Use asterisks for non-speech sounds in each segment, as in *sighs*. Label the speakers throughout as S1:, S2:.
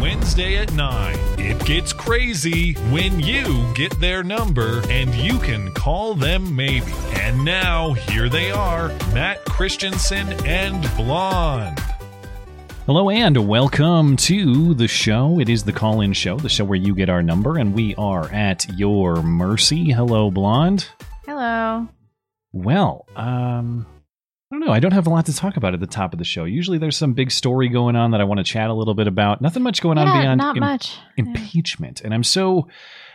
S1: Wednesday at 9, it gets crazy when you get their number and you can call them maybe. And now, here they are Matt Christiansen and Blonde.
S2: Hello and welcome to the show. It is the call in show, the show where you get our number, and we are at your mercy. Hello, Blonde.
S3: Hello.
S2: Well, um, I don't know. I don't have a lot to talk about at the top of the show. Usually there's some big story going on that I want to chat a little bit about. Nothing much going on beyond
S3: not
S2: im-
S3: much. Yeah.
S2: impeachment. And I'm so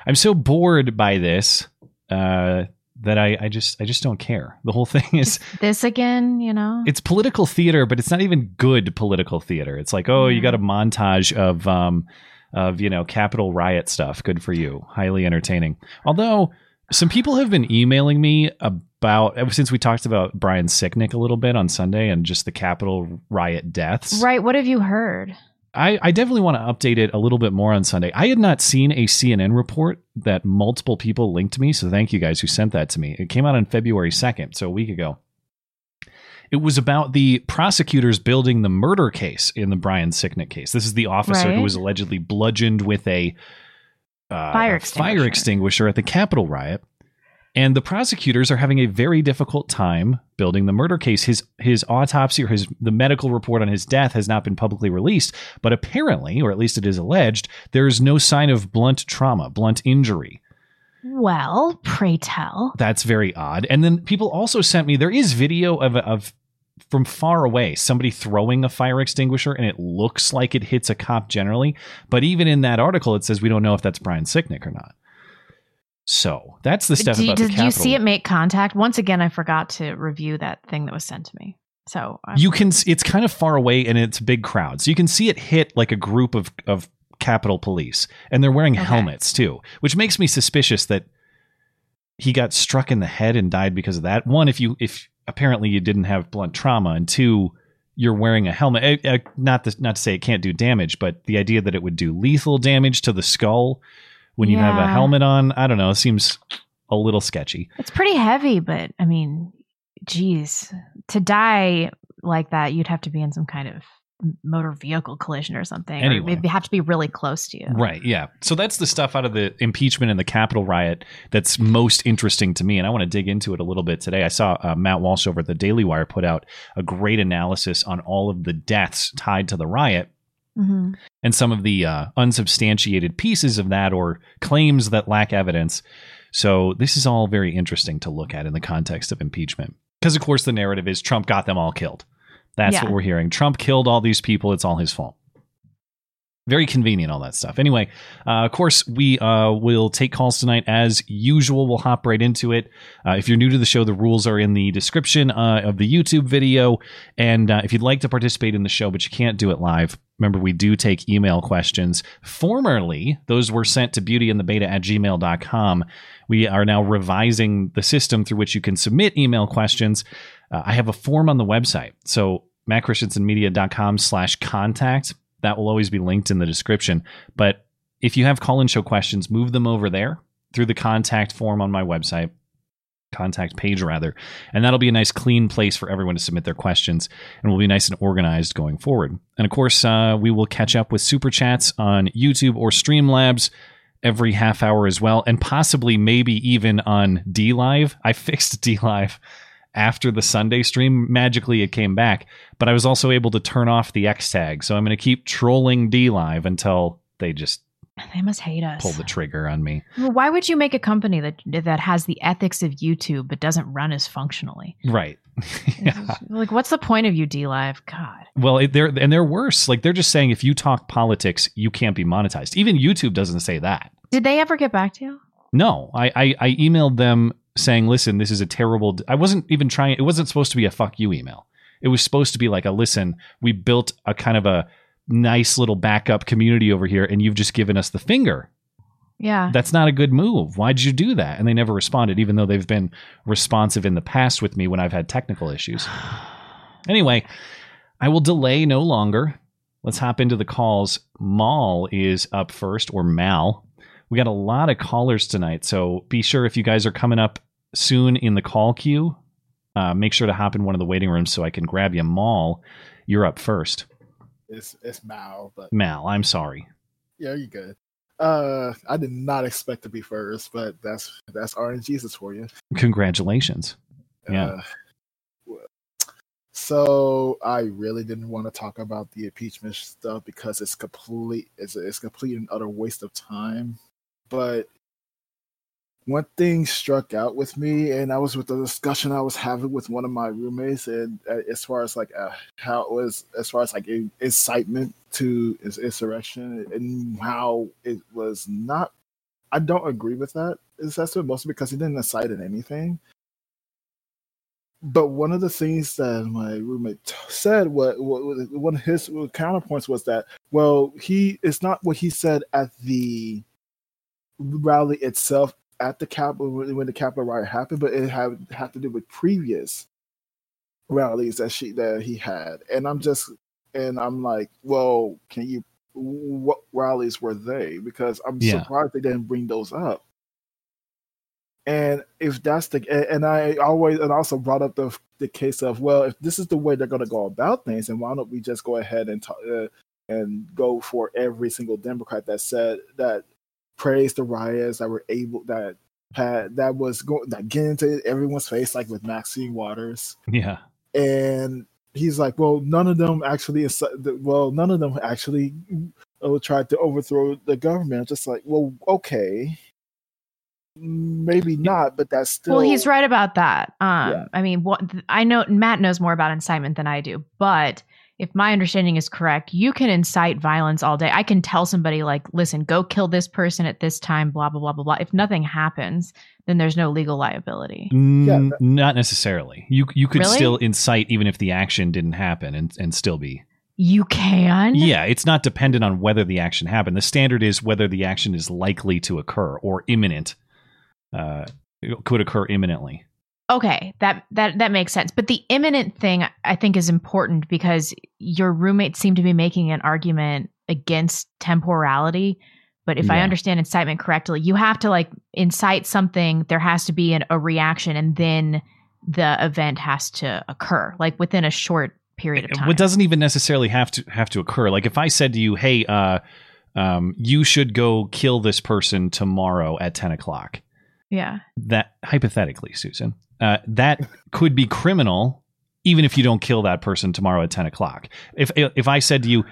S2: I'm so bored by this uh, that I, I just I just don't care. The whole thing is
S3: This again, you know?
S2: it's political theater, but it's not even good political theater. It's like, oh, you got a montage of um of you know Capitol riot stuff. Good for you. Highly entertaining. Although some people have been emailing me about ever since we talked about Brian Sicknick a little bit on Sunday and just the Capitol riot deaths.
S3: right. What have you heard?
S2: I, I definitely want to update it a little bit more on Sunday. I had not seen a CNN report that multiple people linked me, so thank you guys who sent that to me. It came out on February 2nd, so a week ago. It was about the prosecutors building the murder case in the Brian Sicknick case. This is the officer who was allegedly bludgeoned with a uh,
S3: Fire extinguisher.
S2: fire extinguisher at the Capitol riot. And the prosecutors are having a very difficult time building the murder case. His his autopsy or his the medical report on his death has not been publicly released, but apparently, or at least it is alleged, there is no sign of blunt trauma, blunt injury.
S3: Well, pray tell.
S2: That's very odd. And then people also sent me there is video of of from far away somebody throwing a fire extinguisher and it looks like it hits a cop generally, but even in that article it says we don't know if that's Brian Sicknick or not. So, that's the stuff
S3: Do you-
S2: about the
S3: did you see it make contact? Once again, I forgot to review that thing that was sent to me. So uh,
S2: you can it's kind of far away and it's a big crowd so you can see it hit like a group of of capitol police and they're wearing
S3: Okay.
S2: helmets too which makes me suspicious that he got struck in the head and died because of that one if you if apparently you didn't have blunt trauma and two you're wearing a helmet Eh, eh, not to, not to say it can't do damage but the idea that it would do lethal damage to the skull when you have a helmet on i don't know It seems a little sketchy
S3: it's pretty heavy, but I mean, geez, to die like that, you'd have to be in some kind of motor vehicle collision or something.
S2: Anyway.
S3: Or maybe have to be really close to you.
S2: Right, yeah. So that's the stuff out of the impeachment and the Capitol riot that's most interesting to me, and I want to dig into it a little bit today. I saw uh, Matt Walsh over at the Daily Wire put out a great analysis on all of the deaths tied to the riot
S3: hmm
S2: and some of the uh, unsubstantiated pieces of that or claims that lack evidence. So this is all very interesting to look at in the context of impeachment, because of course the narrative is Trump got them all killed. That's
S3: Yeah.
S2: what we're hearing. Trump killed all these people. It's all his fault. Very convenient, all that stuff. Anyway, uh, of course, we uh, will take calls tonight as usual. We'll hop right into it. Uh, if you're new to the show, the rules are in the description uh, of the YouTube video. And uh, if you'd like to participate in the show, but you can't do it live, remember we do take email questions. Formerly, those were sent to beautyandthebeta at gmail.com. We are now revising the system through which you can submit email questions. Uh, I have a form on the website. So mattchristiansenmedia.com slash contact. That will always be linked in the description. But if you have call-in show questions, move them over there through the contact form on my website, contact page rather, and that'll be a nice clean place for everyone to submit their questions, and we'll be nice and organized going forward. And of course, uh, we will catch up with super chats on YouTube or Streamlabs every half hour as well, and possibly maybe even on DLive. I *laughs* fixed DLive after the Sunday stream. Magically, it came back, but I was also able to turn off the X tag. So I'm going to keep trolling DLive until they just
S3: They must hate us.
S2: pull the trigger on me.
S3: Well, Why would you make a company that that has the ethics of YouTube but doesn't run as functionally?
S2: Right. *laughs* yeah.
S3: Like, what's the point of you, DLive? God.
S2: Well, it, they're and they're worse. Like they're just saying if you talk politics, you can't be monetized. Even YouTube doesn't say that.
S3: Did they ever get back to you?
S2: No, I, I I emailed them saying, "Listen, this is a terrible." d- I wasn't even trying. It wasn't supposed to be a "fuck you" email. It was supposed to be like a, "Listen, we built a kind of a nice little backup community over here, and you've just given us the finger."
S3: Yeah.
S2: That's not a good move. Why'd you do that? And they never responded, even though they've been responsive in the past with me when I've had technical issues. *sighs* Anyway, I will delay no longer. Let's hop into the calls. Mal is up first, or Mal. We got a lot of callers tonight, so be sure if you guys are coming up soon in the call queue, uh, make sure to hop in one of the waiting rooms so I can grab you. Mal, you're up first.
S4: It's it's Mal, but
S2: Mal, I'm sorry.
S4: yeah, you good. Uh, I did not expect to be first, but that's that's RNGesus for you.
S2: Congratulations. Yeah.
S4: Uh, so I really didn't want to talk about the impeachment stuff because it's complete. It's it's complete and utter waste of time. But one thing struck out with me, and I was with the discussion I was having with one of my roommates, and uh, as far as like uh, how it was, as far as like in- incitement to ins- insurrection, and how it was not. I don't agree with that assessment, mostly because he didn't incite in anything. But one of the things that my roommate said, what, what one of his counterpoints was that, well, he it's not what he said at the rally itself at the Capitol when the Capitol riot happened, but it had had to do with previous rallies that she that he had, and I'm just and I'm like, well, can you what rallies were they? Because I'm
S2: Yeah.
S4: surprised they didn't bring those up. And if that's the and- and I always and also brought up the the case of well, if this is the way they're going to go about things, then why don't we just go ahead and talk, uh, and go for every single Democrat that said that praised the riots that were able that had that was going that get into everyone's face like with Maxine Waters
S2: Yeah.
S4: and he's like well none of them actually inci- well none of them actually uh, tried to overthrow the government I'm just like well okay maybe not but that's still
S3: well, he's right about that. Um,
S4: Yeah.
S3: I mean, what I know, Matt knows more about incitement than I do, but if my understanding is correct, you can incite violence all day. I can tell somebody like, "Listen, go kill this person at this time." Blah blah blah blah blah. If nothing happens, then there's no legal liability.
S2: Mm,
S4: that-
S2: not necessarily. You you could
S3: Really?
S2: still incite even if the action didn't happen and, and still be.
S3: You can.
S2: Yeah, it's not dependent on whether the action happened. The standard is whether the action is likely to occur or imminent. Uh, could occur imminently.
S3: Okay, that that that makes sense. But the imminent thing I think is important because your roommates seem to be making an argument against temporality. But if I understand incitement correctly, you have to like incite something. There has to be an, a reaction, and then the event has to occur, like within a short period of time.
S2: What doesn't even necessarily have to have to occur. Like if I said to you, "Hey, uh, um, you should go kill this person tomorrow at ten o'clock,"
S3: yeah.
S2: that hypothetically, Susan, uh, that could be criminal, even if you don't kill that person tomorrow at ten o'clock. If if I said to you,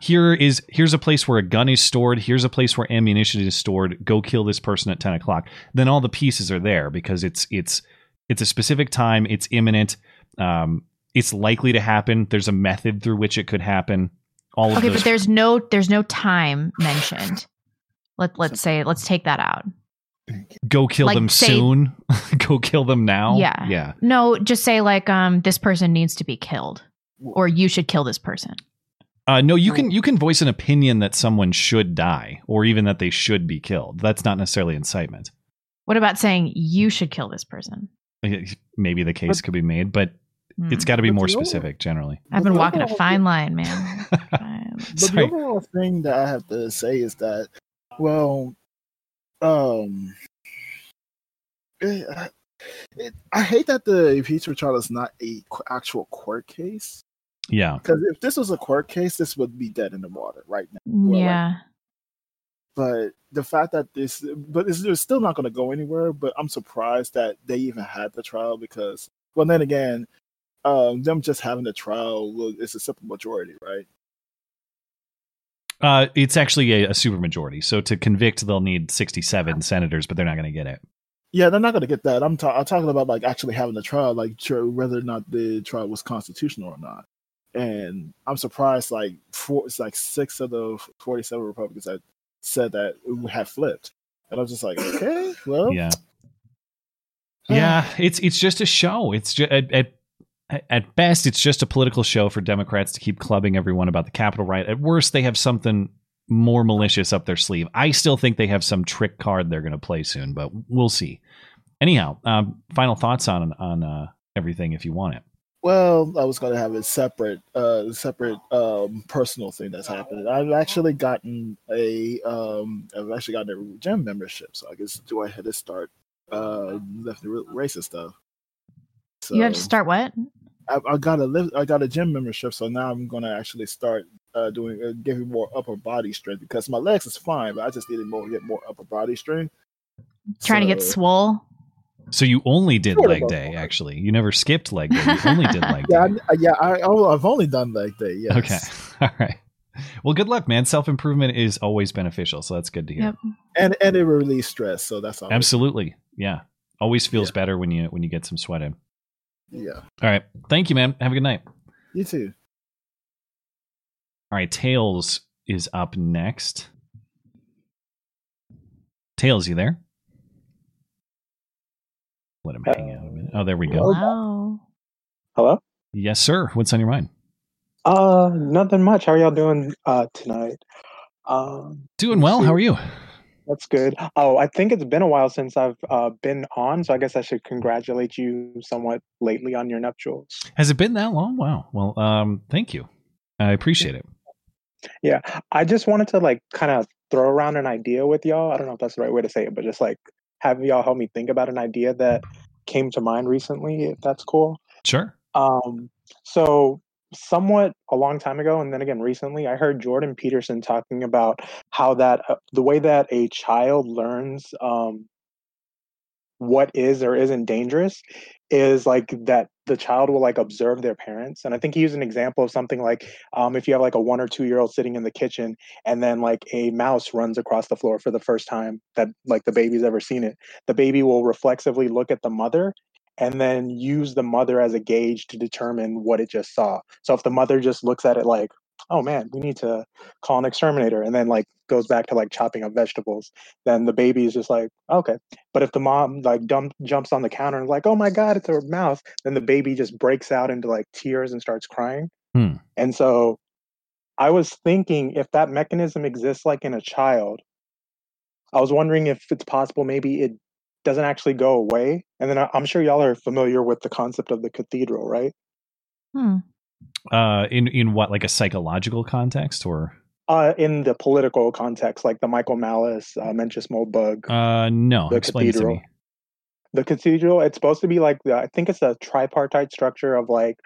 S2: here is here's a place where a gun is stored, here's a place where ammunition is stored, go kill this person at ten o'clock, then all the pieces are there because it's it's it's a specific time, it's imminent, um, it's likely to happen. There's a method through which it could happen. All of
S3: Okay, but there's no there's no time mentioned. Let let's say let's take that out.
S2: Go kill
S3: like,
S2: them
S3: say-
S2: soon, *laughs* go kill them now.
S3: Yeah.
S2: yeah.
S3: No, just say like um this person needs to be killed, or you should kill this person.
S2: Uh, no, you can you can voice an opinion that someone should die, or even that they should be killed. That's not necessarily incitement.
S3: What about saying you should kill this person?
S2: Maybe the case
S4: But-
S2: could be made, but
S3: Hmm.
S2: it's got to be
S4: But
S2: more
S4: the over-
S2: specific. Generally,
S3: I've been walking a
S4: overall-
S3: fine line, man. *laughs*
S4: But
S2: Sorry.
S4: the overall thing that I have to say is that, well, um, it, it, I hate that the impeachment trial is not a qu- actual court case.
S2: yeah,
S4: Because if this was a court case, this would be dead in the water right now. Well, like-
S3: yeah.
S4: But the fact that this, but it's, it's still not going to go anywhere. But I'm surprised that they even had the trial because, well, then again, um, them just having the trial will, it's a simple majority, right?
S2: Uh, it's actually a, a supermajority. So to convict, they'll need sixty-seven senators, but they're not going to get it.
S4: Yeah, they're not going to get that. I'm, ta- I'm talking about like actually having the trial, like sure, whether or not the trial was constitutional or not. And I'm surprised, like four, it's like six of the 47 Republicans that said that had flipped, and I was just like, okay, well,
S2: Yeah, yeah. It's it's just a show. It's just at, at at best, it's just a political show for Democrats to keep clubbing everyone about the Capitol riot. At worst, they have something more malicious up their sleeve. I still think they have some trick card they're going to play soon, but we'll see. Anyhow, um, final thoughts on on uh, everything if you want it.
S4: Well, I was going to have a separate, uh, separate um, personal thing that's happening. I've actually gotten a, um, I've actually gotten a gym membership, so I guess do I had to start uh, lifting racist stuff.
S3: So you have to start what?
S4: I, I got a lift, I got a gym membership, so now I'm going to actually start uh, doing uh, giving more upper body strength because my legs is fine, but I just needed more get more upper body strength.
S3: Trying so, to get swole.
S2: So you only did leg day, actually. You never skipped leg day. You only did leg *laughs*
S4: yeah, day. I, yeah, I, oh, I've only done leg day. Yes.
S2: Okay. *laughs* All right. Well, good luck, man. Self improvement is always beneficial, so that's good to hear. Yep.
S4: And and it release stress, so that's always
S2: absolutely yeah. Always feels yeah. better when you when you get some sweat in.
S4: Yeah.
S2: All right. Thank you, man. Have a good night.
S4: You too.
S2: All right. Tails is up next. Tails, you there? Let him hang out a minute. Oh, there we go.
S3: Hello.
S5: Hello.
S2: Yes, sir. What's on your mind?
S5: Uh, nothing much. How are y'all doing uh tonight?
S2: Um, doing well. How are you?
S5: That's good. Oh, I think it's been a while since I've uh, been on, so I guess I should congratulate you somewhat lately on your nuptials.
S2: Has it been that long? Wow. Well, um, thank you. I appreciate it.
S5: Yeah, I just wanted to like kind of throw around an idea with y'all. I don't know if that's the right way to say it, but just like have y'all help me think about an idea that came to mind recently, if that's cool.
S2: Sure.
S5: Um, so somewhat a long time ago and then again recently i heard jordan peterson talking about how that uh, the way that a child learns um, what is or isn't dangerous is like that the child will like observe their parents and i think he used an example of something like um, if you have like a one or two year old sitting in the kitchen and then like a mouse runs across the floor for the first time that like the baby's ever seen it the baby will reflexively look at the mother and then use the mother as a gauge to determine what it just saw. So if the mother just looks at it like, oh man, we need to call an exterminator, and then like goes back to like chopping up vegetables, then the baby is just like, okay. But if the mom like dump, jumps on the counter and like, oh my god, it's a mouse, then the baby just breaks out into like tears and starts crying.
S2: Hmm.
S5: And so I was thinking if that mechanism exists like in a child, I was wondering if it's possible maybe it doesn't actually go away. And then I'm sure y'all are familiar with the concept of the cathedral, right?
S3: Hmm.
S2: Uh, in in what like a psychological context or?
S5: Uh, in the political context, like the Michael Malice, uh, Mencius Moldbug.
S2: Uh, no.
S5: The
S2: Explain
S5: cathedral. The cathedral. It's supposed to be like the, I think it's a tripartite structure of like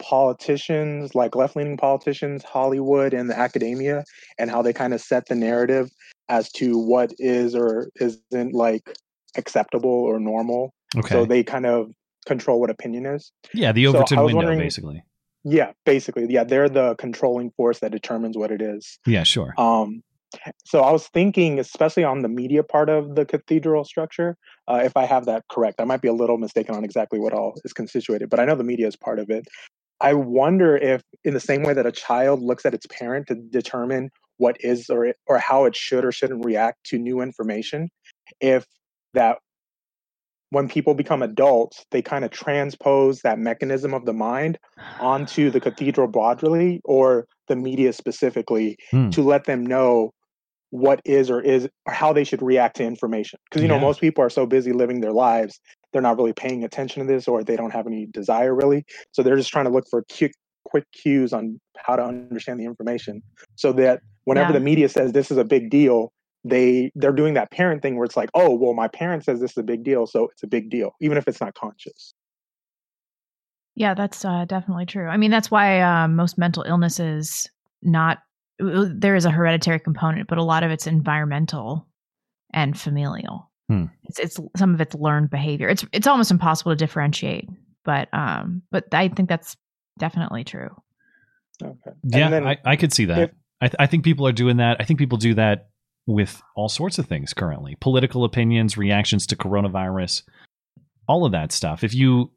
S5: politicians, like left leaning politicians, Hollywood, and the academia, and how they kind of set the narrative as to what is or isn't like acceptable or normal.
S2: Okay.
S5: So they kind of control what opinion is.
S2: Yeah, the Overton so window, basically.
S5: Yeah, basically. Yeah, they're the controlling force that determines what it is.
S2: Yeah, sure.
S5: Um, so I was thinking, especially on the media part of the cathedral structure, uh, if I have that correct, I might be a little mistaken on exactly what all is constituted, but I know the media is part of it. I wonder if, in the same way that a child looks at its parent to determine what is or or how it should or shouldn't react to new information, if that when people become adults, they kind of transpose that mechanism of the mind onto the cathedral broadly or the media specifically hmm. to let them know what is or is or how they should react to information. Because you yeah. know, most people are so busy living their lives, they're not really paying attention to this or they don't have any desire really. So they're just trying to look for quick quick cues on how to understand the information so that whenever yeah. the media says this is a big deal, they they're doing that parent thing where it's like oh well my parent says this is a big deal so it's a big deal even if it's not conscious.
S3: Yeah that's uh, definitely true. I mean that's why uh, most mental illnesses not there is a hereditary component but a lot of it's environmental and familial.
S2: Hmm.
S3: it's, it's some of it's learned behavior. It's it's almost impossible to differentiate but um but i think that's definitely true.
S5: Okay.
S2: Yeah I, I could see that. If, I, th- I think people are doing that. I think people do that with all sorts of things currently political opinions, reactions to coronavirus, all of that stuff. If you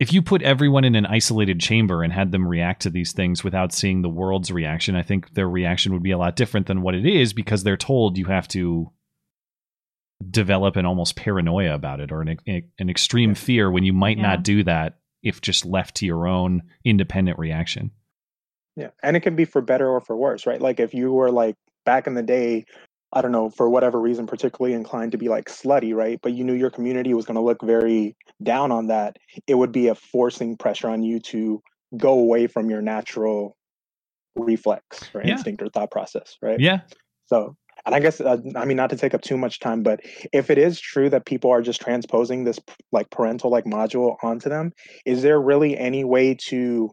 S2: if you put everyone in an isolated chamber and had them react to these things without seeing the world's reaction, I think their reaction would be a lot different than what it is because they're told you have to develop an almost paranoia about it or an, an extreme fear when you might yeah. not do that if just left to your own independent reaction.
S5: Yeah, and it can be for better or for worse, right? Like if you were like back in the day, I don't know, for whatever reason, particularly inclined to be like slutty, right? But you knew your community was going to look very down on that. It would be a forcing pressure on you to go away from your natural reflex or
S2: Yeah.
S5: instinct or thought process, right?
S2: Yeah.
S5: So, and I guess, uh, I mean, not to take up too much time, but if it is true that people are just transposing this like parental like module onto them, is there really any way to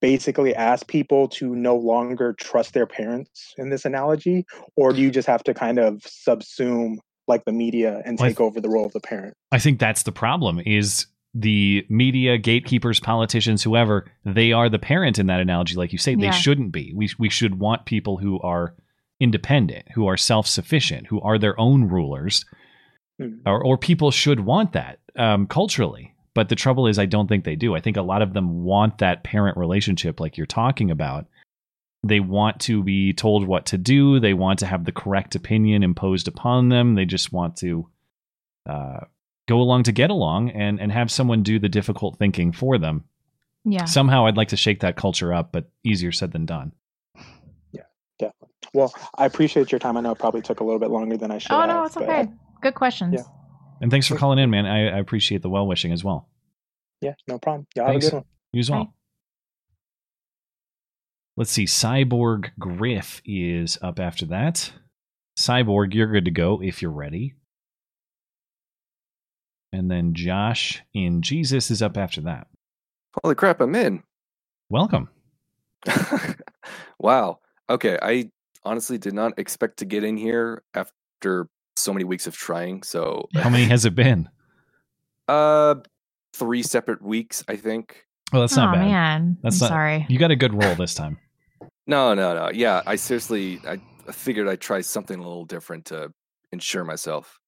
S5: basically ask people to no longer trust their parents in this analogy? Or do you just have to kind of subsume like the media and
S2: Well, I
S5: take over the role of the parent?
S2: I think that's the problem is the media, gatekeepers, politicians, whoever, they are the parent in that analogy, like you say. They shouldn't be. We, we should want people who are independent, who are self sufficient, who are their own rulers,
S5: Hmm.
S2: or, or people should want that um, culturally. But the trouble is, I don't think they do. I think a lot of them want that parent relationship, like you're talking about. They want to be told what to do. They want to have the correct opinion imposed upon them. They just want to uh, go along to get along and, and have someone do the difficult thinking for them.
S3: Yeah.
S2: Somehow I'd like to shake that culture up, but easier said than done.
S5: Yeah, definitely. Well, I appreciate your time. I know it probably took a little bit longer than I should
S3: Oh
S5: have.
S3: no, it's
S5: but,
S3: okay. Good questions.
S5: Yeah.
S2: And thanks for calling in, man. I, I appreciate the well wishing as well.
S5: Yeah, no problem. Y'all
S2: Thanks.
S5: have a good one.
S2: You as well. Let's see. Cyborg Griff is up after that. Cyborg, you're good to go if you're ready. And then Josh in Jesus is up after that.
S6: Holy crap, I'm in.
S2: Welcome. *laughs*
S6: wow. Okay, I honestly did not expect to get in here after so many weeks of trying. So,
S2: How many has it been? *laughs*
S6: uh, three separate weeks, I think.
S2: Well, that's
S3: oh
S2: not bad.
S3: man,
S2: That's
S3: I'm
S2: not-
S3: sorry.
S2: You got a good roll this time. *laughs*
S6: No, no, no. Yeah, I seriously, I figured I'd try something a little different to ensure myself.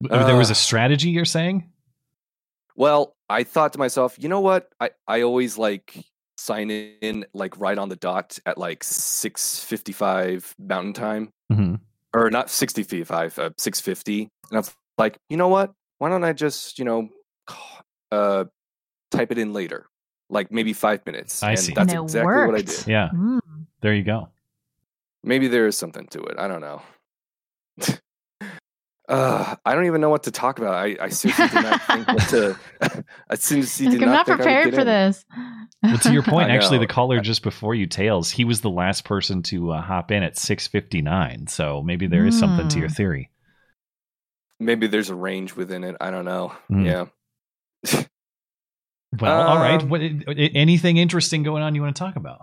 S2: there was a
S6: Uh.
S2: strategy you're saying?
S6: Well, I thought to myself, you know what? I I always like sign in like right on the dot at like six fifty five Mountain Time.
S2: hmm
S6: or not 65 uh, 650 and i was like you know what why don't i just you know uh type it in later like maybe five minutes
S2: I
S6: and
S2: see.
S6: that's
S3: And it
S6: exactly what i
S3: worked.
S6: did
S2: Yeah,
S3: Mm.
S2: there you go.
S6: maybe there is something to it i don't know *laughs* uh, I don't even know what to talk about. I, I seriously did not think what to. *laughs* *laughs* I seriously
S3: Like,
S6: did
S3: I'm
S6: not
S3: not
S6: think I
S3: prepared for
S6: in.
S3: this.
S2: Well, to your *laughs* point, actually, the caller just before you, Tails, he was the last person to uh, hop in at 6:59. So maybe there is something to your
S3: Hmm.
S2: theory.
S6: Maybe there's a range within it. I don't know.
S2: Mm.
S6: Yeah.
S2: Well, all right.
S6: Um,
S2: What, anything interesting going on you want to talk about?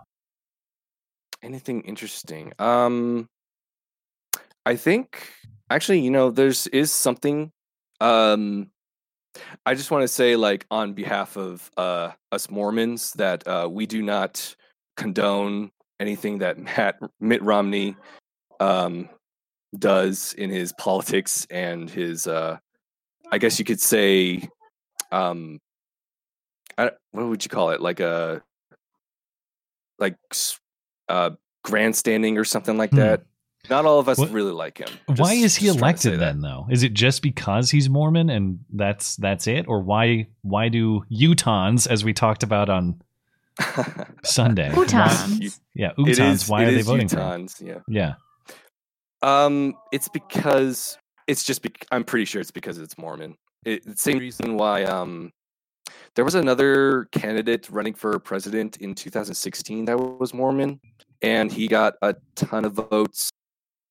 S6: anything interesting um i think actually you know there's is something um i just want to say like on behalf of uh us mormons that uh we do not condone anything that *laughs* matt mitt romney um does in his politics and his uh i guess you could say um I, what would you call it like a like uh grandstanding or something like
S2: Hmm.
S6: that not all of us
S2: What-
S6: really like him
S2: why is he
S6: just trying
S2: elected
S6: that.
S2: then though? Is it just because he's Mormon and that's that's it or why why do Utahns as we talked about on *laughs* Sunday? why-
S3: Utahns.
S2: yeah, Utahns,
S6: is-
S2: why
S6: it
S2: are they
S6: is
S2: voting for him?
S6: Utahns, yeah
S2: Yeah.
S6: Um, it's because it's just. Bec- I'm pretty sure it's because it's Mormon. It, the same reason why. Um, there was another candidate running for president in 2016 that was Mormon, and he got a ton of votes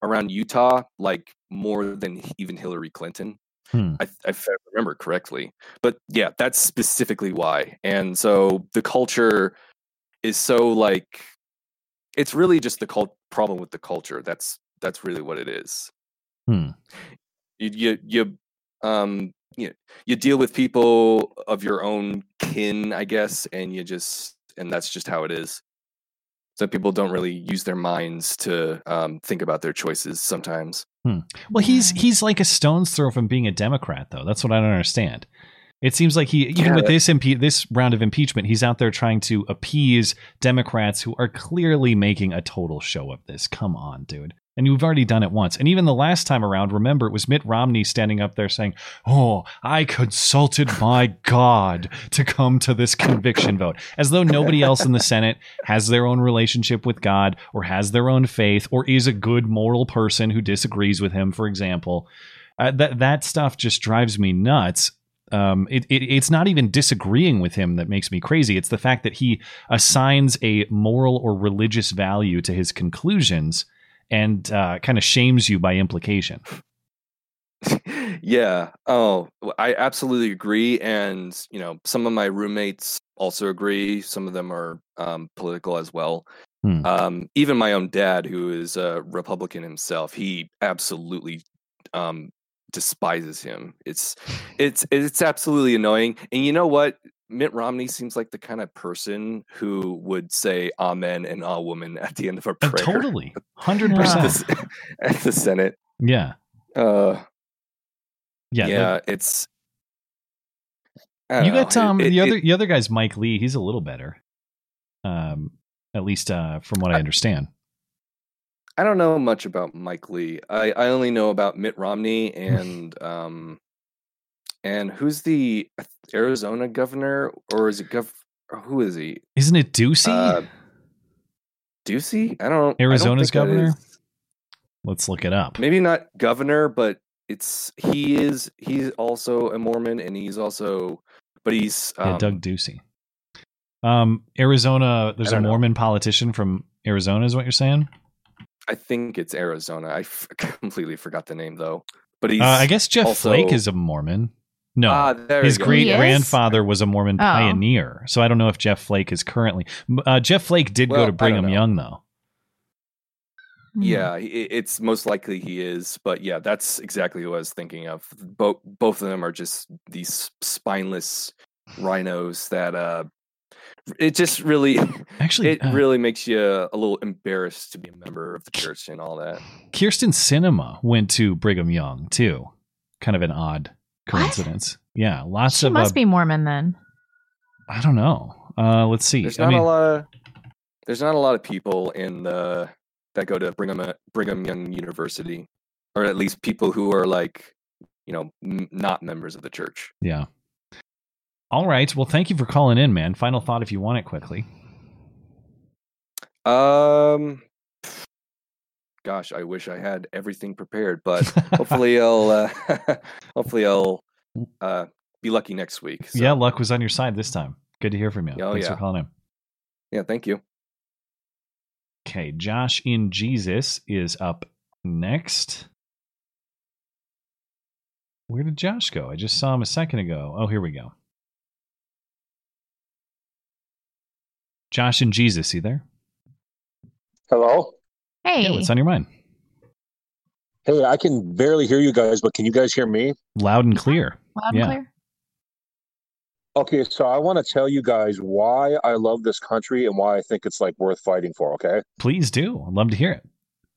S6: around Utah, like more than even Hillary Clinton.
S2: Hmm.
S6: I, if I remember correctly. But yeah, that's specifically why. And so the culture is so like it's really just the cult problem with the culture. That's that's really what it is.
S2: Hmm.
S6: You you you um you you deal with people of your own kin, I guess, and you just and that's just how it is. Some people don't really use their minds to um, think about their choices sometimes.
S2: Well, he's he's like a stone's throw from being a Democrat, though. That's what I don't understand. It seems like he, even
S6: Yeah.
S2: with this impe- this round of impeachment, he's out there trying to appease Democrats who are clearly making a total show of this. Come on, dude. And you've already done it once. And even the last time around, remember, it was Mitt Romney standing up there saying, Oh, I consulted my God to come to this conviction vote. As though nobody else in the Senate has their own relationship with God or has their own faith or is a good moral person who disagrees with him, for example. Uh, that, that stuff just drives me nuts um, it, it, it's not even disagreeing with him that makes me crazy. It's the fact that he assigns a moral or religious value to his conclusions and uh, kind of shames you by implication. *laughs*
S6: yeah. Oh, I absolutely agree. And, you know, some of my roommates also agree. Some of them are um, political as well.
S2: Hmm.
S6: Um, even my own dad, who is a Republican himself, he absolutely um, despises him. It's it's it's absolutely annoying. And you know what? Mitt Romney seems like the kind of person who would say "Amen" and "Ah, woman" at the end of a
S2: Uh,
S6: prayer.
S2: totally, *laughs* hundred
S6: at
S2: percent. *laughs*
S6: at the Senate.
S2: Yeah,
S6: Uh,
S2: yeah.
S6: yeah, it's.
S2: You
S6: don't
S2: got
S6: know,
S2: um
S6: it-
S2: the
S6: it-
S2: other the other guy's Mike Lee. He's a little better, um, at least uh, from what I
S6: I-
S2: understand.
S6: I don't know much about Mike Lee. I, I only know about Mitt Romney *laughs* and um, and who's the Arizona governor or is it gov? Who is he?
S2: Isn't it Ducey?
S6: Uh, Ducey? I don't. I don't
S2: Arizona's governor? Let's look it up.
S6: Maybe not governor, but it's he is. He's also a Mormon, and he's also, but he's um,
S2: yeah, Doug Ducey. Um, Arizona. There's a
S6: don't know.
S2: Mormon politician from Arizona. Is what you're saying?
S6: I think it's Arizona. I f- *laughs* completely forgot the name though. But he's.
S2: Uh, I guess Jeff
S6: also-
S2: Flake is a Mormon. No,
S6: Ah,
S2: his great grandfather was a Mormon
S3: Oh.
S2: pioneer. So I don't know if Jeff Flake is currently. Uh, Jeff Flake did
S6: Well,
S2: go to Brigham. Young, though.
S3: Hmm.
S6: Yeah, it's most likely he is, but yeah, that's exactly what I was thinking of. Both both of them are just these spineless rhinos that uh it just really *laughs*
S2: Actually,
S6: it
S2: uh,
S6: really makes you a little embarrassed to be a member of the church and all that.
S2: Kyrsten Sinema went to Brigham Young too. Kind of an odd coincidence. Yeah, lots
S3: She
S2: of.
S3: must
S2: uh,
S3: be Mormon then.
S2: I don't know. Uh, let's see.
S6: There's
S2: I
S6: not
S2: mean,
S6: a lot of there's not a lot of people in the that go to Brigham Brigham Young University, or at least people who are like you know m- not members of the church.
S2: yeah. All right. Well, thank you for calling in, man. Final thought, if you want it quickly.
S6: Um, gosh, I wish I had everything prepared, but *laughs* hopefully I'll uh, *laughs* hopefully I'll uh, be lucky next week. So,
S2: Yeah, luck was on your side this time. Good to hear from you.
S6: Oh,
S2: Thanks for calling in.
S6: yeah. Thank you.
S2: Okay, Josh in Jesus is up next. Where did Josh go? I just saw him a second ago. Oh, here we go. Josh and Jesus, you there?
S7: Hello.
S3: Hey,
S2: Yeah, what's on your mind?
S7: Hey, I can barely hear you guys, but can you guys hear me?
S2: Loud and clear.
S3: loud
S2: yeah.
S3: and clear.
S7: Okay, so I want to tell you guys why I love this country and why I think it's like worth fighting for. Okay.
S2: Please do. I'd love to hear it.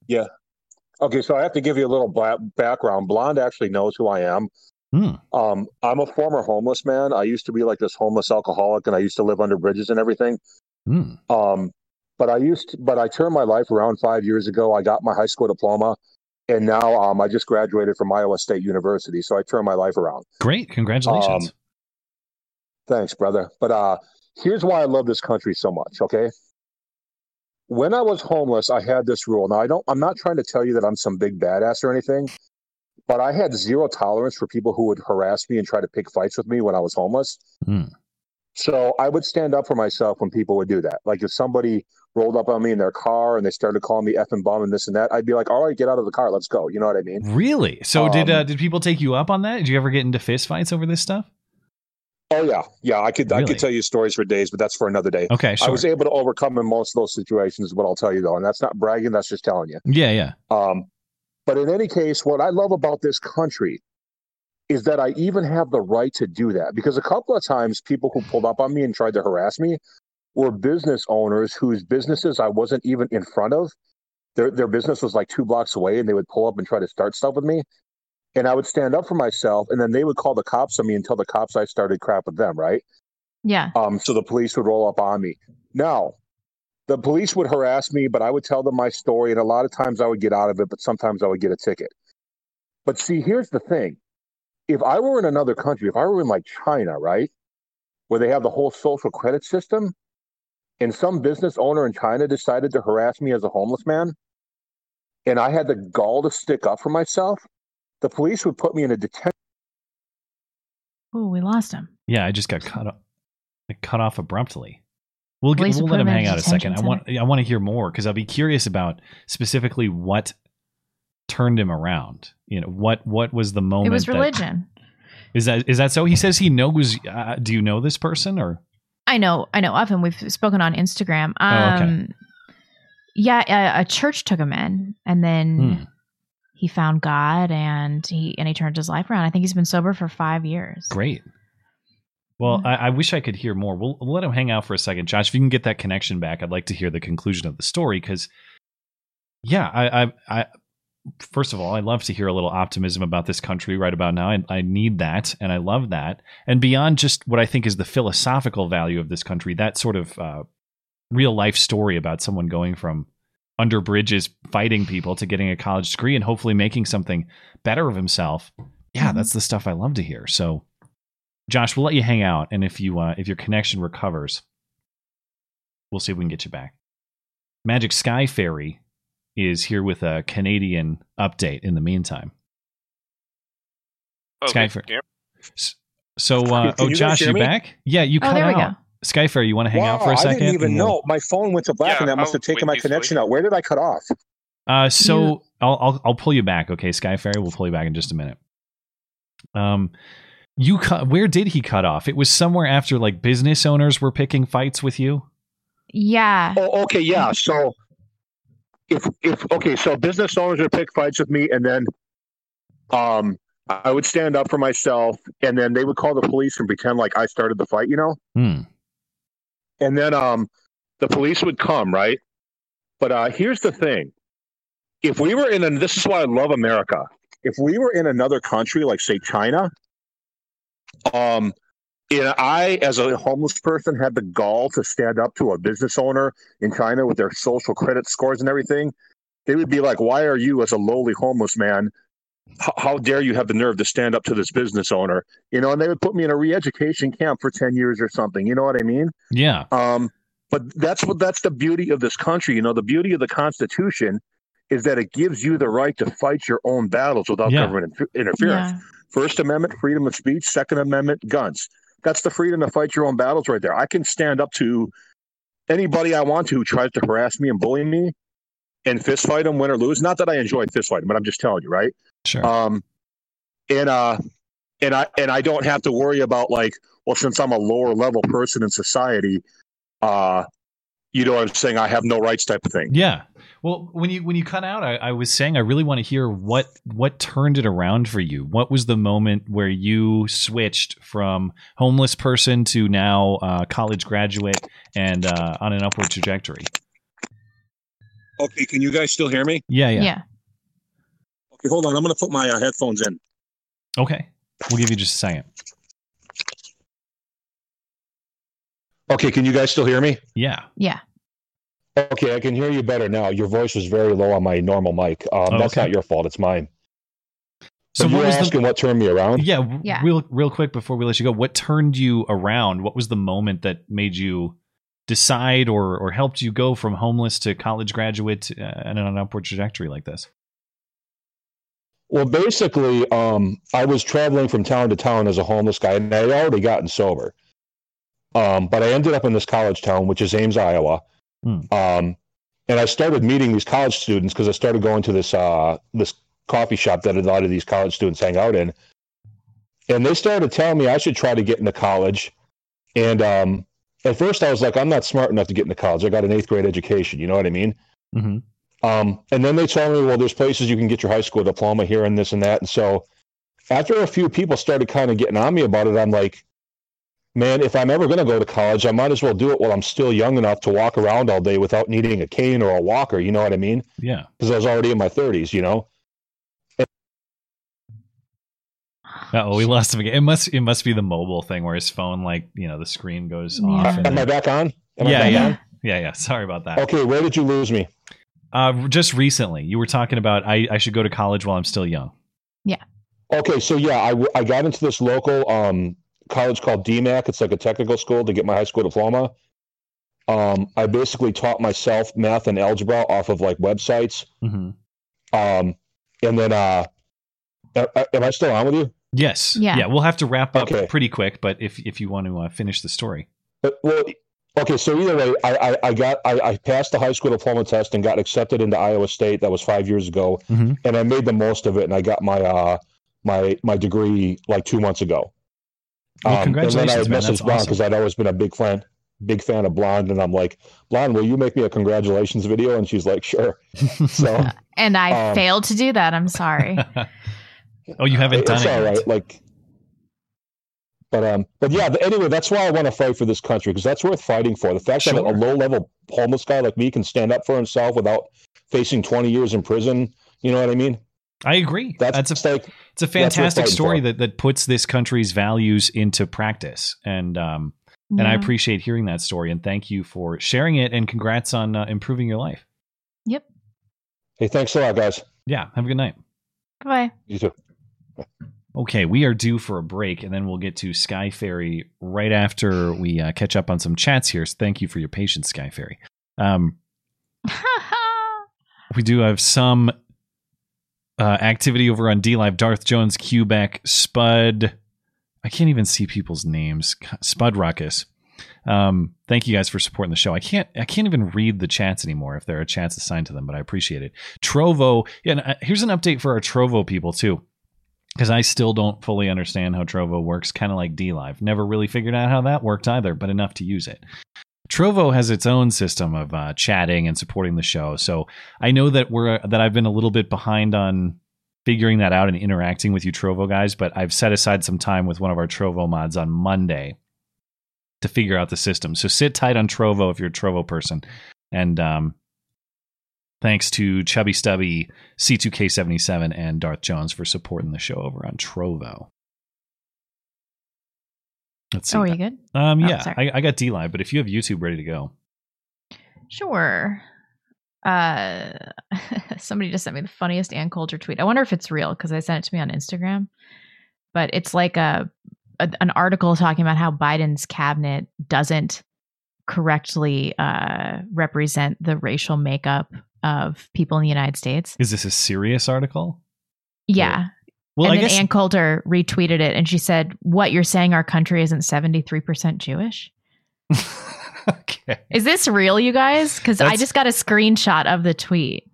S2: Yeah.
S7: Okay, so I have to give you a little bla- background. Blonde actually knows who I am.
S2: Hmm.
S7: Um, I'm a former homeless man. I used to be like this homeless alcoholic, and I used to live under bridges and everything.
S2: Hmm.
S7: Um, but I used, to, but I turned my life around five years ago. I got my high school diploma, and now um, I just graduated from Iowa State University. So I turned my life around.
S2: Great. Congratulations.
S7: Um, Thanks, brother. But uh here's why I love this country so much, okay? When I was homeless, I had this rule. Now I don't I'm not trying to tell you that I'm some big badass or anything, but I had zero tolerance for people who would harass me and try to pick fights with me when I was homeless.
S2: Hmm.
S7: So I would stand up for myself when people would do that. Like if somebody rolled up on me in their car and they started calling me effing bum and this and that, I'd be like, "All right, get out of the car, let's go." You know what I mean?
S2: Really? So did uh,
S7: Um,
S2: did people take you up on that? Did you ever get into fist fights over this stuff?
S7: Oh yeah, yeah. I could I could tell you stories for days, but that's for another day.
S2: Okay,
S7: I was able to overcome in most of those situations, what I'll tell you though. And that's not bragging, that's just telling you.
S2: yeah, yeah.
S7: Um, but in any case, what I love about this country is that I even have the right to do that. Because a couple of times people who pulled up on me and tried to harass me were business owners whose businesses I wasn't even in front of. Their their business was like two blocks away and they would pull up and try to start stuff with me. and I would stand up for myself, and then they would call the cops on me until the cops I started crap with them, right?
S3: Yeah.
S7: Um, so the police would roll up on me. Now, the police would harass me, but I would tell them my story, and a lot of times I would get out of it, but sometimes I would get a ticket. But see, here's the thing: if I were in another country, if I were in like China, right, where they have the whole social credit system, and some business owner in China decided to harass me as a homeless man, and I had the gall to stick up for myself, the police would put me in a detention.
S3: Oh, we lost him.
S2: Yeah, I just got cut off, cut off abruptly. We'll, get, we'll let him
S3: him
S2: hang out a second. I want I want to hear more because I'll be curious about specifically what turned him around. You know, what what was the moment?
S3: It was religion.
S2: is that is that so? He says he knows. Uh, do you know this person or?
S3: I know, I know of him. We've spoken on Instagram. Um,
S2: Oh, okay.
S3: Yeah, a, a church took him in, and then
S2: Hmm.
S3: he found God, and he and he turned his life around. I think he's been sober for five years.
S2: Great. Well, I, I wish I could hear more. We'll, we'll let him hang out for a second, Josh. If you can get that connection back, I'd like to hear the conclusion of the story because, yeah, I, I, I, first of all, I love to hear a little optimism about this country right about now. I, I need that, and I love that. And beyond just what I think is the philosophical value of this country, that sort of uh, real life story about someone going from under bridges fighting people to getting a college degree and hopefully making something better of himself. Yeah,
S3: Mhm.
S2: that's the stuff I love to hear. So, Josh, we'll let you hang out, and if you uh, if your connection recovers, we'll see if we can get you back. Magic Sky Fairy is here with a Canadian update. In the meantime,
S8: Okay.
S2: Skyfer. so uh,
S7: Can
S2: oh
S7: you
S2: Josh,
S7: hear
S2: you
S7: me?
S2: back? Yeah, you
S3: Oh,
S2: cut
S3: there we
S2: out. Sky you want to hang out for a second?
S7: I didn't even know. My phone went to black,
S8: Yeah,
S7: and that must have taken my connection out. Where did I cut off?
S2: Uh, so
S3: You-
S2: I'll, I'll I'll pull you back. Okay, Sky Fairy, we'll pull you back in just a minute. Um, you cut. Where did he cut off? It was somewhere after like business owners were picking fights with you.
S3: Yeah.
S7: Oh, okay, yeah. So if if okay, so business owners would pick fights with me, and then um, I would stand up for myself, and then they would call the police and pretend like I started the fight, you know.
S2: Hmm.
S7: And then um, the police would come, right? But uh, here's the thing: if we were in, and this is why I love America. If we were in another country, like say China, um, and I, as a homeless person, had the gall to stand up to a business owner in China with their social credit scores and everything, they would be like, "Why are you, as a lowly homeless man, how, how dare you have the nerve to stand up to this business owner?" You know, and they would put me in a re-education camp for ten years or something. You know what I mean?
S2: Yeah.
S7: Um, but that's what that's the beauty of this country. You know, the beauty of the Constitution is that it gives you the right to fight your own battles without
S2: Yeah.
S7: government inter- interference.
S3: Yeah.
S7: First Amendment, freedom of speech. Second Amendment, guns. That's the freedom to fight your own battles right there. I can stand up to anybody I want to who tries to harass me and bully me and fist fight them, win or lose. Not that I enjoy fist fighting, but I'm just telling you, right?
S2: Sure.
S7: Um, and uh, and I and I don't have to worry about like, well, since I'm a lower level person in society, uh, you know what I'm saying? I have no rights, type of thing.
S2: Yeah. Well, when you when you cut out, I, I was saying I really want to hear what what turned it around for you. What was the moment where you switched from homeless person to now uh, college graduate and uh, on an upward trajectory?
S7: Okay, can you guys still hear me?
S2: Yeah,
S3: Yeah.
S2: yeah.
S7: Okay, hold on. I'm going to put my uh, headphones in.
S2: Okay, we'll give you just a second.
S7: Okay, can you guys still hear me?
S2: Yeah.
S3: Yeah.
S7: Okay, I can hear you better now. Your voice was very low on my normal mic. Um,
S2: Oh,
S7: That's not your fault. It's mine.
S2: So
S7: So you
S2: what
S7: were
S2: was the
S7: asking what turned me around?
S2: yeah,
S3: Yeah.
S2: real real quick before we let you go? What turned you around? What was the moment that made you decide or or helped you go from homeless to college graduate uh, and on an upward trajectory like this?
S7: Well, basically, um, I was traveling from town to town as a homeless guy, and I had already gotten sober. Um, but I ended up in this college town, which is Ames, Iowa.
S2: Hmm.
S7: Um, and I started meeting these college students because I started going to this uh, this coffee shop that a lot of these college students hang out in. And they started telling me I should try to get into college. And um, at first, I was like, I'm not smart enough to get into college. I got an eighth grade education. You know what I mean?
S2: Mm-hmm.
S7: Um, and then they told me, well, there's places you can get your high school diploma here and this and that. And so after a few people started kind of getting on me about it, I'm like, man, if I'm ever going to go to college, I might as well do it while I'm still young enough to walk around all day without needing a cane or a walker. You know what I mean?
S2: Yeah.
S7: Because I was already in my 30s, you know?
S2: Oh, we lost him again. It must it must be the mobile thing where his phone, like you know, the screen goes
S3: Yeah.
S2: off. and
S7: Am I back on? Am I
S2: yeah,
S7: back
S2: yeah,
S7: on?
S2: yeah, yeah. Sorry about that.
S7: Okay, where did you lose me?
S2: Uh, just recently, you were talking about I, I should go to college while I'm still young. Yeah.
S7: Okay, so yeah, I, I got into this local um, college called DMACC. It's like a technical school to get my high school diploma. Um, I basically taught myself math and algebra off of like websites.
S2: hmm
S7: Um, and then, uh, a- a- am I still on with you?
S2: Yes.
S3: Yeah.
S2: Yeah. We'll have to wrap up
S7: Okay.
S2: pretty quick, but if if you want to uh, finish the story.
S7: But, well, okay. So either way, I, I, I got I, I passed the high school diploma test and got accepted into Iowa State. That was five years ago,
S2: Mhm.
S7: and I made the most of it. And I got my uh my my degree like two months ago.
S2: Well,
S7: Um,
S2: congratulations,
S7: and then I
S2: man.
S7: messaged
S2: That's
S7: Blonde
S2: awesome.
S7: because I'd always been a big fan big fan of Blonde, and I'm like, Blonde, will you make me a congratulations video? And she's like, sure. *laughs* So
S3: And I
S7: Um,
S3: failed to do that. I'm sorry. *laughs*
S2: oh, you haven't done
S7: it's
S2: it.
S7: all
S2: yet.
S7: right. Like, but um, but yeah. Anyway, that's why I want to fight for this country because that's worth fighting for. The fact that a low level homeless guy like me can stand up for himself without facing 20 years in prison. You know what I mean?
S2: I agree.
S7: That's,
S2: That's, a
S7: just like
S2: it's a fantastic story
S7: for.
S2: that that puts this country's values into practice, and um and I appreciate hearing that story. And thank you for sharing it. And congrats on uh, improving your life.
S3: Yep.
S7: hey, thanks a lot, guys.
S2: Yeah. Have a good night.
S3: Bye.
S7: You too.
S2: Okay, we are due for a break, and then we'll get to Sky Fairy right after we uh, catch up on some chats here. So thank you for your patience, Sky Fairy. Um, *laughs* we do have some uh, activity over on DLive. Darth Jones, Quebec, Spud. I can't even see people's names. Spud Ruckus. Um, thank you guys for supporting the show. I can't. I can't even read the chats anymore if there are chats assigned to them, but I appreciate it. Trovo. And, uh, here's an update for our Trovo people too, because I still don't fully understand how Trovo works. Kind of like DLive. Never really figured out how that worked either, but enough to use it. Trovo has its own system of uh, chatting and supporting the show. So I know that we're that I've been a little bit behind on figuring that out and interacting with you Trovo guys, but I've set aside some time with one of our Trovo mods on Monday to figure out the system. So sit tight on Trovo if you're a Trovo person. And um thanks to Chubby Stubby, C2K77 and Darth Jones for supporting the show over on Trovo. Let's see.
S3: Oh, are you good?
S2: Um
S3: Oh,
S2: yeah. I, I got DLive, but if you have YouTube ready to go.
S3: Sure. Uh, *laughs* somebody just sent me the funniest Ann Coulter tweet. I wonder if it's real because I sent it to me on Instagram. But it's like a, a an article talking about how Biden's cabinet doesn't correctly uh, represent the racial makeup of people in the United States.
S2: Is this a serious article?
S3: Yeah.
S2: Well,
S3: and
S2: I
S3: then
S2: guess
S3: Ann Coulter retweeted it and she said, What, you're saying our country isn't 73% Jewish? *laughs*
S2: okay.
S3: Is this real, you guys? Because I just got a screenshot of the tweet.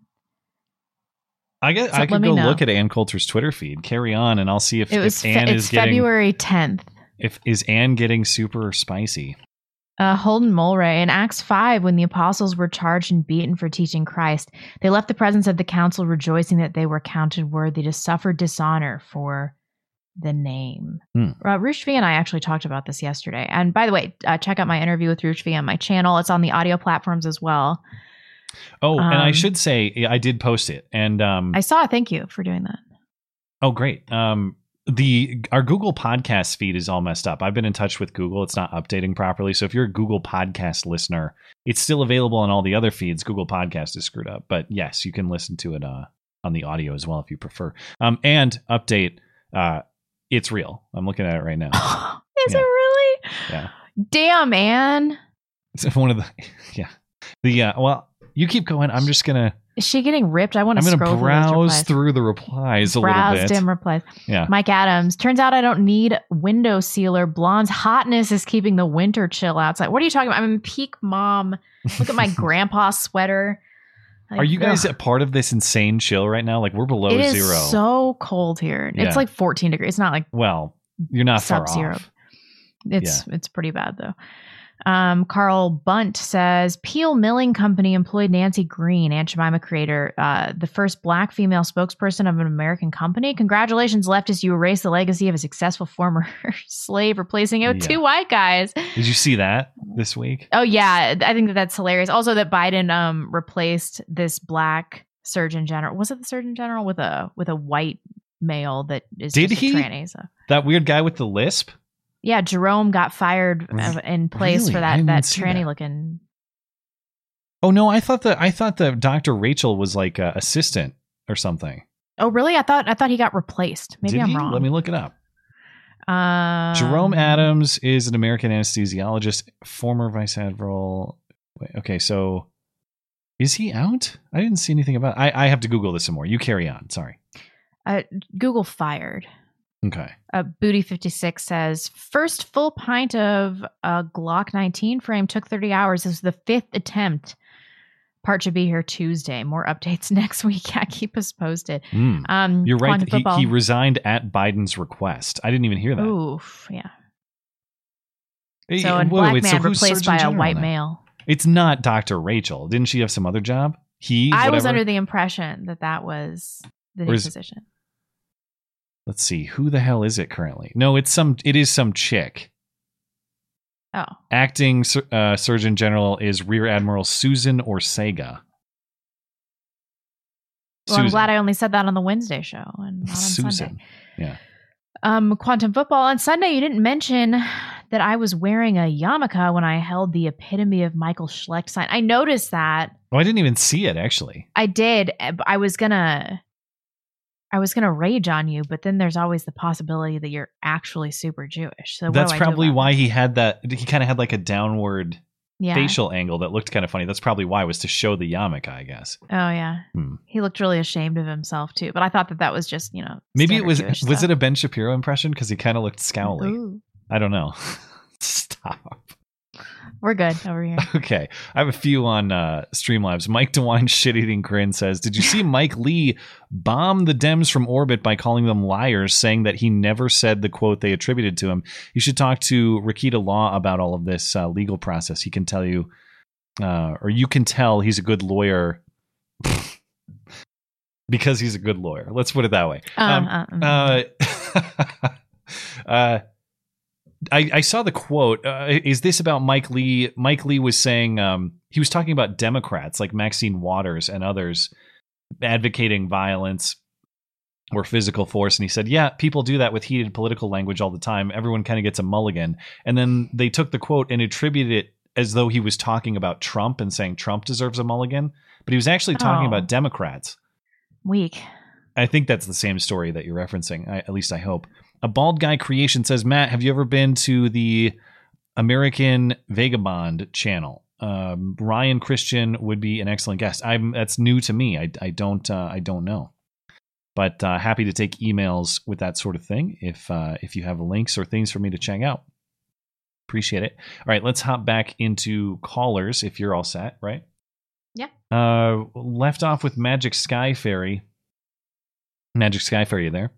S2: I guess
S3: So
S2: I could go
S3: know.
S2: look at Ann Coulter's Twitter feed. Carry on, and I'll see if,
S3: It was
S2: if Ann
S3: it's
S2: is getting
S3: February 10th.
S2: if is Ann getting super spicy.
S3: Uh, Holden Mulray in Acts 5, when the apostles were charged and beaten for teaching Christ, they left the presence of the council rejoicing that they were counted worthy to suffer dishonor for the name.
S2: Hmm.
S3: Uh, Rushvi and I actually talked about this yesterday. And by the way, uh, check out my interview with Rushvi on my channel. It's on the audio platforms as well.
S2: Oh, and I
S3: Um,
S2: should say I did post it, and um,
S3: I saw. Thank you for doing that.
S2: oh great. Um, the our Google Podcast feed is all messed up. I've been in touch with Google; it's not updating properly. So if you're a Google Podcast listener, it's still available on all the other feeds. Google Podcast is screwed up, but yes, you can listen to it uh, on the audio as well if you prefer. Um, and update, uh, it's real. I'm looking at it right now. *laughs*
S3: Is
S2: Yeah.
S3: it really?
S2: Yeah.
S3: Damn, man.
S2: It's *laughs* one of the *laughs* yeah the uh, well. You keep going. I'm just gonna.
S3: Is she getting ripped? I want
S2: I'm
S3: to
S2: gonna
S3: scroll
S2: browse
S3: through, those replies.
S2: through the replies a
S3: Browse
S2: little bit.
S3: dim replies.
S2: Yeah.
S3: Mike Adams. Turns out I don't need window sealer. Blonde's hotness is keeping the winter chill outside. What are you talking about? I'm in peak mom. Look at my *laughs* grandpa sweater. Like,
S2: Are you guys
S3: ugh.
S2: a part of this insane chill right now? Like we're below
S3: It is
S2: zero.
S3: so cold here.
S2: Yeah.
S3: It's like 14 degrees. It's not like
S2: well, you're not
S3: Sub-zero.
S2: off.
S3: It's it's pretty bad though. Um, Carl Bunt says Pearl Milling Company employed Nancy Green, Aunt Jemima creator, uh, the first black female spokesperson of an American company. Congratulations, leftist! You erased the legacy of a successful former *laughs* slave, replacing it with
S2: Yeah.
S3: two white guys.
S2: Did you see that this week?
S3: Oh yeah, I think that that's hilarious. Also, that Biden um replaced this black surgeon general. Was it the surgeon general with a with a white male that is
S2: Did he?
S3: tranny. So
S2: That weird guy with the lisp.
S3: Yeah, Jerome got fired in place
S2: Really?
S3: for that that tranny
S2: that.
S3: looking.
S2: Oh no, I thought that I thought that Dr. Rachel was like a assistant or something.
S3: Oh really? I thought I thought he got replaced. Maybe
S2: Did
S3: I'm
S2: he?
S3: wrong.
S2: Let me look it up.
S3: Um,
S2: Jerome Adams is an American anesthesiologist, former vice admiral. Wait, okay, so is he out? I didn't see anything about. I I have to Google this some more. You carry on. Sorry.
S3: Uh, Google fired.
S2: Okay.
S3: Uh, Booty fifty six says first full pint of a Glock nineteen frame took thirty hours. This is the fifth attempt. Part should be here Tuesday. More updates *laughs* next week. Yeah, keep us posted.
S2: Hmm.
S3: Um,
S2: You're right. He, he resigned at Biden's request. I didn't even hear that.
S3: Oof, yeah.
S2: Hey,
S3: So a black
S2: wait,
S3: man
S2: who's
S3: replaced
S2: Surgeon
S3: by a white
S2: now?
S3: male.
S2: It's not Dr. Rachel. Didn't she have some other job? He.
S3: I was under the impression that that was the new position.
S2: Let's see. Who the hell is it currently? No, it's some. It is some chick.
S3: Oh,
S2: Acting uh, Surgeon General is Rear Admiral Susan Orsega.
S3: well, I'm glad I only said that on the Wednesday show and not on
S2: Susan.
S3: Sunday.
S2: Yeah.
S3: Um, quantum football on Sunday. You didn't mention that I was wearing a yarmulke when I held the epitome of Michael Schlecht sign. I noticed that.
S2: Oh, I didn't even see it actually.
S3: I did. eh, I was gonna, I was gonna rage on you, but then there's always the possibility that you're actually super Jewish. So
S2: That's
S3: do I do
S2: probably why
S3: that?
S2: he had that. He kind of had like a downward
S3: yeah.
S2: facial angle that looked kind of funny. That's probably why it was to show the yarmulke, I guess.
S3: Oh yeah.
S2: Hmm.
S3: He looked really ashamed of himself too. But I thought that that was just you know
S2: Maybe it was.
S3: Jewish
S2: was
S3: stuff.
S2: it a Ben Shapiro impression? Because he kind of looked scowly.
S3: Ooh.
S2: I don't know. *laughs* Stop.
S3: We're good over here. *laughs*
S2: Okay, I have a few on uh, Streamlabs. Mike DeWine *laughs* shit eating grin says, "Did you see *laughs* Mike Lee bomb the Dems from orbit by calling them liars, saying that he never said the quote they attributed to him? You should talk to Rekieta Law about all of this uh, legal process. He can tell you, uh, or you can tell he's a good lawyer." because he's a good lawyer. Let's put it that way. Um,
S3: Uh, uh,
S2: uh, uh, I, I saw the quote. Uh, is this about Mike Lee? Mike Lee was saying um, he was talking about Democrats like Maxine Waters and others advocating violence or physical force. And he said, Yeah, people do that with heated political language all the time. Everyone kind of gets a mulligan. And then they took the quote and attributed it as though he was talking about Trump and saying Trump deserves a mulligan. But he was actually talking
S3: Oh.
S2: about Democrats.
S3: weak.
S2: I think that's the same story that you're referencing. I, at least I hope. A bald guy creation says, Matt, have you ever been to the American Vagabond channel? Um, Ryan Christian would be an excellent guest. I'm that's new to me. I, I don't uh, I don't know, but uh, happy to take emails with that sort of thing. If uh, if you have links or things for me to check out, appreciate it. All right, let's hop back into callers. If you're all set, right?
S3: Yeah.
S2: Uh, left off with Magic Sky Fairy. Magic Sky Fairy, you there?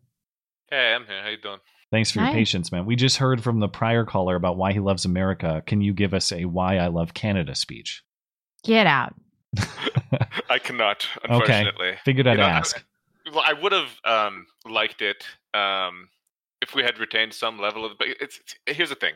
S8: Hey, I'm here. How you doing?
S2: Thanks for your patience, man. We just heard from the prior caller about why he loves America. Can you give us a why I love Canada speech?
S3: Get out. *laughs*
S8: I cannot, unfortunately.
S2: Figured I'd
S8: You know, I-
S2: ask.
S8: Well, I would have um, liked it um, if we had retained some level of. But it's, it's here's the thing: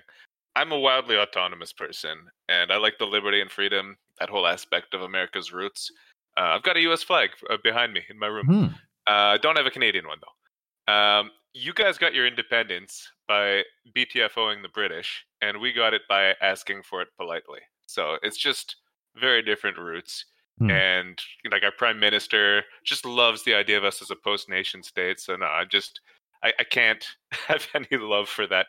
S8: I'm a wildly autonomous person, and I like the liberty and freedom, that whole aspect of America's roots. Uh, I've got a U.S. flag uh, behind me in my room.
S2: Hmm.
S8: Uh, don't have a Canadian one though. Um, you guys got your independence by BTFOing the British, and we got it by asking for it politely. So it's just very different roots.
S2: Hmm.
S8: And like our prime minister just loves the idea of us as a post nation state. So no, I just I, I can't *laughs* have any love for that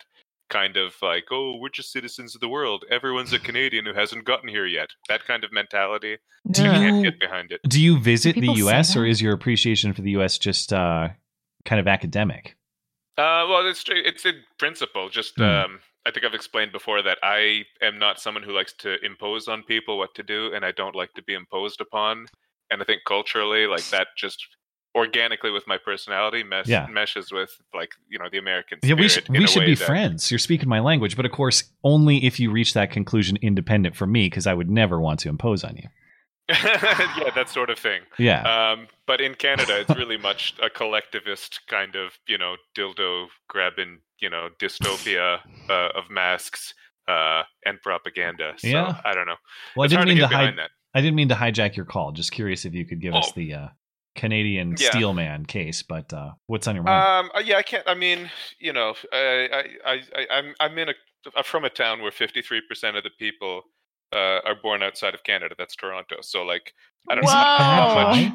S8: kind of like, oh, we're just citizens of the world. Everyone's a Canadian who hasn't gotten here yet. That kind of mentality.
S2: Do
S8: I
S3: Ugh.
S8: can't
S2: you-
S8: get behind it.
S2: Do you visit the U.S. or is your appreciation for the U.S. just uh, kind of academic?
S8: Uh, well, it's it's in principle. Just
S2: Hmm.
S8: um, I think I've explained before that I am not someone who likes to impose on people what to do, and I don't like to be imposed upon. And I think culturally, like that, just organically with my personality, mes-
S2: Yeah.
S8: meshes with like you know the American.
S2: Yeah, we should we should be
S8: that-
S2: friends. You're speaking my language, but of course, only if you reach that conclusion independent from me, because I would never want to impose on you. *laughs*
S8: yeah, that sort of thing.
S2: Yeah.
S8: Um, but in Canada, it's really much a collectivist kind of, you know, dildo grabbing, you know, dystopia uh, of masks uh, and propaganda. So
S2: Yeah.
S8: I don't know.
S2: well, I didn't mean
S8: to
S2: to hi-
S8: that.
S2: I didn't mean to hijack your call. Just curious if you could give us
S8: Oh.
S2: the uh, Canadian
S8: Yeah.
S2: steelman case, but uh, what's on your mind?
S8: Um, uh, yeah, I can't. I mean, you know, I, I, I, I'm, I'm in a, I'm from a town where 53 percent of the people uh, are born outside of Canada. That's Toronto. So, like, I don't know.
S2: that
S3: Whoa.
S2: much?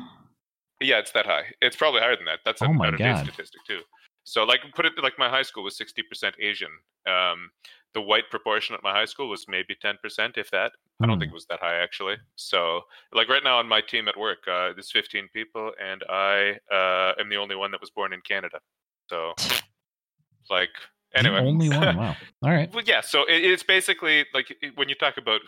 S8: Yeah, it's that high. It's probably higher than that. That's
S2: Oh
S8: an
S2: my
S8: out of date statistic too. So, like, put it like my high school was 60 percent Asian. Um, the white proportion at my high school was maybe 10 percent, if that. I don't
S2: Hmm.
S8: think it was that high actually. So, like right now on my team at work, uh, there's 15 people, and I uh, am the only one that was born in Canada. So, like, anyway,
S2: The only one. *laughs* Wow. All right.
S8: well, yeah. So it, it's basically like when you talk about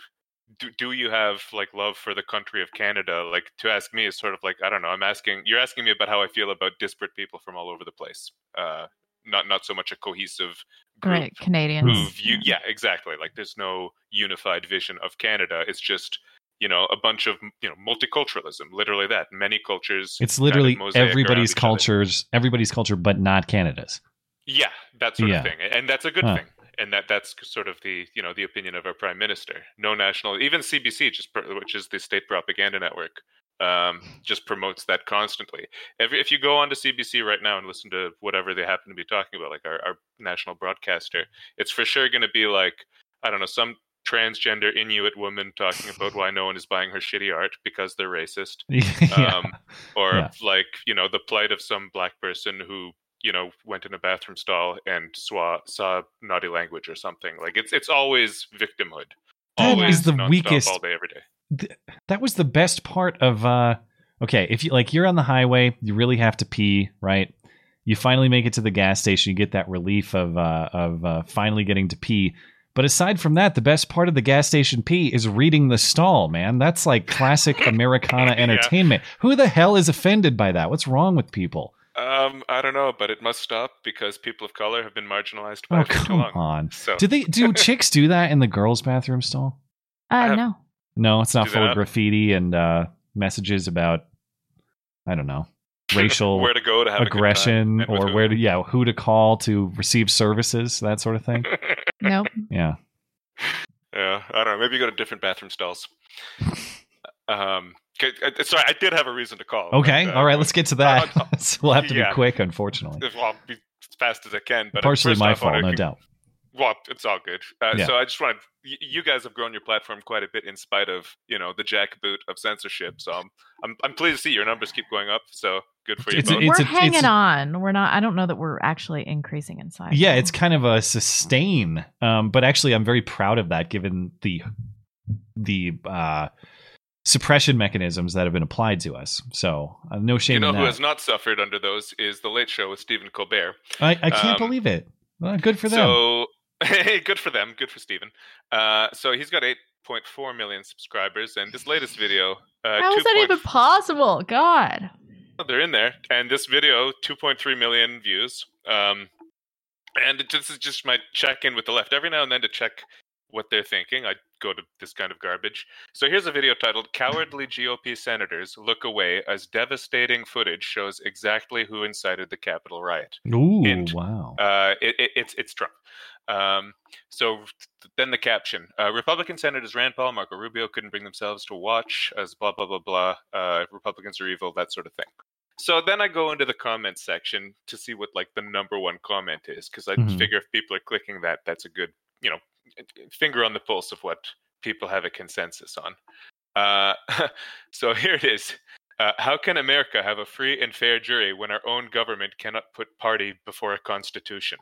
S8: do, do you have like love for the country of Canada? Like to ask me is sort of like I don't know. I'm asking you're asking me about how I feel about disparate people from all over the place. Uh, not not so much a cohesive group
S3: Right, Canadians.
S8: who view. Yeah, exactly. Like there's no unified vision of Canada. It's just you know a bunch of you know multiculturalism. Literally that many cultures.
S2: It's
S8: kind of
S2: literally everybody's
S8: each other.
S2: cultures, everybody's culture, but not Canada's.
S8: Yeah, that sort
S2: Yeah.
S8: of thing, and that's a good
S2: Huh.
S8: thing. And that that's sort of the you know the opinion of our prime minister. No national, even CBC, just which is the state propaganda network, um, just promotes that constantly. Every if you go onto CBC right now and listen to whatever they happen to be talking about, like our, our national broadcaster, it's for sure going to be like I don't know some transgender Inuit woman talking about why no one is buying her shitty art because they're racist *laughs*
S2: yeah.
S8: um, or
S2: Yeah.
S8: like you know the plight of some black person who you know went in a bathroom stall and saw saw naughty language or something like it's it's always victimhood.
S2: That
S8: always
S2: is the weakest-
S8: all day every day.
S2: Th- that was the best part of uh okay if you like you're on the highway you really have to pee right? You finally make it to the gas station you get that relief of uh of uh, finally getting to pee. But aside from that the best part of the gas station pee is reading the stall man. That's like classic *laughs* americana
S8: Yeah.
S2: entertainment. Who the hell is offended by that? What's wrong with people
S8: um i don't know but it must stop because people of color have been marginalized by
S2: oh
S8: it for too
S2: come
S8: long
S2: on
S8: so
S2: do they do *laughs* chicks do that in the girls bathroom stall
S3: Uh,
S8: have-
S3: no.
S2: no it's not
S8: Do
S2: full of graffiti and uh messages about i don't know racial *laughs*
S8: where to go to have
S2: aggression
S8: a good time, and with
S2: or where to yeah who to call to receive services that sort of thing *laughs*
S3: Nope.
S2: yeah
S8: Yeah, I don't know. Maybe you go to different bathroom stalls. um, 'kay, sorry, I did have a reason to call.
S2: okay
S8: but, uh,
S2: all right let's get to *laughs* that
S8: uh,
S2: so we'll have to
S8: yeah.
S2: be quick unfortunately
S8: Well, I'll be as fast as I can. But uh,
S2: partially my
S8: off,
S2: fault no
S8: con-
S2: doubt
S8: Well, it's all good. Uh,
S2: Yeah.
S8: So I just wanted y- you guys have grown your platform quite a bit in spite of you know the jackboot of censorship. So I'm I'm, I'm pleased to see your numbers keep going up. So good for you
S2: It's
S8: both.
S2: it's
S3: we're
S2: a-
S3: hanging
S2: it's
S3: on. We're not. I don't know that we're actually increasing in size.
S2: yeah it's kind of a sustain um but actually i'm very proud of that given the the uh suppression mechanisms that have been applied to us so uh, no shame
S8: you know
S2: in
S8: who has not suffered under those is the Late Show with Stephen Colbert.
S2: I, I can't
S8: um,
S2: believe it well, good for them
S8: So *laughs* hey, good for them. Good for Stephen. Uh, so he's got 8.4 million subscribers, and this latest video, uh,
S3: How is that even possible? God.
S8: they're in there, and this video, 2.3 million views. Um, and it, this is just my check in with the left every now and then to check what they're thinking. I go to this kind of garbage. So here's a video titled "Cowardly GOP Senators Look Away as Devastating Footage Shows Exactly Who Incited the Capitol Riot."
S2: ooh
S8: hint.
S2: wow
S8: Uh, it, it, it's it's Trump. Um, so then the caption: uh, Republican senators Rand Paul, Marco Rubio couldn't bring themselves to watch as blah blah blah blah. Uh, Republicans are evil, that sort of thing. So then I go into the comments section to see what like the number one comment is because I
S2: Mhm.
S8: figure if people are clicking that, that's a good you know finger on the pulse of what people have a consensus on. Uh, *laughs* so here it is. Uh, how can America have a free and fair jury when our own government cannot put party before a constitution?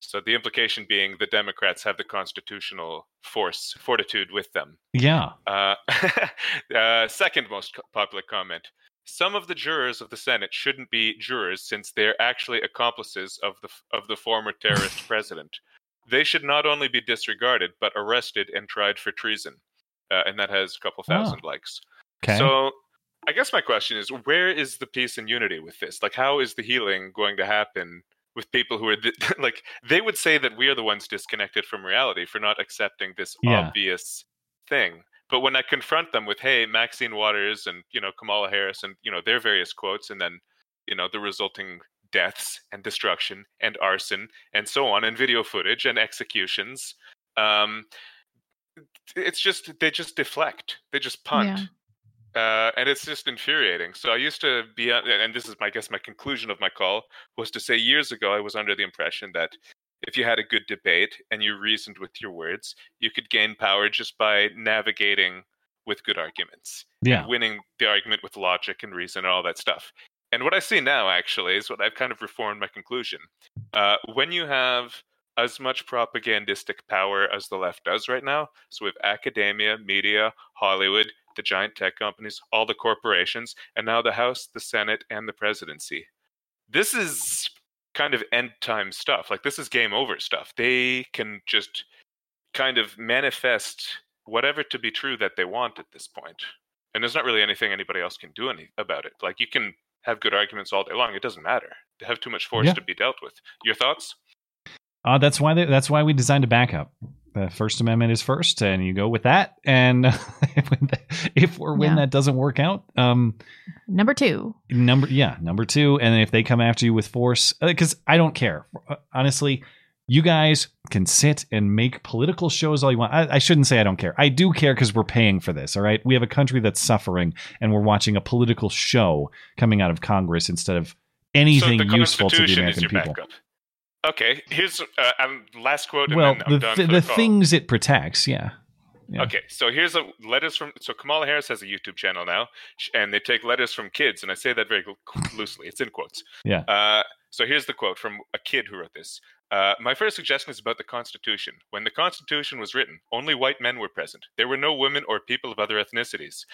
S8: So the implication being the Democrats have the constitutional force, fortitude with them.
S2: yeah
S8: Uh, *laughs* uh, second most popular comment. Some of the jurors of the Senate shouldn't be jurors since they're actually accomplices of the of the former terrorist *laughs* president. They should not only be disregarded but arrested and tried for treason. Uh, and that has a couple thousand likes.
S2: okay
S8: So I guess my question is where is the peace and unity with this? Like how is the healing going to happen with people who are th- *laughs* like they would say that we are the ones disconnected from reality for not accepting this
S2: Yeah.
S8: obvious thing. But when I confront them with hey Maxine Waters and you know Kamala Harris and you know their various quotes and then you know the resulting deaths and destruction and arson and so on and video footage and executions um it's just they just deflect they just punt
S3: Yeah.
S8: uh, and it's just infuriating. So I used to be, uh, and this is, my, I guess, my conclusion of my call was to say years ago I was under the impression that if you had a good debate and you reasoned with your words, you could gain power just by navigating with good arguments,
S2: Yeah.
S8: and winning the argument with logic and reason and all that stuff. And what I see now, actually, is what I've kind of reformed my conclusion. Uh, when you have as much propagandistic power as the left does right now, so we have academia, media, Hollywood, the giant tech companies, all the corporations, and now the House, the Senate, and the presidency. This is kind of end time stuff. Like, this is game over stuff. They can just kind of manifest whatever to be true that they want at this point. And there's not really anything anybody else can do any about it. Like, you can have good arguments all day long. It doesn't matter. They have too much force
S2: Yeah.
S8: to be dealt with. Your thoughts?
S2: Uh, that's why they, that's why we designed a backup. The First Amendment is first, and you go with that. And *laughs* if or when
S3: Yeah.
S2: that doesn't work out, um,
S3: Number two.
S2: number yeah, number two, and if they come after you with force, because I don't care. Uh, Honestly, you guys can sit and make political shows all you want. I, I shouldn't say I don't care. I do care because we're paying for this. All right, we have a country that's suffering, and we're watching a political show coming out of Congress instead of anything
S8: so
S2: useful to the American people.
S8: backup. Okay, here's uh, um, last quote. And
S2: Well,
S8: then I'm
S2: the
S8: done
S2: th- the
S8: the
S2: things it protects, yeah. Yeah.
S8: Okay, so here's a letters from. So Kamala Harris has a YouTube channel now, and they take letters from kids, and I say that very loosely. It's in quotes.
S2: Yeah.
S8: Uh, so here's the quote from a kid who wrote this. Uh, my first suggestion is about the Constitution. When the Constitution was written, only white men were present. There were no women or people of other ethnicities.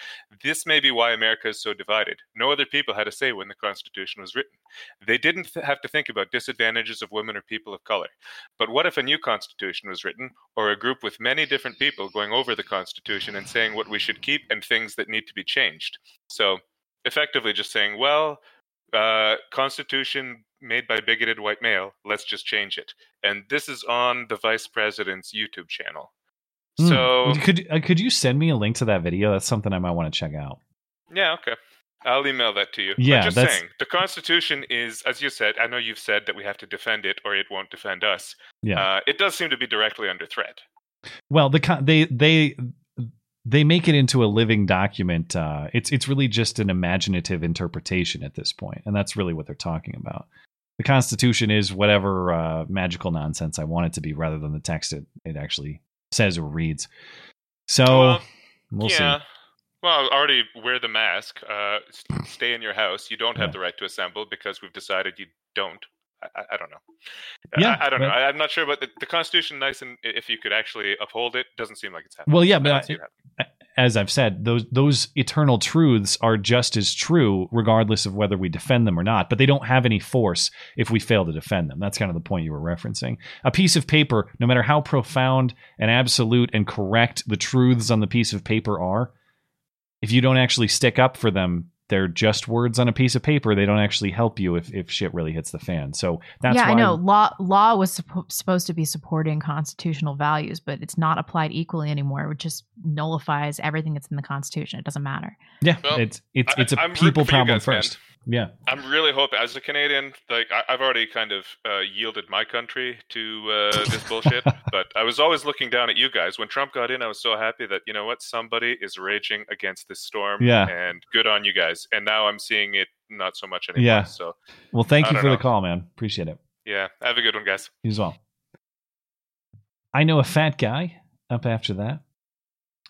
S8: This may be why America is so divided. No other people had a say when the Constitution was written. They didn't th- have to think about disadvantages of women or people of color. But what if a new Constitution was written, or a group with many different people going over the Constitution and saying what we should keep and things that need to be changed? So, effectively, just saying, well, uh, Constitution made by bigoted white male, let's just change it. And this is on the vice president's YouTube channel.
S2: Hmm.
S8: So,
S2: could uh, could you send me a link to that video? That's something I might want to check out.
S8: yeah, okay. I'll email that to you.
S2: Yeah,
S8: just
S2: that's-
S8: saying, the Constitution is, as you said, I know you've said that we have to defend it or it won't defend us.
S2: Yeah.
S8: Uh, it does seem to be directly under threat.
S2: Well, the con- they they they make it into a living document. Uh, it's it's really just an imaginative interpretation at this point, and that's really what they're talking about. The Constitution is whatever uh, magical nonsense I want it to be, rather than the text it it actually says or reads. So
S8: Well,
S2: we'll
S8: yeah.
S2: see.
S8: Well, already wear the mask. Uh, stay in your house. You don't have
S2: Yeah.
S8: the right to assemble because we've decided you don't. I, I, don't know.
S2: Yeah,
S8: I, I don't know.
S2: but-
S8: I, I'm not sure, but the, the Constitution, nice and if you could actually uphold it, doesn't seem like it's happening.
S2: Well, yeah, but I- as I've said, those those eternal truths are just as true, regardless of whether we defend them or not. But they don't have any force if we fail to defend them. That's kind of the point you were referencing. A piece of paper, no matter how profound and absolute and correct the truths on the piece of paper are, if you don't actually stick up for them, they're just words on a piece of paper. They don't actually help you if, if shit really hits the fan. So that's
S3: yeah,
S2: why
S3: I know. Law law was suppo- supposed to be supporting constitutional values, but it's not applied equally anymore, which just nullifies everything that's in the Constitution. It doesn't matter.
S2: Yeah,
S8: Well,
S2: it's it's it's a
S8: I'm rooting
S2: people problem
S8: guys, man.
S2: Yeah.
S8: I'm really hoping, as a Canadian, like I, I've already kind of uh, yielded my country to uh, this bullshit. *laughs* but I was always looking down at you guys when Trump got in. I was so happy that you know what, somebody is raging against this storm.
S2: Yeah.
S8: and good on you guys. And now I'm seeing it not so much anymore.
S2: Yeah.
S8: So
S2: Well, thank
S8: I
S2: you for the call, man. Appreciate it.
S8: yeah, have a good one, guys.
S2: You as well. I know a fat guy up after that.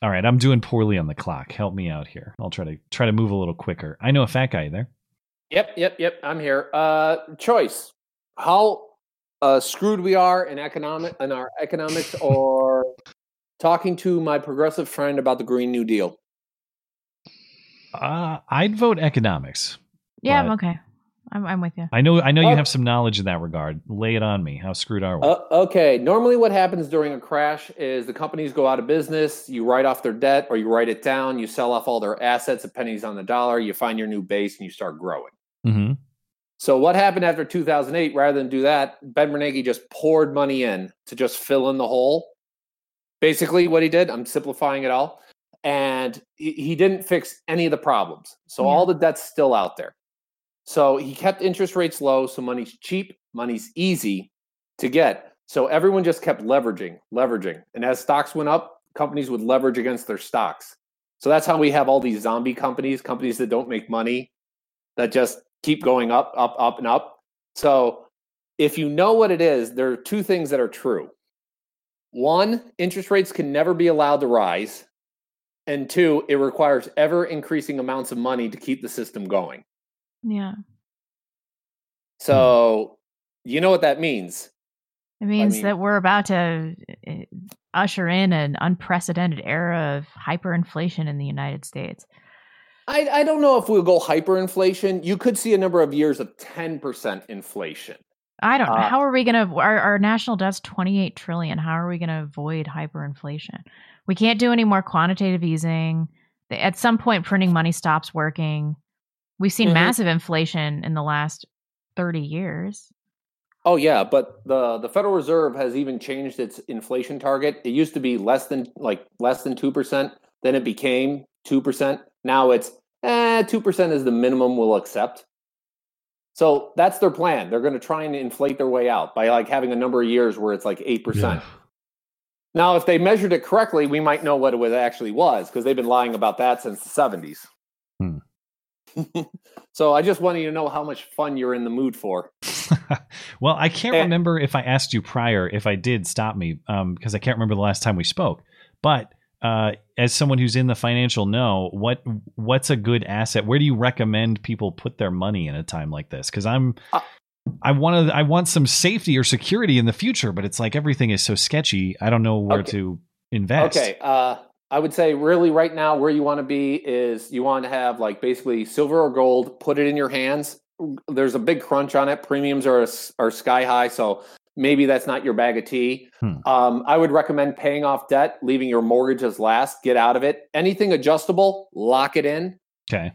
S2: All right, I'm doing poorly on the clock. Help me out here. I'll try to try to move a little quicker. I know a fat guy there.
S9: Yep, yep, yep. I'm here. Uh, choice: how uh, screwed we are in economic in our economics, *laughs* or talking to my progressive friend about the Green New Deal.
S2: Uh, I'd vote economics.
S3: Yeah, I'm okay. I'm, I'm with you.
S2: I know I know you
S9: Oh.
S2: have some knowledge in that regard. Lay it on me. How screwed are we?
S9: Uh, okay. Normally, what happens during a crash is the companies go out of business. You write off their debt, or you write it down. You sell off all their assets at pennies on the dollar. You find your new base, and you start growing.
S2: Hmm
S9: So what happened after 2008? Rather than do that, Ben Bernanke just poured money in to just fill in the hole. Basically, what he did, I'm simplifying it all, and he, he didn't fix any of the problems. So all the debt's still out there. So he kept interest rates low, so money's cheap, money's easy to get. So everyone just kept leveraging, leveraging, and as stocks went up, companies would leverage against their stocks. So that's how we have all these zombie companies, companies that don't make money, that just keep going up, up, up, and up. So if you know what it is, there are two things that are true. One, interest rates can never be allowed to rise. And two, it requires ever increasing amounts of money to keep the system going.
S3: Yeah.
S9: So you know what that means.
S3: It means
S9: mean-
S3: that we're about to uh, usher in an unprecedented era of hyperinflation in the United States.
S9: I, I don't know if we'll go hyperinflation. You could see a number of years of 10% inflation.
S3: I don't know.
S9: Uh,
S3: How are we going to our, our national debt's 28 trillion. How are we going to avoid hyperinflation? We can't do any more quantitative easing. At some point printing money stops working. We've seen
S9: Mhm.
S3: massive inflation in the last 30 years.
S9: Oh yeah, but the the Federal Reserve has even changed its inflation target. It used to be less than like less than 2%, then it became 2%. Now it's eh 2% is the minimum we'll accept. So that's their plan. They're going to try and inflate their way out by like having a number of years where it's like 8%.
S2: Yeah.
S9: Now, if they measured it correctly, we might know what it actually was because they've been lying about that since the 70s.
S2: Hmm. *laughs*
S9: so I just wanted you to know how much fun you're in the mood for. *laughs*
S2: well, I can't
S9: Eh.
S2: remember if I asked you prior. If I did, stop me um, because I can't remember the last time we spoke. But uh, as someone who's in the financial know, what what's a good asset? Where do you recommend people put their money in a time like this? Because I'm
S9: Uh,
S2: I want to I want some safety or security in the future, but it's like everything is so sketchy. I don't know where
S9: Okay.
S2: to invest.
S9: Okay. Uh, I would say really right now where you want to be is you want to have like basically silver or gold, put it in your hands. There's a big crunch on it. Premiums are are sky high, so maybe that's not your bag of tea.
S2: Hmm.
S9: Um, I would recommend paying off debt, leaving your mortgage as last. Get out of it. Anything adjustable, lock it in.
S2: Okay.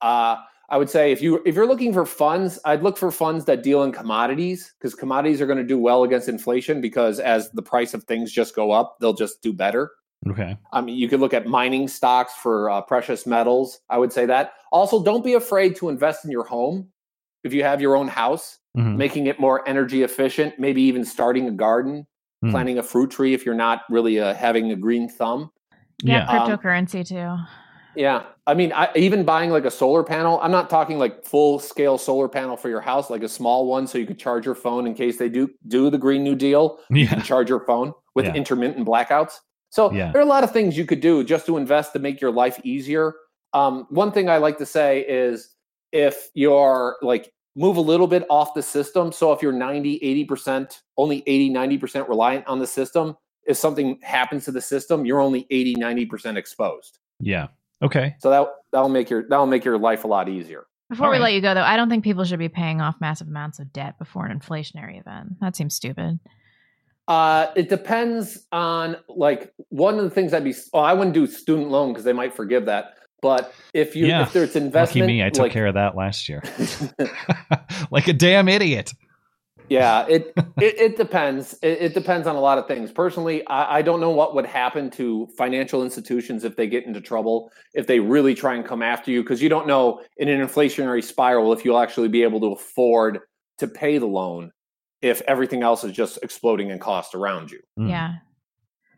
S9: Uh, I would say if you if you're looking for funds, I'd look for funds that deal in commodities because commodities are going to do well against inflation because as the price of things just go up, they'll just do better.
S2: Okay.
S9: I mean, you could look at mining stocks for uh, precious metals. I would say that. Also, don't be afraid to invest in your home. If you have your own house,
S2: Mhm.
S9: making it more energy efficient, maybe even starting a garden,
S2: Hmm.
S9: planting a fruit tree if you're not really uh, having a green thumb.
S3: Yeah,
S2: Yeah.
S9: Um,
S3: cryptocurrency too.
S9: Yeah. I mean, I, even buying like a solar panel, I'm not talking like full scale solar panel for your house, like a small one so you could charge your phone in case they do do the Green New Deal. You
S2: Yeah.
S9: can charge your phone with
S2: Yeah.
S9: intermittent blackouts. So
S2: Yeah.
S9: there are a lot of things you could do just to invest to make your life easier. Um, one thing I like to say is if you're like move a little bit off the system. So if you're 90, 80%, only 80, 90% reliant on the system, if something happens to the system, you're only 80, 90% exposed.
S2: Yeah. Okay.
S9: So that that'll make your that'll make your life a lot easier.
S3: Before
S2: All
S3: we
S2: right.
S3: let you go, though, I don't think people should be paying off massive amounts of debt before an inflationary event. That seems stupid.
S9: Uh, it depends on like one of the things I'd be. Oh, I wouldn't do student loan because they might forgive that. But if you
S2: Yeah.
S9: if there's investment, Lucky
S2: me, I took
S9: like,
S2: care of that last year. *laughs* *laughs* like a damn idiot.
S9: yeah, it, *laughs* it it depends. It, it depends on a lot of things. Personally, I, I don't know what would happen to financial institutions if they get into trouble, if they really try and come after you, because you don't know in an inflationary spiral if you'll actually be able to afford to pay the loan if everything else is just exploding in cost around you.
S2: Mm.
S3: Yeah.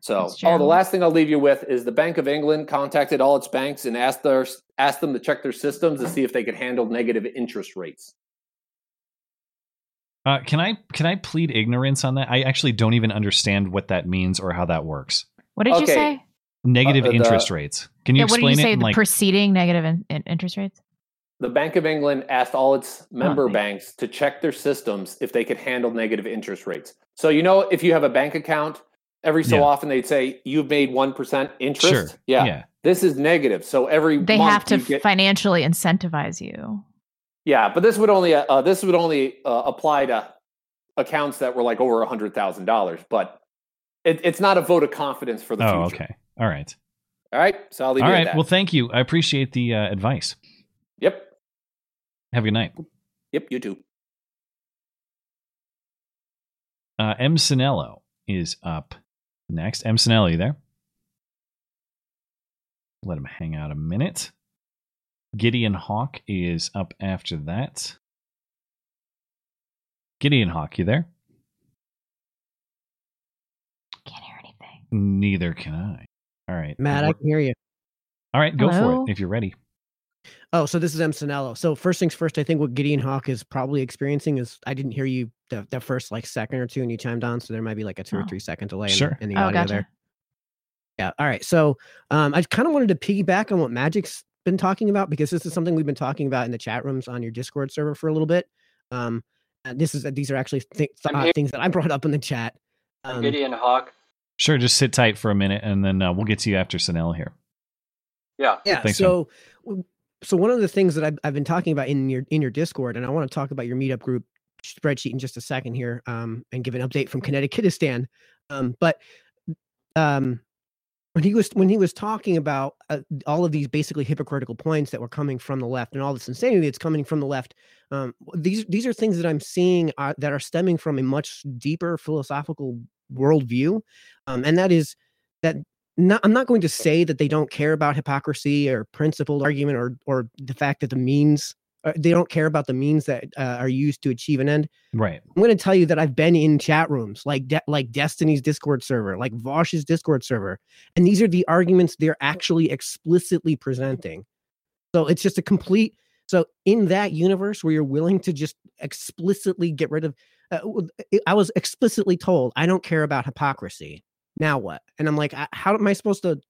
S9: So, oh, the last thing I'll leave you with is the Bank of England contacted all its banks and asked their asked them to check their systems to see if they could handle negative interest rates.
S2: Uh, can I can I plead ignorance on that? I actually don't even understand what that means or how that works.
S3: What did you say?
S2: Negative
S9: Uh, the-
S2: interest rates. Can you
S3: yeah, what did
S2: explain
S3: you say?
S2: it? in,
S3: The
S2: like,
S3: preceding negative in, in interest rates?
S9: The Bank of England asked all its member
S3: thank-
S9: banks to check their systems if they could handle negative interest rates. So, you know, if you have a bank account, every so
S2: Yeah.
S9: often they'd say you've made 1% interest.
S2: sure.
S9: Yeah.
S2: Yeah.
S9: This is negative. So every
S3: They
S9: month
S3: have to
S9: get-
S3: financially incentivize you.
S9: Yeah, but this would only uh, this would only uh, apply to accounts that were like over a hundred thousand dollars. But it, it's not a vote of confidence for the
S2: Oh,
S9: future.
S2: okay. All right.
S9: All right, so I'll leave
S2: All
S9: you
S2: right.
S9: that.
S2: Well, thank you. I appreciate the uh, advice.
S9: yep,
S2: Have a good night.
S9: yep, you too.
S2: Uh, M. Sinello is up next. M. Sinello, there? Let him hang out a minute. Gideon Hawk is up after that. Gideon Hawk, you there?
S3: Can't hear anything.
S2: Neither can I. All right.
S10: Matt, I can hear you.
S2: All right, go
S3: Hello?
S2: for it if you're ready.
S10: Oh, so this is M. Sinello. So first things first, I think what Gideon Hawk is probably experiencing is I didn't hear you the, the first like second or two and you chimed on, so there might be like a two or
S3: Oh.
S10: three second delay
S2: Sure.
S10: in, the- in the
S3: Oh,
S10: audio
S3: gotcha.
S10: there. Yeah. All right. So um, I kind of wanted to piggyback on what Magic's been talking about because this is something we've been talking about in the chat rooms on your Discord server for a little bit. Um, and this is these are actually th-
S11: I'm
S10: uh, things that I brought up in the chat.
S11: I'm
S10: Um,
S11: Gideon Hawk.
S2: Sure, just sit tight for a minute, and then uh, we'll get to you after Sanel here.
S11: Yeah.
S10: Yeah.
S2: Thanks,
S10: so, w- so one of the things that I've, I've been talking about in your in your Discord, and I want to talk about your meetup group spreadsheet in just a second here, um, and give an update from Connecticutistan. Um, but um, when he was when he was talking about uh, all of these basically hypocritical points that were coming from the left and all this insanity that's coming from the left, um, these these are things that I'm seeing uh, that are stemming from a much deeper philosophical worldview, um, and that is that not, I'm not going to say that they don't care about hypocrisy or principled argument or or the fact that the means they don't care about the means that uh, are used to achieve an end.
S2: Right.
S10: I'm going to tell you that I've been in chat rooms like De- like Destiny's Discord server, like Vaush's Discord server, and these are the arguments they're actually explicitly presenting. So it's just a complete. So in that universe where you're willing to just explicitly get rid of, uh, I was explicitly told I don't care about hypocrisy. Now what? And I'm like, how am I supposed to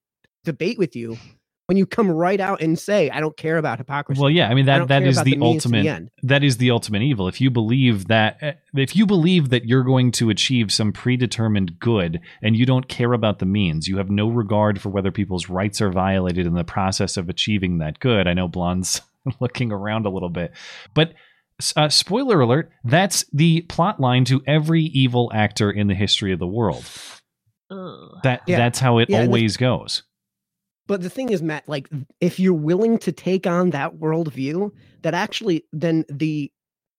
S10: debate with you when you come right out and say I don't care about hypocrisy?
S2: Well, yeah, I mean that
S10: don't
S2: that
S10: care
S2: is
S10: about
S2: the,
S10: the means to the
S2: ultimate
S10: end.
S2: that is the ultimate evil. If you believe that eh, if you believe that you're going to achieve some predetermined good and you don't care about the means, you have no regard for whether people's rights are violated in the process of achieving that good. I know Blonde's *laughs* looking around a little bit. But uh, spoiler alert, that's the plot line to every evil actor in the history of the world.
S3: Ugh.
S2: That
S10: Yeah.
S2: that's how it
S10: Yeah, and the-
S2: always goes.
S10: But the thing is, Matt, like if you're willing to take on that worldview, that actually then the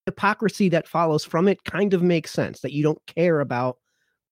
S10: hypocrisy that follows from it kind of makes sense. That you don't care about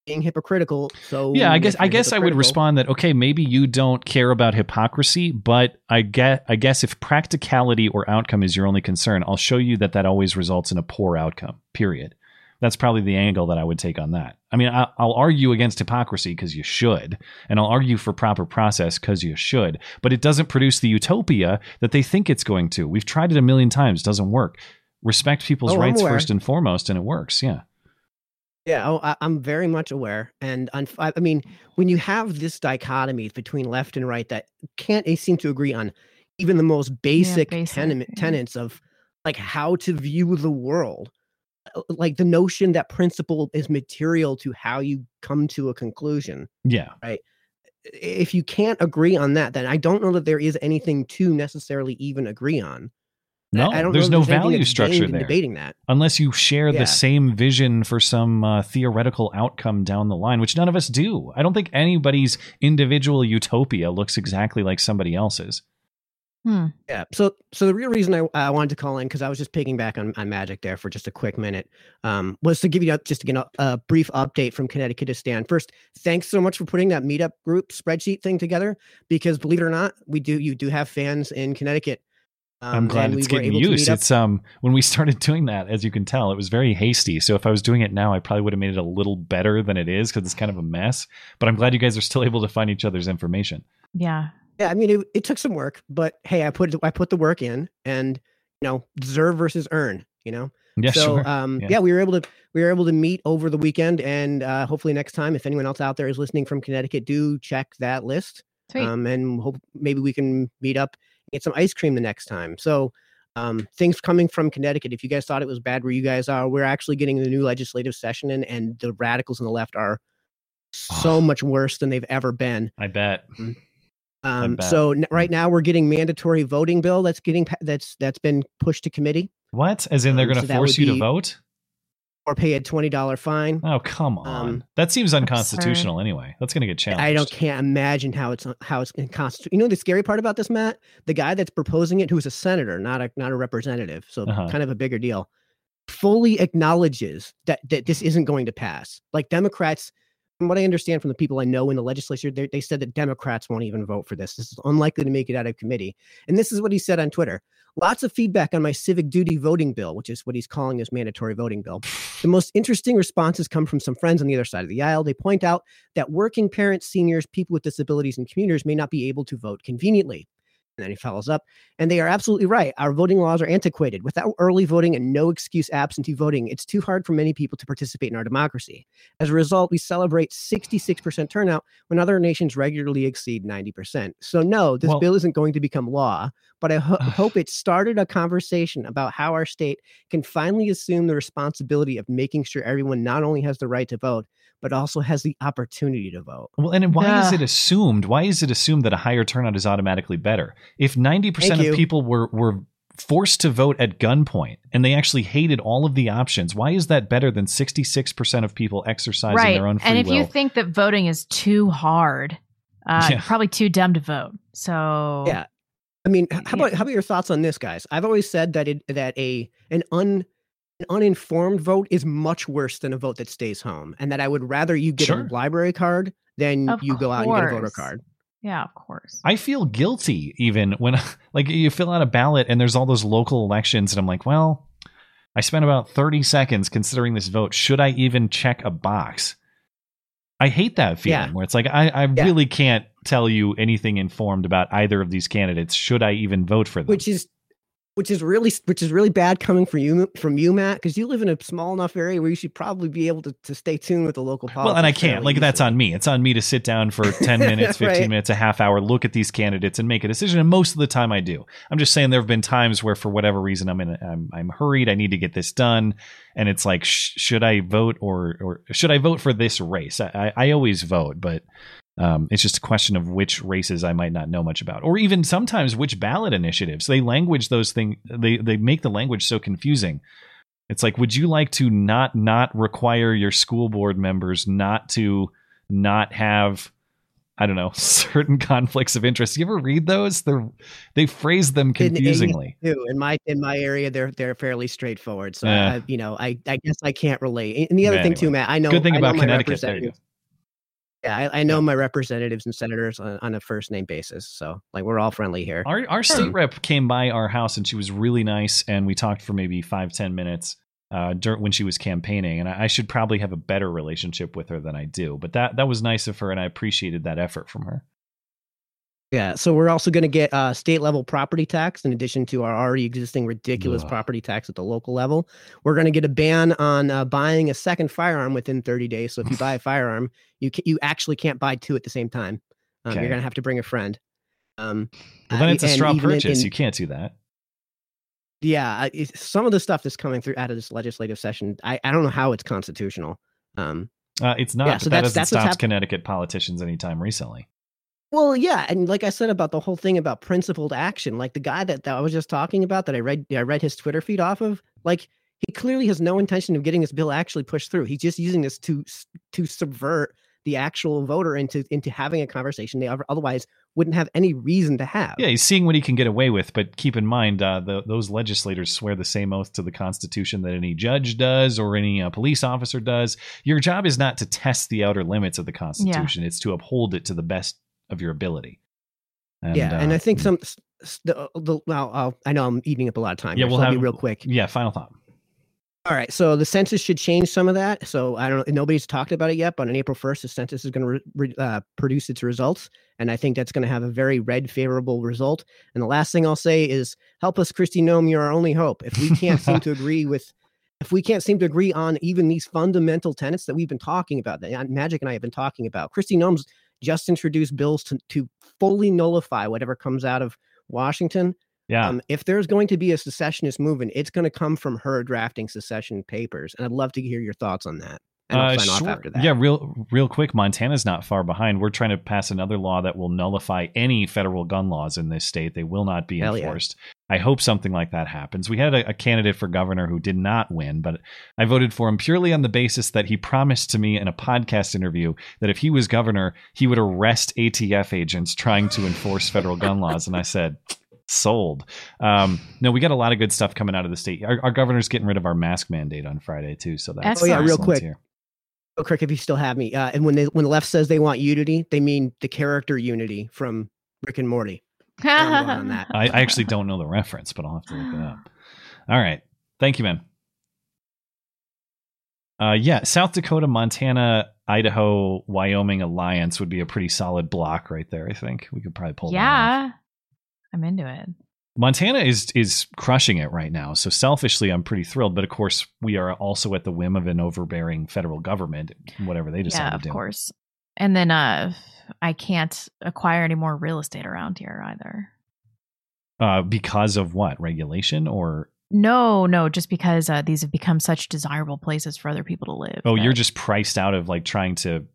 S10: being hypocritical. So
S2: yeah i guess i guess i would respond that okay maybe you don't care about hypocrisy but i get i guess if practicality or outcome is your only concern i'll show you that that always results in a poor outcome period that's probably the angle that i would take on that. I mean I, i'll argue against hypocrisy because you should and i'll argue for proper process because you should but it doesn't produce the utopia that they think it's going to. We've tried it a million times doesn't work. Respect people's
S10: Oh,
S2: rights first and foremost and it works yeah.
S10: Yeah, oh, I, I'm very much aware, and unf- I I mean, when you have this dichotomy between left and right that can't seem to agree on even the most basic,
S3: basic,
S10: tenement,
S3: yeah.
S10: tenets of like how to view the world, like the notion that principle is material to how you come to a conclusion.
S2: yeah Right.
S10: If you can't agree on that, then I don't know that there is anything to necessarily even agree on.
S2: No
S10: I don't
S2: there's no
S10: anything
S2: value structure
S10: in
S2: there
S10: Debating that.
S2: unless you share
S10: Yeah.
S2: the same vision for some uh, theoretical outcome down the line, which none of us do. I don't think anybody's individual utopia looks exactly like somebody else's.
S3: Hmm.
S10: Yeah. So, so the real reason I, I wanted to call in because I was just picking back on, on Magic there for just a quick minute, um, was to give you a- just again a, a brief update from Connecticutistan. First, thanks so much for putting that meetup group spreadsheet thing together because believe it or not, we do you do have fans in Connecticut. Um,
S2: I'm glad
S10: and we
S2: it's getting
S10: able
S2: used. It's um when we *laughs* started doing that, as you can tell, it was very hasty. So if I was doing it now, I probably would have made it a little better than it is because it's kind of a mess. But I'm glad you guys are still *laughs* able to find each other's information.
S3: Yeah.
S10: Yeah, I mean, it, it took some work, but hey, I put I put the work in, and you know, deserve versus earn. You know,
S2: Yeah,
S10: so
S2: sure.
S10: um,
S2: Yeah.
S10: yeah. we were able to we were able to meet over the weekend, and uh, hopefully next time, if anyone else out there is listening from Connecticut, do check that list,
S3: Sweet.
S10: um, and hope maybe we can meet up, get some ice cream the next time. So. Um, things coming from Connecticut. If you guys thought it was bad where you guys are, we're actually getting the new legislative session in, and the radicals on the left are so much worse than they've ever been.
S2: I bet.
S10: Um, so n- right now we're getting mandatory voting bill that's getting pa- that's that's been pushed to committee
S2: What? As in they're
S10: Um,
S2: going
S10: so
S2: to
S10: that
S2: force you to vote?
S10: or pay a twenty dollar fine.
S2: Oh come on.
S10: Um,
S2: that seems unconstitutional anyway. That's going to get challenged.
S10: I don't can't imagine how it's how it's constitute. You know the scary part about this, Matt? The guy that's proposing it, who's a senator, not a not a representative, so
S2: Uh-huh.
S10: kind of a bigger deal, fully acknowledges that that this isn't going to pass. Like Democrats, from what I understand from the people I know in the legislature, they, they said that Democrats won't even vote for this. This is unlikely to make it out of committee. And this is what he said on Twitter. Lots of feedback on my civic duty voting bill, which is what he's calling his mandatory voting bill. The most interesting responses come from some friends on the other side of the aisle. They point out that working parents, seniors, people with disabilities, and commuters may not be able to vote conveniently. And then he follows up, and they are absolutely right. Our voting laws are antiquated. Without early voting and no excuse absentee voting, it's too hard for many people to participate in our democracy. As a result, we celebrate 66% turnout when other nations regularly exceed 90%. So, no, this
S2: Well-
S10: bill isn't going to become law, but I ho- *sighs* hope it started a conversation about how our state can finally assume the responsibility of making sure everyone not only has the right to vote, but also has the opportunity to vote.
S2: Well, and why is it assumed? Why is it assumed that a higher turnout is automatically better? If ninety percent of people were were forced to vote at gunpoint and they actually hated all of the options, why is that better than sixty six percent of people exercising
S3: right.
S2: their own free will?
S3: and if
S2: will?
S3: you think that voting is too hard, uh,
S2: Yeah.
S3: you're probably too dumb to vote. So
S10: Yeah. I mean, h- how about how about your thoughts on this, guys? I've always said that it that a an un an uninformed vote is much worse than a vote that stays home, and that I would rather you get
S2: Sure.
S10: a library card than
S3: Of
S10: you go out and get a voter card.
S3: yeah, of course.
S2: I feel guilty even when *laughs* like you fill out a ballot and there's all those local elections and I'm like, well, I spent about 30 seconds considering this vote. Should I even check a box? I hate that feeling
S10: Yeah.
S2: where it's like I, I
S10: Yeah.
S2: really can't tell you anything informed about either of these candidates. Should I even vote for them?
S10: which is which is really which is really bad coming from you from you matt because you live in a small enough area where you should probably be able to, to stay tuned with the local politics
S2: well, and I can't. Like that's on me. It's on me to sit down for *laughs* 10 minutes, 15
S10: Right.
S2: minutes, a half hour, look at these candidates and make a decision. And most of the time I do. I'm just saying there have been times where for whatever reason I'm in a, I'm I'm hurried, I need to get this done and it's like sh- should I vote or or should I vote for this race? I I, I always vote, but um, it's just a question of which races I might not know much about, or even sometimes which ballot initiatives. They language those things. They they make the language so confusing. It's like, would you like to not not require your school board members not to not have, I don't know, *laughs* certain conflicts of interest? You ever read those? They're they phrase them
S10: In- in-
S2: confusingly.
S10: too. In my in my area, they're they're fairly straightforward. So
S2: Yeah.
S10: I, you know, I I guess I can't relate. And the other thing too, Matt, I know
S2: Good thing
S10: I
S2: about Connecticut. There you go.
S10: Representatives- Yeah, I, I know my representatives and senators on, on a first name basis. So like we're all friendly here.
S2: Our our state rep came by our house and she was really nice, and we talked for maybe five ten minutes uh, dur- when she was campaigning. And I, I should probably have a better relationship with her than I do, but that that was nice of her, and I appreciated that effort from her.
S10: Yeah, so we're also going to get uh, state level property tax in addition to our already existing ridiculous
S2: Ugh.
S10: property tax at the local level. We're going to get a ban on uh, buying a second firearm within 30 days. So if you buy a *laughs* firearm, you ca- you actually can't buy two at the same time. Um,
S2: Okay.
S10: You're going to have to bring a friend. Um,
S2: Well, then
S10: uh,
S2: it's a straw
S10: even in-
S2: purchase.
S10: in-
S2: you can't do that.
S10: yeah, I- some of the stuff that's coming through out of this legislative session, I, I don't know how it's constitutional. Um,
S2: Uh, it's not.
S10: Yeah, so
S2: that
S10: that's-
S2: hasn't
S10: that's hap-
S2: Connecticut politicians anytime recently.
S10: Well, yeah, and like I said about the whole thing about principled action, like the guy that, that I was just talking about that I read I read his Twitter feed off of, like he clearly has no intention of getting this bill actually pushed through. He's just using this to to subvert the actual voter into into having a conversation they otherwise wouldn't have any reason to have.
S2: Yeah, he's seeing what he can get away with, but keep in mind, uh, the, those legislators swear the same oath to the Constitution that any judge does or any uh, police officer does. Your job is not to test the outer limits of the Constitution; it's to uphold it to the best of your ability. And,
S10: yeah, and
S2: uh,
S10: I think some s- s- the, the well, I'll, I know I'm eating up a lot of time.
S2: yeah,
S10: here,
S2: we'll
S10: so
S2: have
S10: be real quick.
S2: Yeah, final thought.
S10: All right, so the census should change some of that. So I don't. Nobody's talked about it yet, but on April first, the census is going to uh, produce its results, and I think that's going to have a very red favorable result. And the last thing I'll say is, help us, Kristi Noem. You're our only hope. If we can't seem to agree *laughs* with, if we can't seem to agree on even these fundamental tenets that we've been talking about, that uh, Magic and I have been talking about, Kristi Noem's just introduce bills to to fully nullify whatever comes out of Washington.
S2: Yeah.
S10: Um, if there's going to be a secessionist movement, it's going to come from her drafting secession papers, and I'd love to hear your thoughts on that. And I'll
S2: Uh,
S10: sign off
S2: sure.
S10: after that.
S2: Yeah, real real quick. Montana's not far behind. We're trying to pass another law that will nullify any federal gun laws in this state. They will not be
S10: Hell yeah.
S2: enforced. I hope something like that happens. We had a, a candidate for governor who did not win, but I voted for him purely on the basis that he promised to me in a podcast interview that if he was governor, he would arrest ATF agents trying to enforce federal gun laws. And I said, sold. Um, no, we got a lot of good stuff coming out of the state. Our, our governor's getting rid of our mask mandate on Friday too. So that's
S10: Oh yeah, real quick.
S2: here.
S10: Real quick, if you still have me, uh, and when they when the left says they want unity, they mean the character unity from Rick and Morty. I'm on that. *laughs*
S2: I, I actually don't know the reference, but I'll have to look it up. All right. Thank you, man. Uh, yeah, South Dakota, Montana, Idaho, Wyoming alliance would be a pretty solid block right there. I think we could probably pull. that off.
S3: yeah. I'm into it.
S2: Montana is is crushing it right now. So selfishly, I'm pretty thrilled. But of course, we are also at the whim of an overbearing federal government, whatever they decide
S3: yeah,
S2: to
S3: of course. And then uh I can't acquire any more real estate around here either.
S2: Uh, because of what regulation or
S3: No, no, just because uh, these have become such desirable places for other people to live.
S2: oh, you're just priced out of like trying to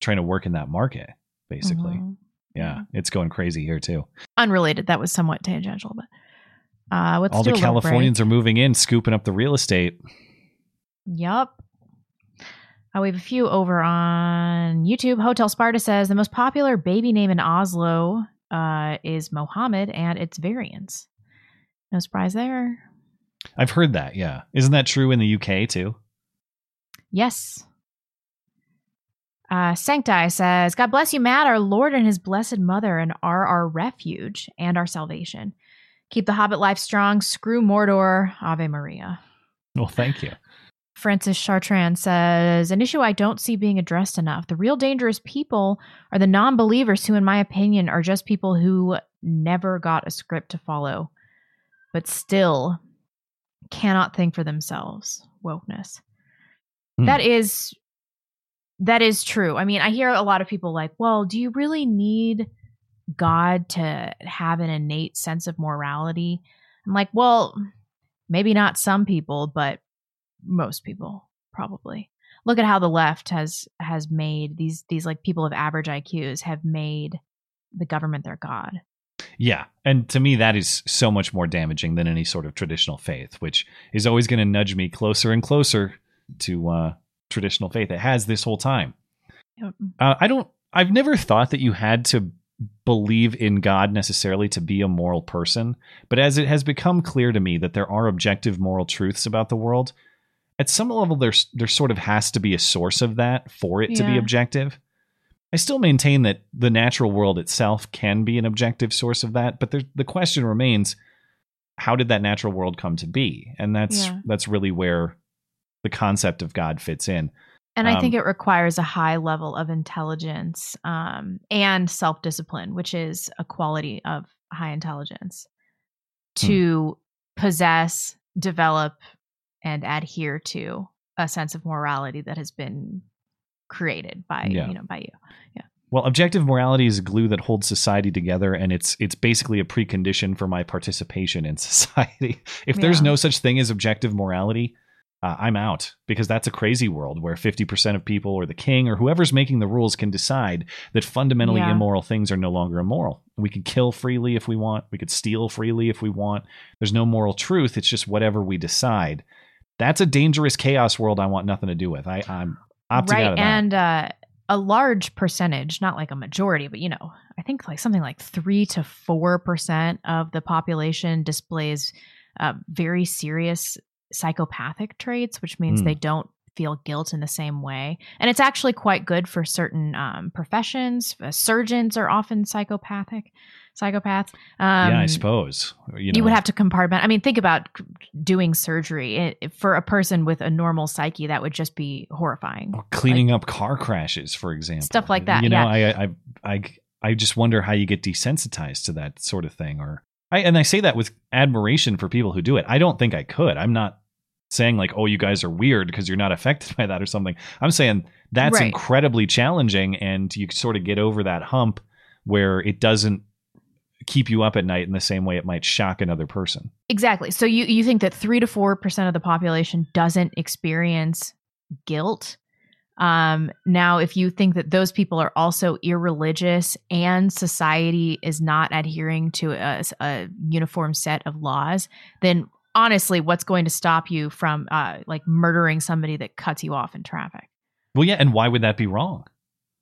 S2: trying to work in that market, basically.
S3: Mhm.
S2: Yeah, it's going crazy here too.
S3: unrelated. That was somewhat tangential, but uh,
S2: All the
S3: a little break.
S2: Californians are moving in, scooping up the real estate.
S3: Yup. Uh, we have a few over on YouTube. Hotel Sparta says the most popular baby name in Oslo uh, is Mohammed and its variants. No surprise there.
S2: I've heard that. Yeah, isn't that true in the UK too?
S3: Yes. Uh, Sancti says, God bless you, Matt, our Lord and his blessed mother, and are our refuge and our salvation. Keep the hobbit life strong. Screw Mordor. Ave Maria.
S2: Well, thank you.
S3: Francis Chartrand says, an issue I don't see being addressed enough. The real dangerous people are the non believers who, in my opinion, are just people who never got a script to follow, but still cannot think for themselves. Wokeness.
S2: Hmm.
S3: That is that is true. I mean, I hear a lot of people like, well, do you really need God to have an innate sense of morality? I'm like, well, maybe not some people, but most people probably. Look at how the left has has made these these like people of average IQs have made the government their god.
S2: Yeah. And to me, that is so much more damaging than any sort of traditional faith, which is always going to nudge me closer and closer to uh, traditional faith. It has this whole time.
S3: Yep.
S2: Uh, I don't, I've never thought that you had to believe in God necessarily to be a moral person. But as it has become clear to me that there are objective moral truths about the world, at some level, there's, there sort of has to be a source of that for it to be objective. I still maintain that the natural world itself can be an objective source of that, but there, the question remains: How did that natural world come to be? And that's
S3: Yeah.
S2: that's really where the concept of God fits in.
S3: And I think
S2: Um,
S3: it requires a high level of intelligence um, and self discipline, which is a quality of high intelligence,
S2: Hmm.
S3: to possess, develop, and adhere to a sense of morality that has been created by
S2: Yeah.
S3: you know by you. Yeah.
S2: Well, objective morality is a glue that holds society together, and it's it's basically a precondition for my participation in *laughs* society. If there's no such thing as objective morality, uh, I'm out because that's a crazy world where 50% of people or the king or whoever's making the rules can decide that fundamentally
S3: Yeah.
S2: immoral things are no longer immoral. We could kill freely if we want, we could steal freely if we want. There's no moral truth, it's just whatever we decide. That's a dangerous chaos world I want nothing to do with. I, I'm opting out of that.
S3: and uh, a large percentage not like a majority but you know i think like something like 3 to 4% of the population displays uh, very serious psychopathic traits which means
S2: Hmm.
S3: they don't feel guilt in the same way and it's actually quite good for certain um, professions uh, surgeons are often psychopathic psychopaths um,
S2: yeah, I suppose. You, know.
S3: you, would have to compartment. I mean, think about doing surgery It- for a person with a normal psyche. That would just be horrifying.
S2: Or cleaning up car crashes, for example.
S3: Stuff like that,
S2: You know,
S3: yeah.
S2: I, I, I, I just wonder how you get desensitized to that sort of thing. Or I, and I say that with admiration for people who do it. I don't think I could. I'm not saying like, oh, you guys are weird because you're not affected *laughs* by that or something. I'm saying that's
S3: Right.
S2: incredibly challenging, and you sort of get over that hump where it doesn't keep you up at night in the same way it might shock another person.
S3: Exactly. So you you think that three to four percent of the population doesn't experience guilt? Um, now, if you think that those people are also irreligious and society is not adhering to a, a uniform set of laws, then honestly, what's going to stop you from uh, like murdering somebody that cuts you off in traffic?
S2: Well, yeah, and why would that be wrong?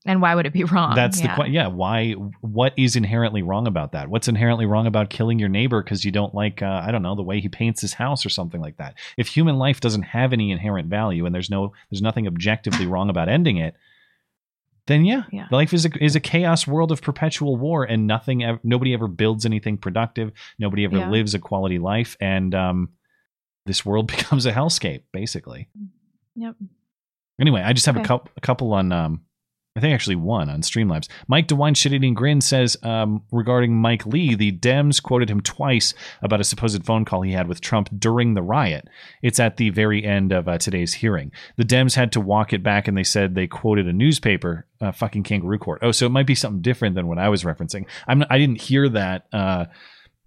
S3: And why would it be *laughs* wrong?
S2: That's the
S3: Yeah.
S2: question. Yeah, why? What is inherently wrong about that? What's inherently wrong about killing your neighbor because you don't like, uh, I don't know, the way he paints his house or something like that? If human life doesn't have any inherent value and there's no, there's nothing objectively wrong about ending it, then yeah,
S3: Yeah.
S2: life is a is a chaos world of perpetual war, and nothing, ev- nobody ever builds anything productive. Nobody ever
S3: Yeah.
S2: lives a quality life, and um, this world *laughs* becomes a hellscape, basically.
S3: Yep.
S2: Anyway, I just have a
S3: Okay.
S2: couple a couple on um I think actually one on Streamlabs. Mike DeWine Shit Eating Grin says um, regarding Mike Lee, the Dems quoted him twice about a supposed phone call he had with Trump during the riot. It's at the very end of uh, today's hearing. The Dems had to walk it back and they said they quoted a newspaper, uh, fucking Kangaroo Court. Oh, so it might be something different than what I was referencing. I'm I didn't hear that uh,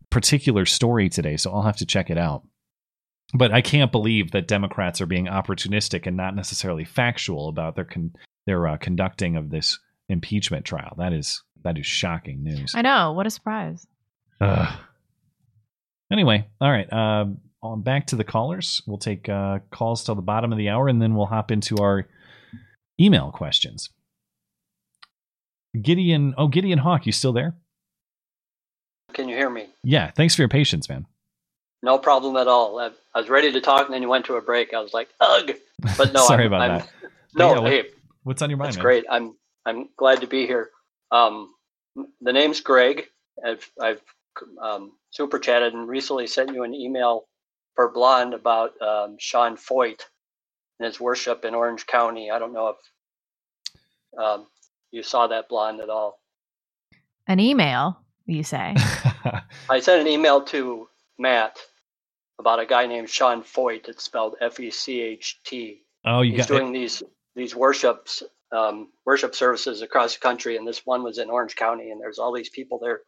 S2: particular story today, so I'll have to check it out. But I can't believe that Democrats are being opportunistic and not necessarily factual about their con- their uh, conducting of this impeachment trial. That is that is shocking news.
S3: I know. What a surprise.
S2: Ugh. Anyway, all right. Um, on back to the callers. We'll take uh, calls till the bottom of the hour, and then we'll hop into our email questions. Gideon, oh Gideon Hawk, you still there?
S11: Can you hear me?
S2: Yeah. Thanks for your patience, man.
S11: No problem at all. I, I was ready to talk, and then you went to a break. I was like, ugh. But no, *laughs*
S2: Sorry
S11: I'm,
S2: about
S11: I'm,
S2: that. *laughs*
S11: No,
S2: Yeah, what-
S11: hey,
S2: What's on your mind,
S11: that's
S2: man?
S11: great. I'm I'm glad to be here. Um, the name's Greg. I've I've um, super chatted and recently sent you an email for Blonde about um, Sean Feucht and his worship in Orange County. I don't know if um, you saw that Blonde at all.
S3: An email, you say? *laughs*
S11: I sent an email to Matt about a guy named Sean Feucht. It's spelled F E C H T.
S2: Oh, you
S11: He's
S2: got
S11: doing these these worships um, worship services across the country, and this one was in Orange County, and there's all these people there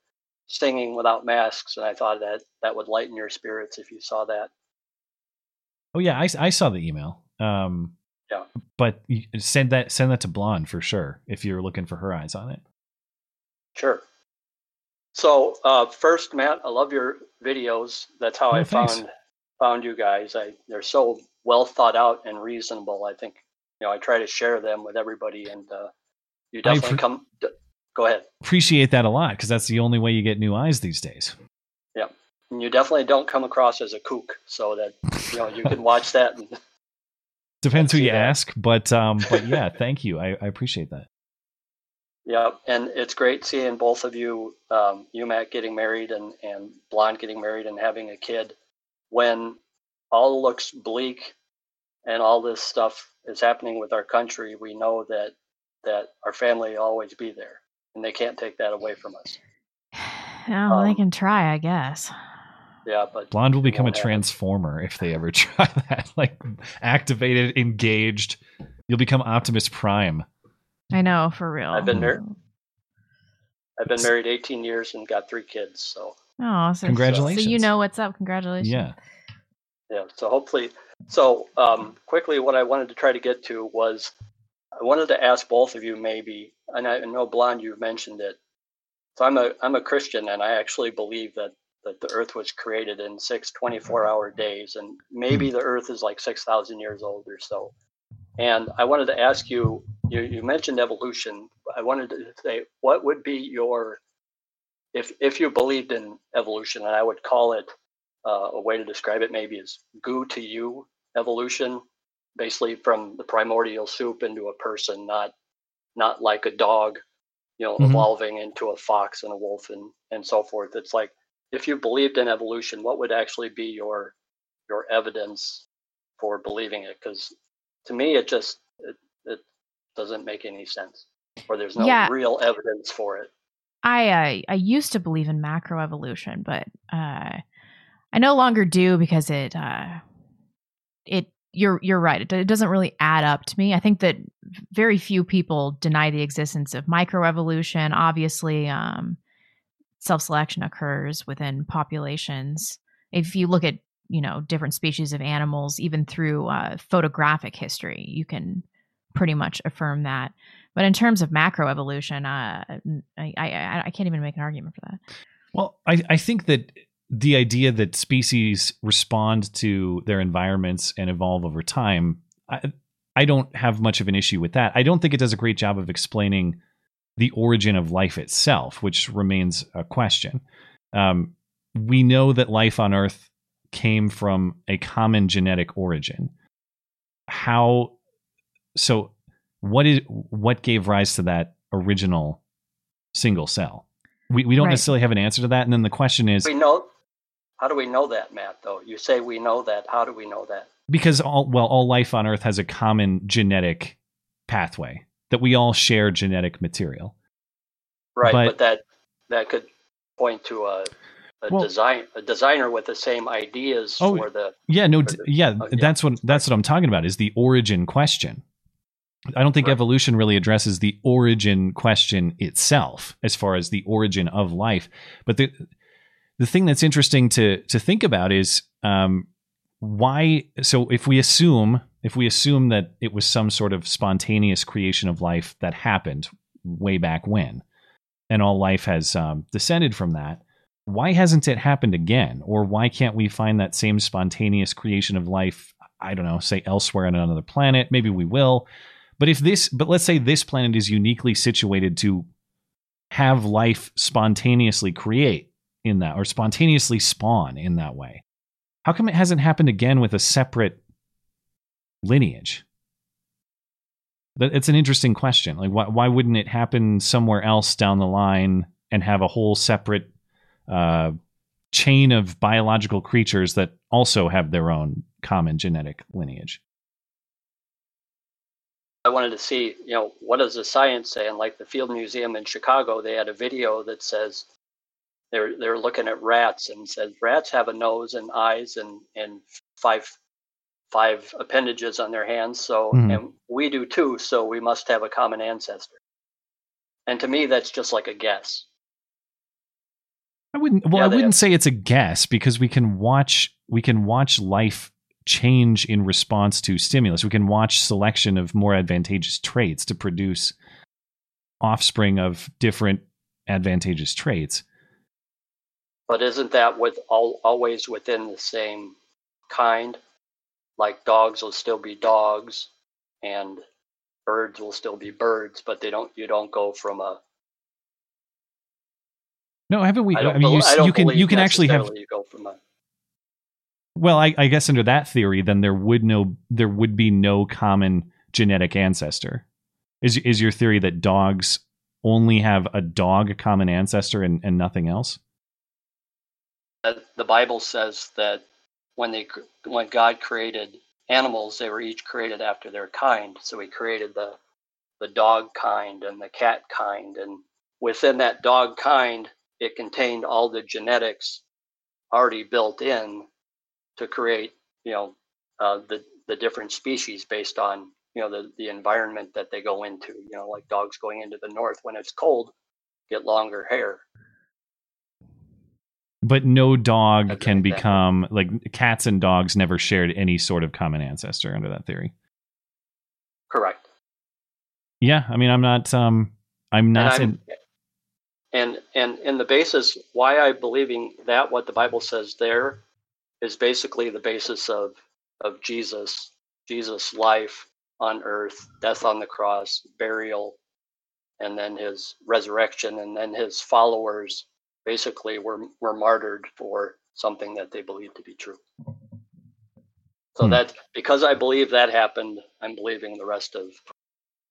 S11: singing without masks, and I thought that that would lighten your spirits if you saw that.
S2: Oh yeah, I, I saw the email. Um,
S11: Yeah.
S2: but send that send that to Blonde for sure if you're looking for her eyes on it.
S11: Sure. So uh, first, Matt, I love your videos. That's how
S2: Oh,
S11: I
S2: thanks.
S11: found found you guys. I they're so well thought out and reasonable. I think you know I try to share them with everybody, and uh, you definitely
S2: appre-
S11: come. d- Go ahead.
S2: Appreciate that a lot because that's the only way you get new eyes these days.
S11: Yeah, and you definitely don't come across as a kook, so that you know you can *laughs* watch that. And,
S2: Depends who you
S11: that.
S2: ask, but um, but *laughs* yeah, thank you. I, I appreciate that.
S11: yeah, and it's great seeing both of you, um, you Matt getting married and and Blonde getting married and having a kid, when all looks bleak, and all this stuff is happening with our country. We know that that our family will always be there, and they can't take that away from us.
S3: Oh, they
S11: Um,
S3: can try, I guess.
S11: Yeah, but
S2: Blonde will become a
S11: won't happen.
S2: transformer if they ever *laughs* try that. Like activated, engaged. You'll become Optimus Prime.
S3: I know, for real.
S11: I've been married. I've been married 18 years and got three kids, so.
S3: Oh, so, congratulations! So
S2: Congratulations.
S3: you know what's up. Congratulations.
S2: Yeah.
S11: Yeah. So hopefully, so um, quickly, what I wanted to try to get to was I wanted to ask both of you maybe, and I know Blonde, you've mentioned it. So I'm a I'm a Christian, and I actually believe that that the Earth was created in six 24-hour days, and maybe the Earth is like 6,000 years old or so. And I wanted to ask you, you, you mentioned evolution. I wanted to say, what would be your, if if you believed in evolution, and I would call it uh, a way to describe it maybe is goo to you evolution, basically from the primordial soup into a person, not not like a dog, you know,
S2: Mhm.
S11: evolving into a fox and a wolf and and so forth. It's like if you believed in evolution, what would actually be your your evidence for believing it? Because to me, it just it, it doesn't make any sense, or there's no
S3: Yeah.
S11: real evidence for it.
S3: I uh, I used to believe in macroevolution, but uh, I no longer do because it uh, it you're you're right. It, it doesn't really add up to me. I think that very few people deny the existence of microevolution. Obviously, um, self selection occurs within populations. If you look at you know different species of animals, even through uh, photographic history, you can pretty much affirm that. But in terms of macroevolution, uh, I, I I can't even make an argument for that.
S2: Well, I, I think that the idea that species respond to their environments and evolve over time, I, I don't have much of an issue with that. I don't think it does a great job of explaining the origin of life itself, which remains a question. Um, we know that life on Earth came from a common genetic origin. How so? What is what gave rise to that original single cell? We we don't
S3: Right.
S2: necessarily have an answer to that. And then the question is
S11: We know. How do we know that, Matt? Though you say we know that. How do we know that?
S2: because all well all life on Earth has a common genetic pathway that we all share genetic material.
S11: Right,
S2: But-
S11: but, that that could point to a, a
S2: Well-
S11: design a designer with the same ideas
S2: Oh,
S11: for the
S2: Yeah, no,
S11: the-
S2: yeah, that's what that's what I'm talking about is the origin question. I don't think evolution really addresses the origin question itself as far as the origin of life, but the the thing that's interesting to to think about is um, why. So if we assume if we assume that it was some sort of spontaneous creation of life that happened way back when, and all life has um, descended from that, why hasn't it happened again? Or why can't we find that same spontaneous creation of life, I don't know, say elsewhere on another planet? Maybe we will. But if this, but let's say this planet is uniquely situated to have life spontaneously create in that, or spontaneously spawn in that way. How come it hasn't happened again with a separate lineage? It's an interesting question. Like, why why wouldn't it happen somewhere else down the line and have a whole separate uh, chain of biological creatures that also have their own common genetic lineage?
S11: I wanted to see, you know, what does the science say? And like the Field Museum in Chicago, they had a video that says they're they're looking at rats and says rats have a nose and eyes and and five five appendages on their hands. So
S2: Mhm.
S11: and we do too. So we must have a common ancestor. And to me, that's just like a guess.
S2: I wouldn't. Well,
S11: Yeah,
S2: I wouldn't
S11: have-
S2: say it's a guess because we can watch. We can watch life change in response to stimulus. We can watch selection of more advantageous traits to produce offspring of different advantageous traits.
S11: But isn't that with all always within the same kind? Like dogs will still be dogs, and birds will still be birds, but they don't. You don't go from a.
S2: No, haven't we?
S11: I don't.
S2: mean, you,
S11: bel- I
S2: you can
S11: believe
S2: you can actually have.
S11: You go from a.
S2: Well, I, I guess under that theory, then there would no there would be no common genetic ancestor. Is is your theory that dogs only have a dog common ancestor and, and nothing else?
S11: The Bible says that when they when God created animals, they were each created after their kind. So He created the the dog kind and the cat kind, and within that dog kind, it contained all the genetics already built in to create, you know, uh, the the different species based on you know the the environment that they go into. You know, like dogs going into the north when it's cold, get longer hair.
S2: But no dog
S11: That's
S2: can become like cats and dogs never shared any sort of common ancestor under that theory.
S11: Correct.
S2: Yeah, I mean, I'm not. Um, I'm not.
S11: and, I'm, and and and the basis why I believing that what the Bible says there is basically the basis of of Jesus, Jesus' life on earth, death on the cross, burial, and then his resurrection, and then his followers basically were were martyred for something that they believed to be true. So
S2: Hmm.
S11: that because I believe that happened, I'm believing the rest of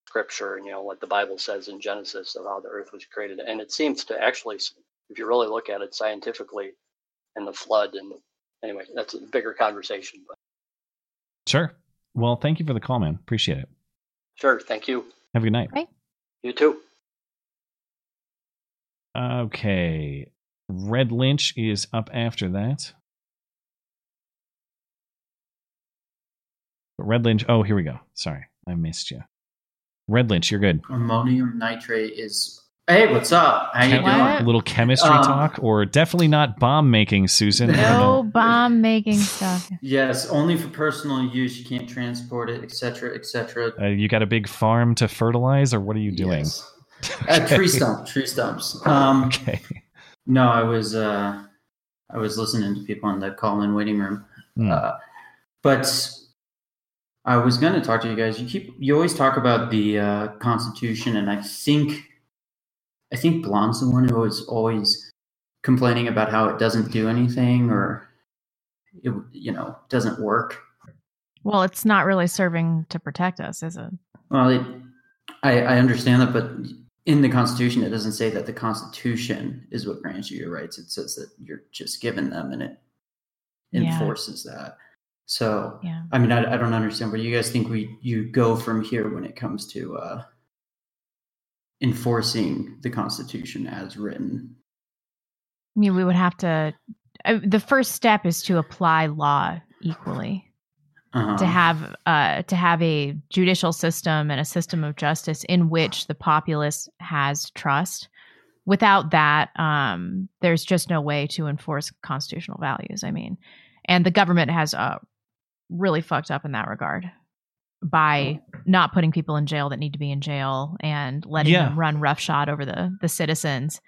S11: scripture and you know what the bible says in genesis of how the earth was created and it seems to actually if you really look at it scientifically and the flood and anyway that's a bigger conversation but
S2: sure. Well, thank you for the call, man. Appreciate it.
S11: sure thank you
S2: Have a good night.
S11: you too
S2: Okay. Red Lynch is up after that. Red Lynch. Oh, here we go. Sorry, I missed you. Red Lynch, you're good.
S12: Ammonium nitrate is. Hey, what's up? How you
S2: Chem-
S12: doing?
S2: A little chemistry
S12: Um,
S2: talk, or definitely not bomb making, Susan. I don't know.
S3: No bomb making *laughs* stuff.
S12: Yes, only for personal use. You can't transport it, etc., etc.
S2: Uh, you got a big farm to fertilize, or what are you doing?
S12: Yes. Uh, tree stump, tree stumps. Um,
S2: okay.
S12: No, I was uh, I was listening to people in the call-in waiting room,
S2: Hmm.
S12: uh, but I was going to talk to you guys. You keep you always talk about the uh, Constitution, and I think I think Blonde's the one who was always complaining about how it doesn't do anything or it you know doesn't work.
S3: Well, it's not really serving to protect us, is it?
S12: Well, it, I, I understand that, but in the Constitution, it doesn't say that the Constitution is what grants you your rights. It says that you're just given them, and it
S3: Yeah.
S12: enforces that. So,
S3: Yeah.
S12: I mean, I, I don't understand where you guys think we you go from here when it comes to uh, enforcing the Constitution as written.
S3: I mean, we would have to. Uh, the first step is to apply law equally.
S12: Uh-huh.
S3: To have uh, to have a judicial system and a system of justice in which the populace has trust. Without that, um, there's just no way to enforce constitutional values. I mean, and the government has uh, really fucked up in that regard by not putting people in jail that need to be in jail and letting
S2: Yeah.
S3: them run roughshod over the the citizens.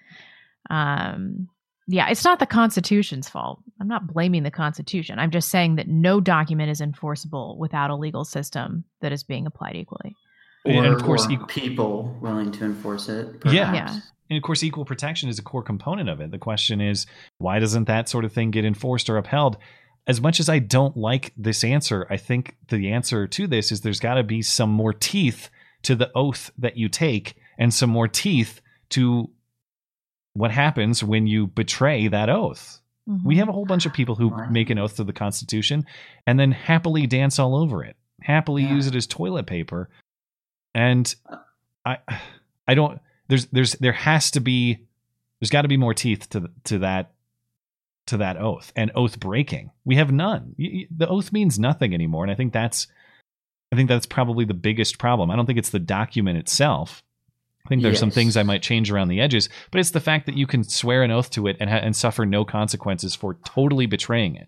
S3: Um, yeah, it's not the Constitution's fault. I'm not blaming the Constitution. I'm just saying that no document is enforceable without a legal system that is being applied equally.
S2: And
S12: Or,
S2: of course,
S12: or
S2: equal-
S12: people willing to enforce it.
S2: Yeah.
S12: perhaps.
S2: And of course, equal protection is a core component of it. The question is, why doesn't that sort of thing get enforced or upheld? As much as I don't like this answer, I think the answer to this is there's got to be some more teeth to the oath that you take and some more teeth to what happens when you betray that oath. We mm-hmm. have a whole bunch of people who make an oath to the Constitution and then happily dance all over it, happily use it as toilet paper. And I, I don't. There's, there's, there has to be, there's got to be more teeth to to that, to that oath and oath breaking. We have none. Y- y- The oath means nothing anymore, and I think that's, I think that's probably the biggest problem. I don't think it's the document itself. I think there's some things I might change around the edges, but it's the fact that you can swear an oath to it and ha- and suffer no consequences for totally betraying it.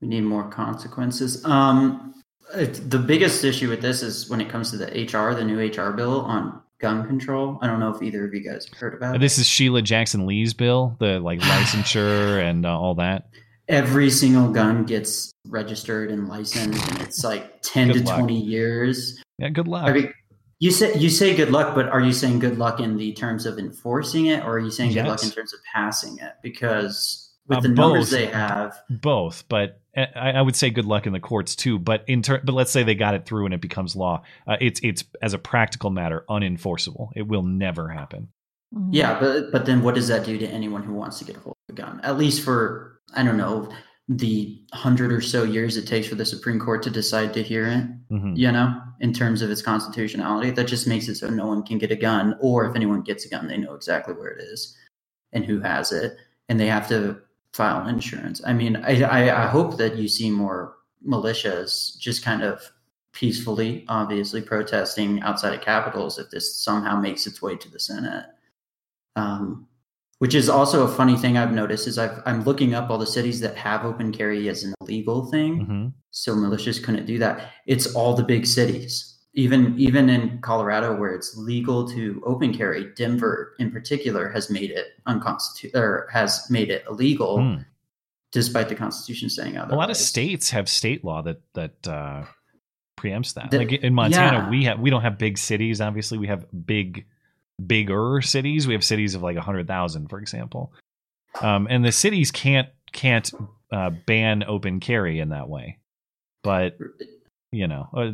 S12: We need more consequences. Um, the biggest issue with this is when it comes to the HR, the new HR bill on gun control. I don't know if either of you guys heard about it.
S2: This is Sheila Jackson Lee's bill, the like *sighs* licensure and uh, all that.
S12: Every single gun gets registered and licensed, and it's like ten
S2: Good
S12: to
S2: luck.
S12: twenty years.
S2: Yeah, good luck.
S12: I mean, you say you say good luck, but are you saying good luck in the terms of enforcing it, or are you saying good luck in terms of passing it? Because with
S2: Uh,
S12: the numbers they have,
S2: both, but uh, I, I would say good luck in the courts too. But in ter- but let's say they got it through and it becomes law. Uh, it's it's as a practical matter unenforceable. It will never happen.
S12: Yeah, but but then what does that do to anyone who wants to get a hold of a gun? At least for I don't know the hundred or so years it takes for the Supreme Court to decide to hear it.
S2: Mhm.
S12: You know, in terms of its constitutionality, that just makes it so no one can get a gun, or if anyone gets a gun, they know exactly where it is and who has it, and they have to file insurance. I mean, I I, I hope that you see more militias just kind of peacefully, obviously protesting outside of capitals if this somehow makes its way to the Senate. Um, which is also a funny thing I've noticed is I've, I'm looking up all the cities that have open carry as an illegal thing.
S2: Mhm.
S12: So militias couldn't do that. It's all the big cities. Even even in Colorado, where it's legal to open carry, Denver in particular has made it unconstitutional or has made it illegal,
S2: Hmm.
S12: despite the Constitution saying otherwise.
S2: A lot of states have state law that that uh, preempts that.
S12: The-
S2: like in Montana,
S12: yeah.
S2: we have we don't have big cities. Obviously, we have big bigger cities. We have cities of like hundred thousand, for example. Um, and the cities can't can't uh, ban open carry in that way. But you know, uh,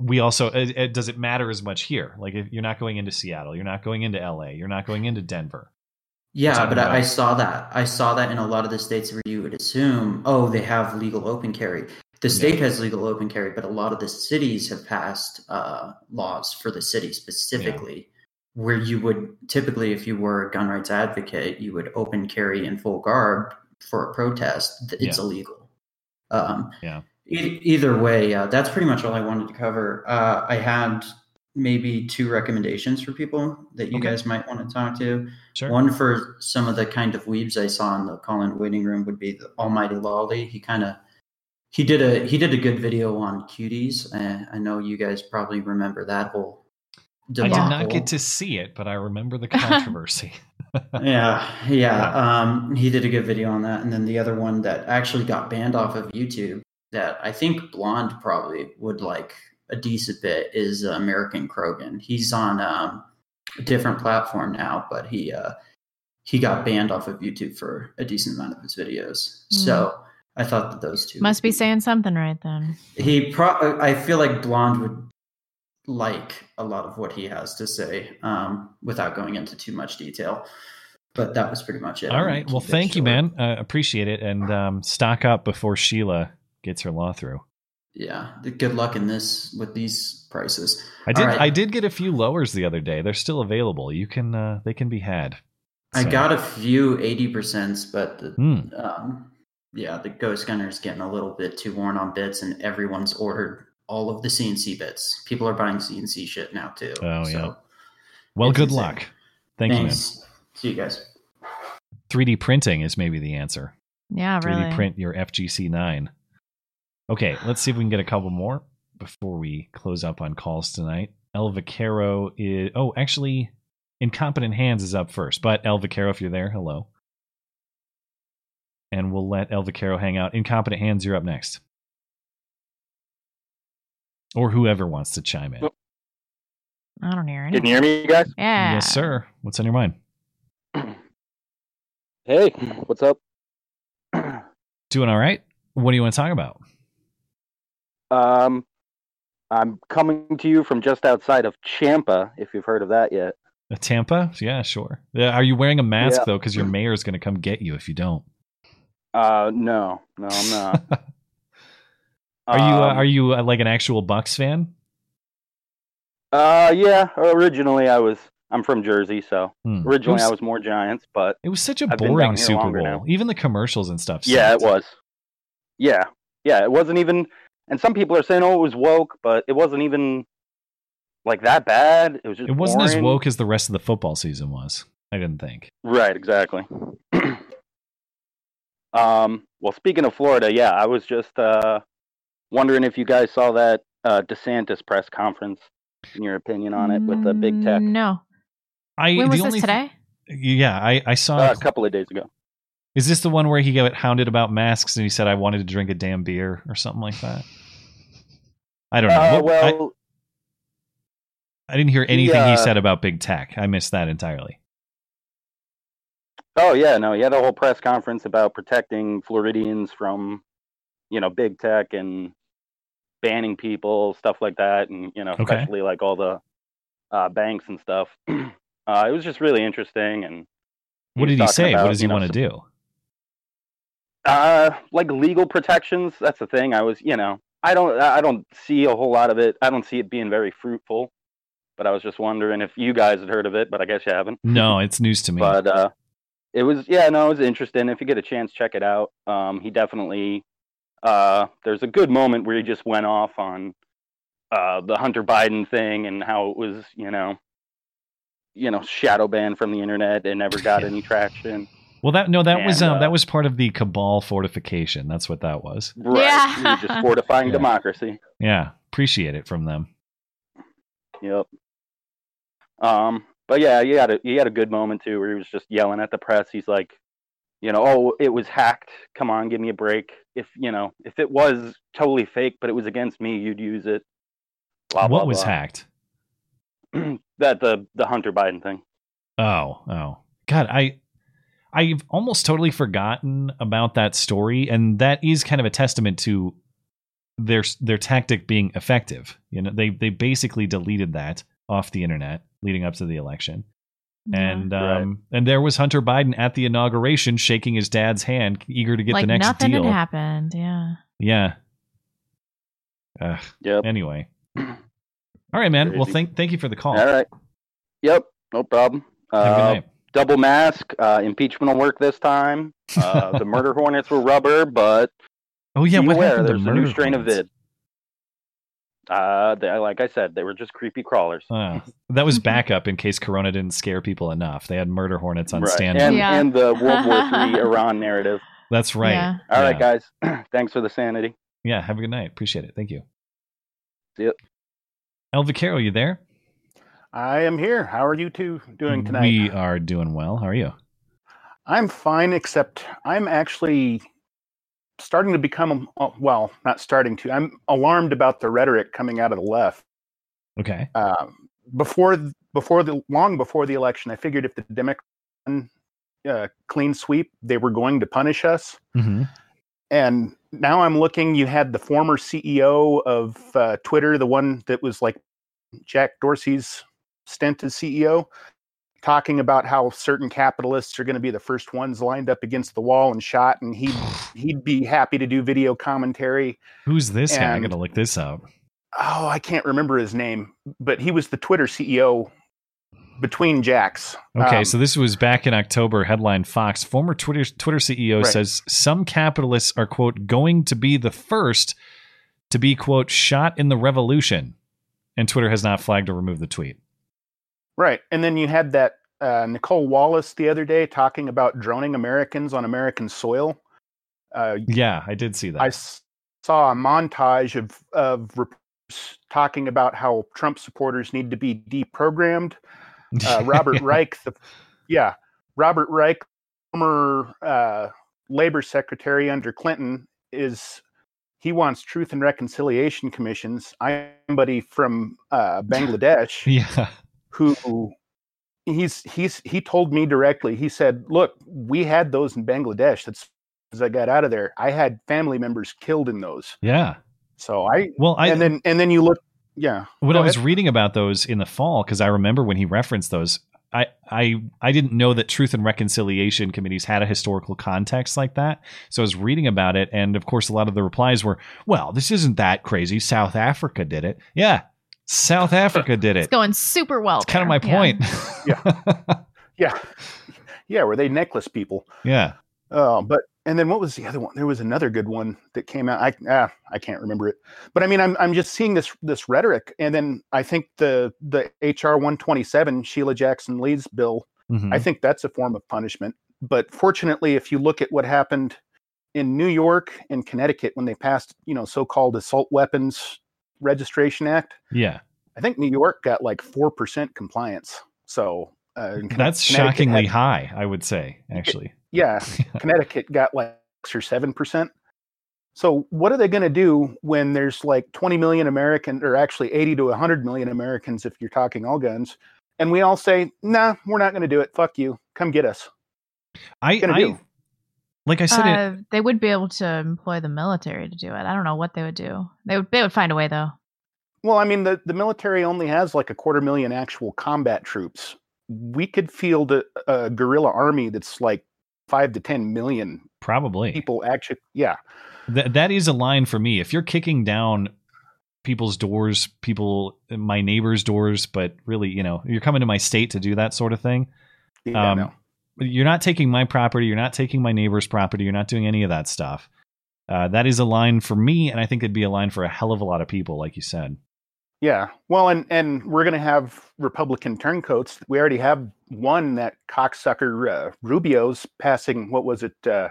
S2: we also it, it, does it matter as much here? Like if you're not going into Seattle, you're not going into L.A., you're not going into Denver.
S12: Yeah, but I, I saw that. I saw that in a lot of the states where you would assume, oh, they have legal open carry. The state has legal open carry, but a lot of the cities have passed uh, laws for the city specifically, where you would typically, if you were a gun rights advocate, you would open carry in full garb for a protest. It's
S2: Yeah.
S12: illegal. Um,
S2: Yeah.
S12: e- either way, uh, that's pretty much all I wanted to cover. Uh, I had maybe two recommendations for people that you
S2: Okay.
S12: guys might want to talk to.
S2: Sure.
S12: One for some of the kind of weebs I saw in the call-in waiting room would be the Almighty Lolly. He kind of he did a he did a good video on cuties. I know you guys probably remember that whole.
S2: I did not get to see it, but I remember the *laughs* controversy. *laughs*
S12: yeah, yeah. Um, he did a good video on that, and then the other one that actually got banned off of YouTube that I think Blonde probably would like a decent bit is uh, American Krogan. He's on um, a different platform now, but he uh, he got banned off of YouTube for a decent amount of his videos. So I thought that those two
S3: Must be saying something right then.
S12: he pro I feel like Blonde would like a lot of what he has to say um, without going into too much detail. But that was pretty much it.
S2: All right. Well, thank you, man. Uh, appreciate it, and um, stock up before Sheila gets her law through.
S12: yeah, good luck in this with these prices.
S2: I did.
S12: Right.
S2: I did get a few lowers the other day. They're still available. You can. Uh, they can be had.
S12: I got a few eighty percents, but the,
S2: Hmm.
S12: um, yeah, the Ghost Gunner's getting a little bit too worn on bits, and everyone's ordered all of the CNC bits. People are buying CNC shit now too.
S2: Oh
S12: so
S2: yeah. Well, good
S12: insane.
S2: luck. Thank
S12: Thanks. See you guys.
S2: 3D printing is maybe the answer.
S3: Yeah,
S2: 3D
S3: really.
S2: print your FGC nine. Okay, let's see if we can get a couple more before we close up on calls tonight. El Vaquero is. Oh, actually, Incompetent Hands is up first. But El Vaquero, if you're there, hello. And we'll let El Vaquero hang out. Incompetent Hands, you're up next. Or whoever wants to chime in.
S3: I don't hear
S13: Can
S3: anything.
S13: you hear me, guys?
S3: Yeah.
S2: Yes, sir. What's on your mind? *clears throat*
S13: Hey, what's up? *clears throat*
S2: Doing all right? What do you want to talk about?
S13: Um, I'm coming to you from just outside of Champa, if you've heard of that yet.
S2: A Tampa? Yeah, sure. Yeah, are you wearing a mask
S13: Yeah.
S2: though? Because your mayor's going to come get you if you don't.
S13: Uh, no, no, I'm not. *laughs*
S2: Are you uh,
S13: Um,
S2: are you uh, like an actual Bucks fan?
S13: Uh, yeah. Originally, I was. I'm from Jersey, so
S2: Hmm.
S13: originally
S2: was-
S13: I was more Giants, but
S2: It was such a
S13: I've
S2: boring Super Bowl.
S13: now.
S2: Even the commercials and stuff.
S13: Yeah, it was. Yeah, yeah. It wasn't even. And some people are saying, "Oh, it was woke," but it wasn't even like that bad. It was just.
S2: It wasn't as woke as the rest of the football season was. I didn't think.
S13: Right, exactly. *clears throat* um, well, speaking of Florida, yeah, I was just uh, wondering if you guys saw that uh, DeSantis press conference and your opinion on it with the big tech
S3: No.
S2: I
S3: when was
S2: only
S3: this
S2: th-
S3: today?
S2: yeah, I I saw.
S13: uh, a couple of days ago.
S2: is this the one where he got hounded about masks and he said I wanted to drink a damn beer or something like that? I don't know.
S13: Uh,
S2: What- I-
S13: well,
S2: I, didn't hear anything he
S13: uh,
S2: said about big tech. I missed that entirely.
S13: oh yeah, no, he had a whole press conference about protecting Floridians from, you know, big tech and banning people, stuff like that, and you know,
S2: Okay.
S13: especially like all the uh, banks and stuff. *clears throat* uh, it was just really interesting, and
S2: What did he say?
S13: about,
S2: what does he
S13: you know,
S2: want to do?
S13: Uh, like legal protections. That's the thing. I was, you know, I don't, I don't see a whole lot of it. I don't see it being very fruitful. But I was just wondering if you guys had heard of it, but I guess you haven't.
S2: No, it's news to me.
S13: But uh, it was, yeah, no, it was interesting. If you get a chance, check it out. Um, he definitely, uh, there's a good moment where he just went off on, uh, the Hunter Biden thing and how it was, you know, you know, shadow banned from the internet and never got *laughs* any traction.
S2: Well, that no, that was
S13: And,
S2: um,
S13: uh,
S2: that was part of the cabal fortification. That's what that was.
S13: Right.
S3: Yeah.
S13: He was just *laughs* fortifying
S2: Yeah.
S13: democracy.
S2: Yeah, appreciate it from them.
S13: Yep. Um, but yeah, you had a you had a good moment too, where he was just yelling at the press. He's like, you know, oh, it was hacked. Come on, give me a break. If you know, if it was totally fake, but it was against me, you'd use it. Blah,
S2: what
S13: blah,
S2: was
S13: blah.
S2: hacked? *clears throat*
S13: that the the Hunter Biden thing.
S2: Oh, oh, God, I, I've almost totally forgotten about that story, and that is kind of a testament to their their tactic being effective. You know, they they basically deleted that off the internet leading up to the election, and
S13: Right.
S2: um, and there was Hunter Biden at the inauguration, shaking his dad's hand, eager to get
S3: like
S2: the next
S3: nothing
S2: deal.
S3: had happened. Yeah.
S2: Yeah. Ugh.
S13: Yep.
S2: Anyway. *clears throat* All right, man. Well, thank thank you for the call.
S13: All right. Yep. No problem.
S2: Have a good
S13: Uh,
S2: night.
S13: double mask. Uh, impeachment will work this time. Uh, the *laughs* murder hornets were rubber, but
S2: Oh yeah,
S13: be
S2: what
S13: aware,
S2: happened to
S13: there's a new strain
S2: hornets?
S13: of vid. Uh, they, like I said, they were just creepy crawlers.
S2: Oh, that was *laughs* backup in case Corona didn't scare people enough. They had murder hornets on
S13: right.
S2: standby.
S13: And,
S3: Yeah.
S13: and the World War *laughs* III Iran narrative.
S2: That's right.
S3: Yeah.
S13: All right,
S2: Yeah.
S13: guys. *clears throat* Thanks for the sanity.
S2: Yeah. Have a good night. Appreciate it. Thank you.
S13: See ya.
S2: El Vaquero, you there?
S14: I am here. How are you two doing tonight?
S2: We are doing well. How are you?
S14: I'm fine, except I'm actually starting to become uh, well, not starting to. I'm alarmed about the rhetoric coming out of the left.
S2: Okay.
S14: Um, before before the long before the election, I figured if the Democrats uh, clean sweep, they were going to punish us.
S2: Mm-hmm.
S14: And now I'm looking. You had the former CEO of uh, Twitter, the one that was like Jack Dorsey's stint as CEO, talking about how certain capitalists are going to be the first ones lined up against the wall and shot, and he *sighs* he'd be happy to do video commentary.
S2: Who's this guy? I
S14: And-
S2: gotta look this up.
S14: Oh, I can't remember his name, but he was the Twitter CEO between Jacks.
S2: Okay,
S14: Um,
S2: so this was back in October. Headline: Fox former Twitter Twitter CEO
S14: Right.
S2: says some capitalists are quote going to be the first to be quote shot in the revolution, and Twitter has not flagged or removed the tweet.
S14: Right. And then you had that uh, Nicolle Wallace the other day talking about droning Americans on American soil. Uh,
S2: Yeah, I did see that.
S14: I s- saw a montage of, of reporters talking about how Trump supporters need to be deprogrammed. Uh, Robert *laughs* Reich, the, yeah, Robert Reich, former uh, labor secretary under Clinton, is he wants truth and reconciliation commissions. I'm somebody from uh, *laughs* Bangladesh
S2: yeah,
S14: who he's he's he told me directly he said look we had those in bangladesh that's as i got out of there i had family members killed in those
S2: yeah.
S14: so i
S2: Well, I
S14: and then and then you look yeah
S2: when
S14: go
S2: I was
S14: ahead.
S2: reading about those in the fall, because I remember when he referenced those, I, I I didn't know that Truth and Reconciliation committees had a historical context like that. So I was reading about it, and of course, a lot of the replies were, "Well, this isn't that crazy. South Africa did it. Yeah, South Africa did it.
S3: It's going super well.
S2: It's kind of my
S3: there. Yeah.
S2: point. *laughs* *laughs*
S14: yeah yeah were they necklace people
S2: yeah,
S14: Oh, but and then what was the other one? There was another good one that came out. I ah, I can't remember it. But I mean, I'm I'm just seeing this this rhetoric, and then I think the the HR 127 Sheila Jackson Lee's bill.
S2: Mhm.
S14: I think that's a form of punishment. But fortunately, if you look at what happened in New York and Connecticut when they passed, you know, so-called Assault Weapons Registration Act,
S2: yeah.
S14: I think New York got like four percent compliance. So uh,
S2: That's shockingly
S14: had-
S2: high, I would say. *laughs* Actually,
S14: yeah, *laughs* Connecticut got like six or seven percent. So what are they going to do when there's like 20 million American, or actually 80 to 100 million Americans, if you're talking all guns, and we all say, "Nah, we're not going to do it. Fuck you. Come get us."
S2: I, I
S14: do?
S2: Like I said, it,
S3: Uh, they would be able to employ the military to do it. I don't know what they would do. They would. They would find a way though.
S14: Well, I mean, the, the military only has like a quarter million actual combat troops. We could field a, a guerrilla army that's like five to 10 million
S2: probably
S14: people actually. Yeah.
S2: That that is a line for me. If you're kicking down people's doors, people, my neighbors' doors, but really, you know, you're coming to my state to do that sort of thing.
S14: Yeah,
S2: um,
S14: no.
S2: You're not taking my property. You're not taking my neighbor's property. You're not doing any of that stuff. Uh, that is a line for me, and I think it'd be a line for a hell of a lot of people, like you said.
S14: Yeah. Well, and and we're going to have Republican turncoats. We already have one that cocksucker uh, Rubio's passing. What was it? Uh,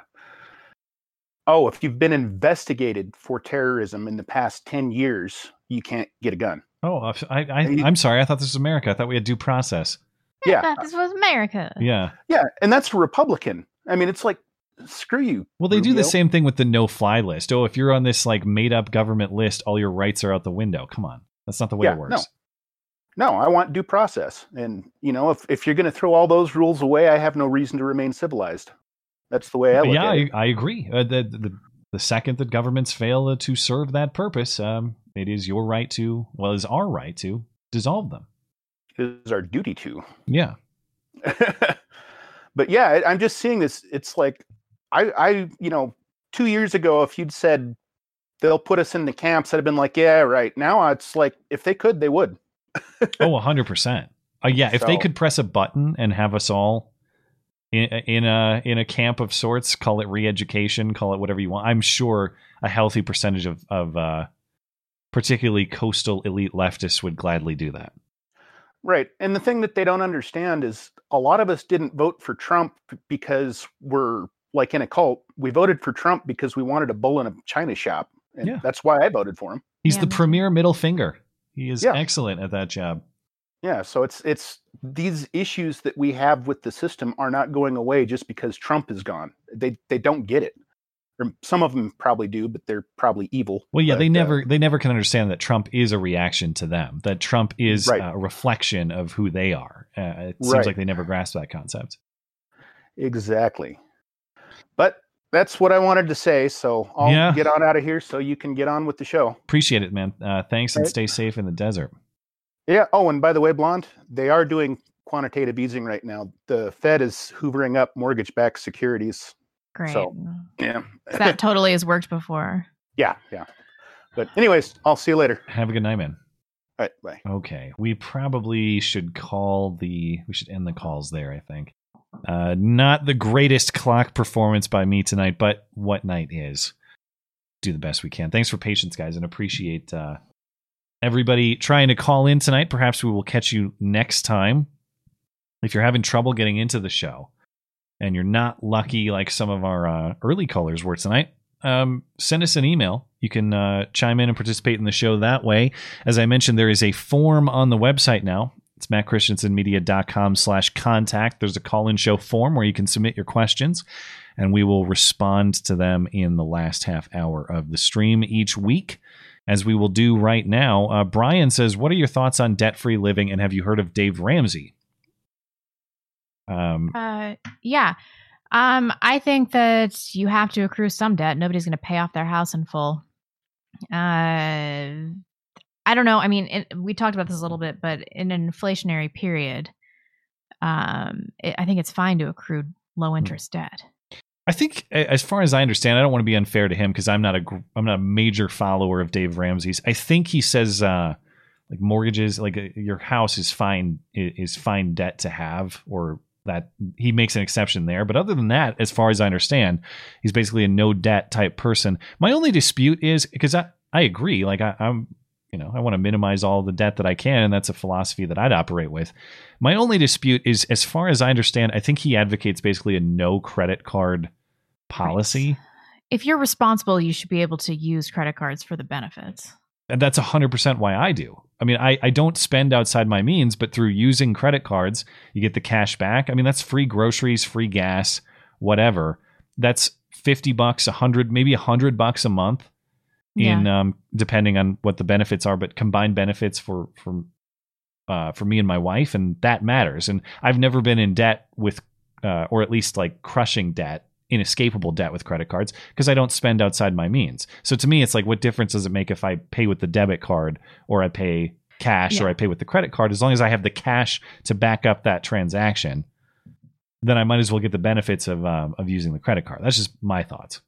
S14: oh, if you've been investigated for terrorism in the past ten years, you can't get a gun.
S2: Oh, I, I, I'm sorry. I thought this was America. I thought we had due process.
S14: Yeah.
S3: Thought *laughs* this was America.
S2: Yeah.
S14: Yeah, and that's Republican. I mean, it's like screw you.
S2: Well, they do the same thing with the no-fly list. Oh, if you're on this like made-up government list, all your rights are out the window. Come on, that's not the way
S14: Yeah,
S2: it works.
S14: no. No, I want due process. And you know, if if you're going to throw all those rules away, I have no reason to remain civilized. That's the way I look
S2: yeah,
S14: at
S2: I,
S14: it.
S2: I agree. Uh, the, the the second that governments fail uh, to serve that purpose, um, it is your right to, well, it is our right to dissolve them.
S14: Is our duty to.
S2: Yeah. *laughs*
S14: but yeah, I'm just seeing this. It's like I, I, you know, two years ago, if you'd said they'll put us in the camps, I'd have been like, yeah, right. Now it's like if they could, they would.
S2: Oh, hundred percent. Uh, yeah, if they could press a button and have us all in, in a in a camp of sorts, call it re-education, call it whatever you want. I'm sure a healthy percentage of of uh, particularly coastal elite leftists would gladly do that.
S14: Right. And the thing that they don't understand is a lot of us didn't vote for Trump because we're like in a cult. We voted for Trump because we wanted a bull in a china shop. And
S2: Yeah.
S14: that's why I voted for him.
S2: He's the premier middle finger. He is
S14: Yeah.
S2: excellent at that job.
S14: Yeah, so it's it's these issues that we have with the system are not going away just because Trump is gone. They they don't get it. Or some of them probably do, but they're probably evil.
S2: Well, yeah,
S14: But,
S2: they
S14: uh,
S2: never they never can understand that Trump is a reaction to them. That Trump is
S14: Right.
S2: a reflection of who they are. Uh, it seems
S14: Right.
S2: like they never grasp that concept.
S14: exactly. But that's what I wanted to say. So I'll
S2: Yeah.
S14: get on out of here so you can get on with the show.
S2: Appreciate it, man. Uh, thanks and
S14: Right.
S2: stay safe in the desert.
S14: Yeah. Oh, and by the way, Blonde, they are doing quantitative easing right now. The Fed is hoovering up mortgage-backed securities.
S3: Great.
S14: So, yeah.
S3: that totally has worked before.
S14: yeah, yeah. But anyways, I'll see you later.
S2: Have a good night, man.
S14: All right, bye.
S2: Okay, we probably should call the. We should end the calls there. I think. Uh, not the greatest clock performance by me tonight, but what night is? Do the best we can. Thanks for patience, guys, and appreciate uh, everybody trying to call in tonight. Perhaps we will catch you next time. If you're having trouble getting into the show and you're not lucky like some of our uh, early callers were tonight, um, send us an email. You can uh, chime in and participate in the show that way. As I mentioned, there is a form on the website now. It's mattchristiansenmedia.com slash contact. There's a call-in show form where you can submit your questions, and we will respond to them in the last half hour of the stream each week, as we will do right now. Uh, Brian says, what are your thoughts on debt-free living, and have you heard of Dave Ramsey? Um,
S3: Uh, yeah. Um, I think that you have to accrue some debt. Nobody's going to pay off their house in full. Uh, I don't know. I mean, it, we talked about this a little bit, but in an inflationary period, um, it, I think it's fine to accrue low interest debt.
S2: I think, as far as I understand, I don't want to be unfair to him because I'm not a I'm not a major follower of Dave Ramsey's. I think he says uh, like mortgages, like uh, your house is fine is fine debt to have, or that he makes an exception there. But other than that, as far as I understand, he's basically a no debt type person. My only dispute is because I I agree, like I, I'm you know, I want to minimize all the debt that I can, and that's a philosophy that I'd operate with. My only dispute is, as far as I understand, I think he advocates basically a no credit card policy.
S3: If you're responsible, you should be able to use credit cards for the benefits.
S2: And that's 100% why I do. I mean, I, I don't spend outside my means, but through using credit cards, you get the cash back. I mean, that's free groceries, free gas, whatever. That's 50 bucks, 100, maybe 100 bucks a month in um depending on what the benefits are, but combined benefits for for uh for me and my wife and that matters. And I've never been in debt with uh or at least like crushing debt inescapable debt with credit cards because I don't spend outside my means. So to me, it's like, what difference does it make if I pay with the debit card or I pay cash or I pay with the credit card? As long as I have the cash to back up that transaction, then I might as well get the benefits of um, of using the credit card. That's just my thoughts.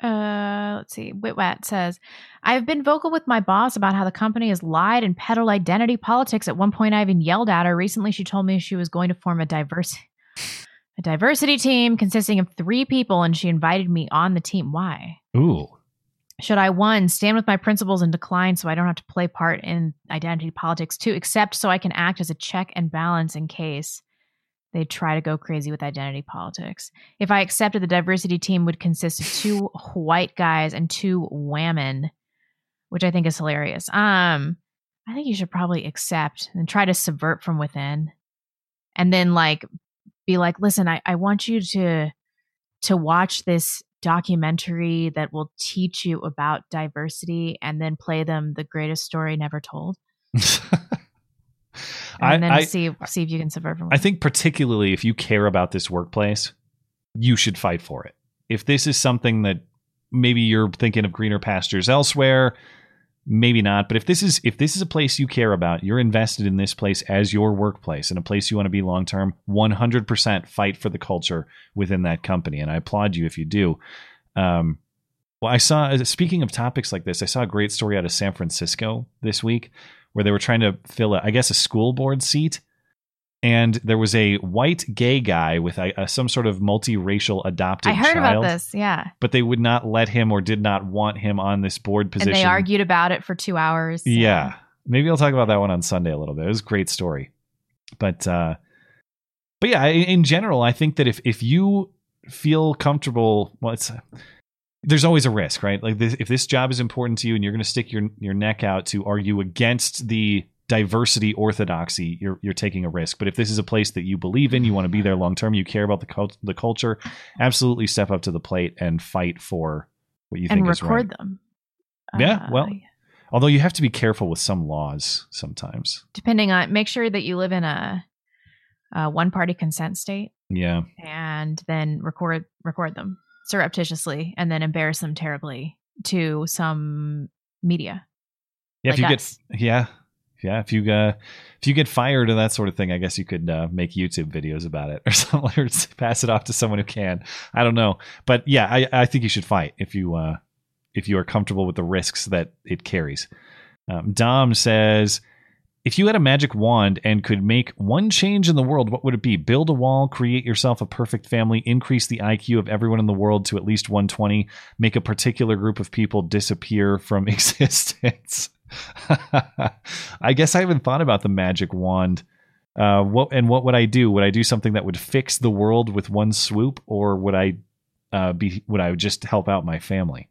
S3: Uh, let's see. Witwat says, I've been vocal with my boss about how the company has lied and peddled identity politics. At one point, I even yelled at her. Recently, she told me she was going to form a diverse, a diversity team consisting of three people, and she invited me on the team. Why?
S2: Ooh.
S3: Should I one stand with my principles and decline so I don't have to play part in identity politics? Two, accept so I can act as a check and balance in case they try to go crazy with identity politics. If I accepted, the diversity team would consist of two *laughs* white guys and two women, which I think is hilarious. Um, I think you should probably accept and try to subvert from within, and then like be like, listen, I, I want you to to watch this documentary that will teach you about diversity, and then play them the greatest story never told, *laughs* and
S2: I-
S3: then
S2: I-
S3: see see if you can subvert
S2: I think particularly if you care about this workplace, you should fight for it. If this is something that maybe you're thinking of greener pastures elsewhere, maybe not, but if this is if this is a place you care about, you're invested in this place as your workplace and a place you want to be long term, 100% fight for the culture within that company and I applaud you if you do. Um well, I saw speaking of topics like this, I saw a great story out of San Francisco this week where they were trying to fill a, I guess a school board seat and there was a white gay guy with a, a, some sort of multiracial adopted
S3: I heard
S2: child,
S3: about this. Yeah.
S2: but they would not let him or did not want him on this board position.
S3: And they argued about it for two hours.
S2: Yeah. Maybe I'll talk about that one on Sunday a little bit. It was a great story. But uh but yeah, in, in general, I think that if if you feel comfortable, well it's there's always a risk, right? Like this, if this job is important to you and you're going to stick your your neck out to argue against the diversity orthodoxy, you're you're taking a risk. But if this is a place that you believe in, you want to be there long term, you care about the cult, the culture, absolutely step up to the plate and fight for what you
S3: and
S2: think is right.
S3: And record them.
S2: Yeah,
S3: Uh,
S2: well, although you have to be careful with some laws sometimes.
S3: depending on make sure that you live in a, a one party consent state
S2: Yeah.
S3: and then record record them surreptitiously and then embarrass them terribly to some media
S2: Yeah,
S3: Like
S2: if you
S3: us.
S2: get yeah. Yeah, if you uh, if you get fired or that sort of thing, I guess you could uh, make YouTube videos about it *laughs* or something, or pass it off to someone who can. I don't know, but yeah, I, I think you should fight if you uh, if you are comfortable with the risks that it carries. Um, Dom says, if you had a magic wand and could make one change in the world, what would it be? Build a wall, create yourself a perfect family, increase the IQ of everyone in the world to at least 120, make a particular group of people disappear from *laughs* existence. *laughs* I guess I haven't thought about the magic wand. Uh, what and what would I do? Would I do something that would fix the world with one swoop, or would I uh, be would I just help out my family?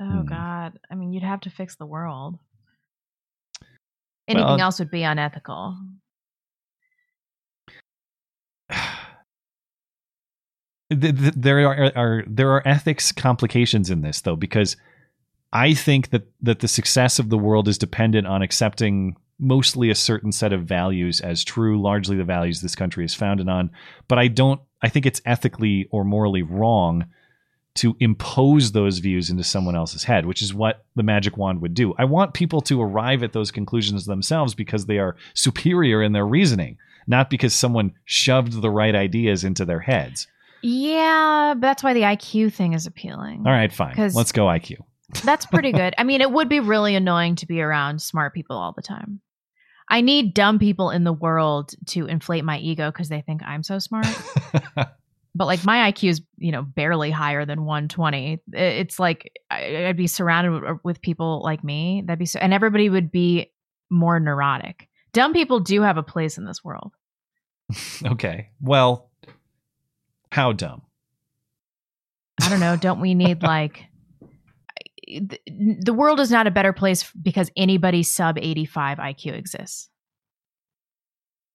S3: Oh
S2: Hmm.
S3: God. I mean, you'd have to fix the world. Anything
S2: Well-
S3: else would be unethical. *sighs*
S2: Th- th- there are, are there are ethics complications in this though because I think that that the success of the world is dependent on accepting mostly a certain set of values as true, largely the values this country is founded on. But I don't. I think it's ethically or morally wrong to impose those views into someone else's head, which is what the magic wand would do. I want people to arrive at those conclusions themselves because they are superior in their reasoning, not because someone shoved the right ideas into their heads.
S3: Yeah, but that's why the IQ thing is appealing.
S2: All right, fine. Let's go IQ.
S3: That's pretty good. I mean, it would be really annoying to be around smart people all the time. I need dumb people in the world to inflate my ego because they think I'm so smart. *laughs* but like my IQ is, you know, barely higher than 120. It's like I'd be surrounded with- uh, with people like me. That'd be so, and everybody would be more neurotic. Dumb people do have a place in this world.
S2: Okay. Well, how dumb?
S3: I don't know. Don't we need *laughs* like the, world is not a better place because anybody sub 85 IQ exists.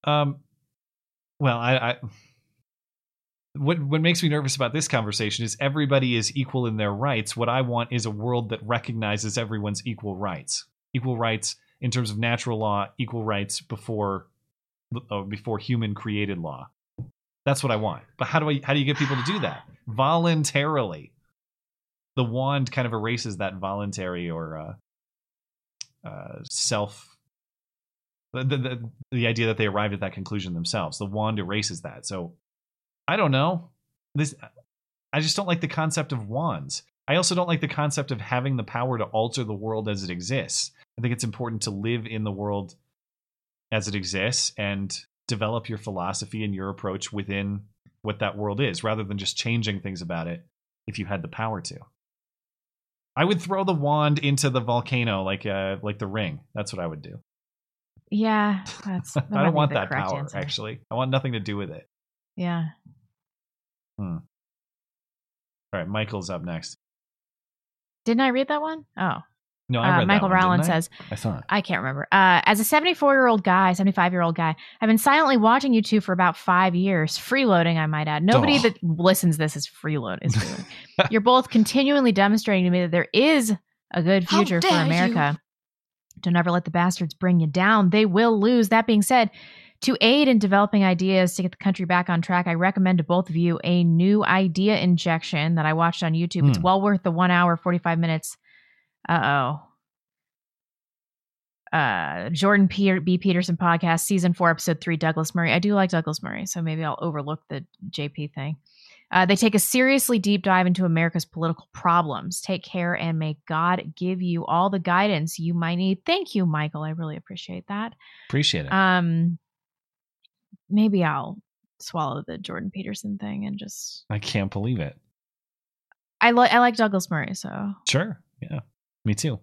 S2: Um, well, I, I what what makes me nervous about this conversation is everybody is equal in their rights. What I want is a world that recognizes everyone's equal rights, equal rights in terms of natural law, equal rights before uh, before human created law. That's what I want. But how do I how do you get people to do that voluntarily? The wand kind of erases that voluntary or uh, uh, self the, the the idea that they arrived at that conclusion themselves. The wand erases that. So I don't know. This I just don't like the concept of wands. I also don't like the concept of having the power to alter the world as it exists. I think it's important to live in the world as it exists and develop your philosophy and your approach within what that world is rather than just changing things about it if you had the power to. I would throw the wand into the volcano like uh like the ring. That's what I would do.
S3: Yeah, *laughs* that's. that
S2: I don't want that power
S3: answer.
S2: actually. I want nothing to do with it.
S3: Yeah.
S2: Hmm. All right, Michael's up next.
S3: Didn't I read that one? Oh.
S2: No, I
S3: Uh,
S2: read that
S3: Michael
S2: one, didn't
S3: Rowland
S2: I?
S3: says,
S2: I thought.
S3: I can't remember. Uh, as a 74 year old guy, 75 year old guy, I've been silently watching you two for about five years, freeloading, I might add. Nobody
S2: Oh.
S3: that listens to this is freeload. Is freeloading. *laughs* You're both continually demonstrating to me that there is a good future for
S15: dare you.
S3: America. Don't ever let the bastards bring you down. They will lose. That being said, to aid in developing ideas to get the country back on track, I recommend to both of you a new idea injection that I watched on YouTube. It's
S15: Hmm.
S3: well worth the one hour, 45 minutes. Uh oh. Uh, Jordan Peter, B. Peterson podcast, season four, episode three, Douglas Murray. I do like Douglas Murray, so maybe I'll overlook the JP thing. Uh, they take a seriously deep dive into America's political problems. Take care and may God give you all the guidance you might need. Thank you, Michael. I really appreciate that.
S2: Appreciate it.
S3: Um, maybe I'll swallow the Jordan Peterson thing and just
S2: I can't believe it.
S3: I like I like Douglas Murray, so
S2: Sure. Yeah. Me too.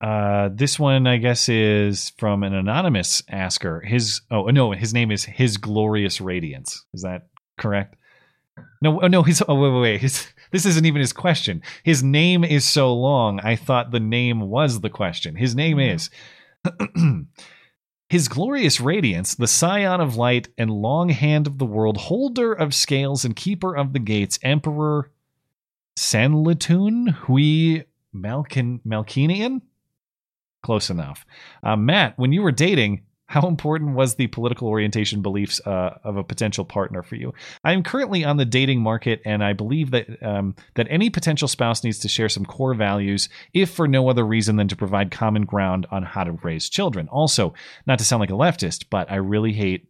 S2: Uh, this one, I guess, is from an anonymous asker. His oh no, his name is His Glorious Radiance. Is that correct? No, oh, no. His oh wait, wait, wait. His *laughs* this isn't even his question. His name is so long. I thought the name was the question. His name is *clears throat* His glorious radiance, the scion of light and long hand of the world, holder of scales and keeper of the gates, emperor Sanlatun Hui Malkin Malkinian? Close enough. Uh, Matt, when you were dating, How important was the political orientation beliefs uh, of a potential partner for you? I am currently on the dating market, and I believe that um, that any potential spouse needs to share some core values, if for no other reason than to provide common ground on how to raise children. Also, not to sound like a leftist, but I really hate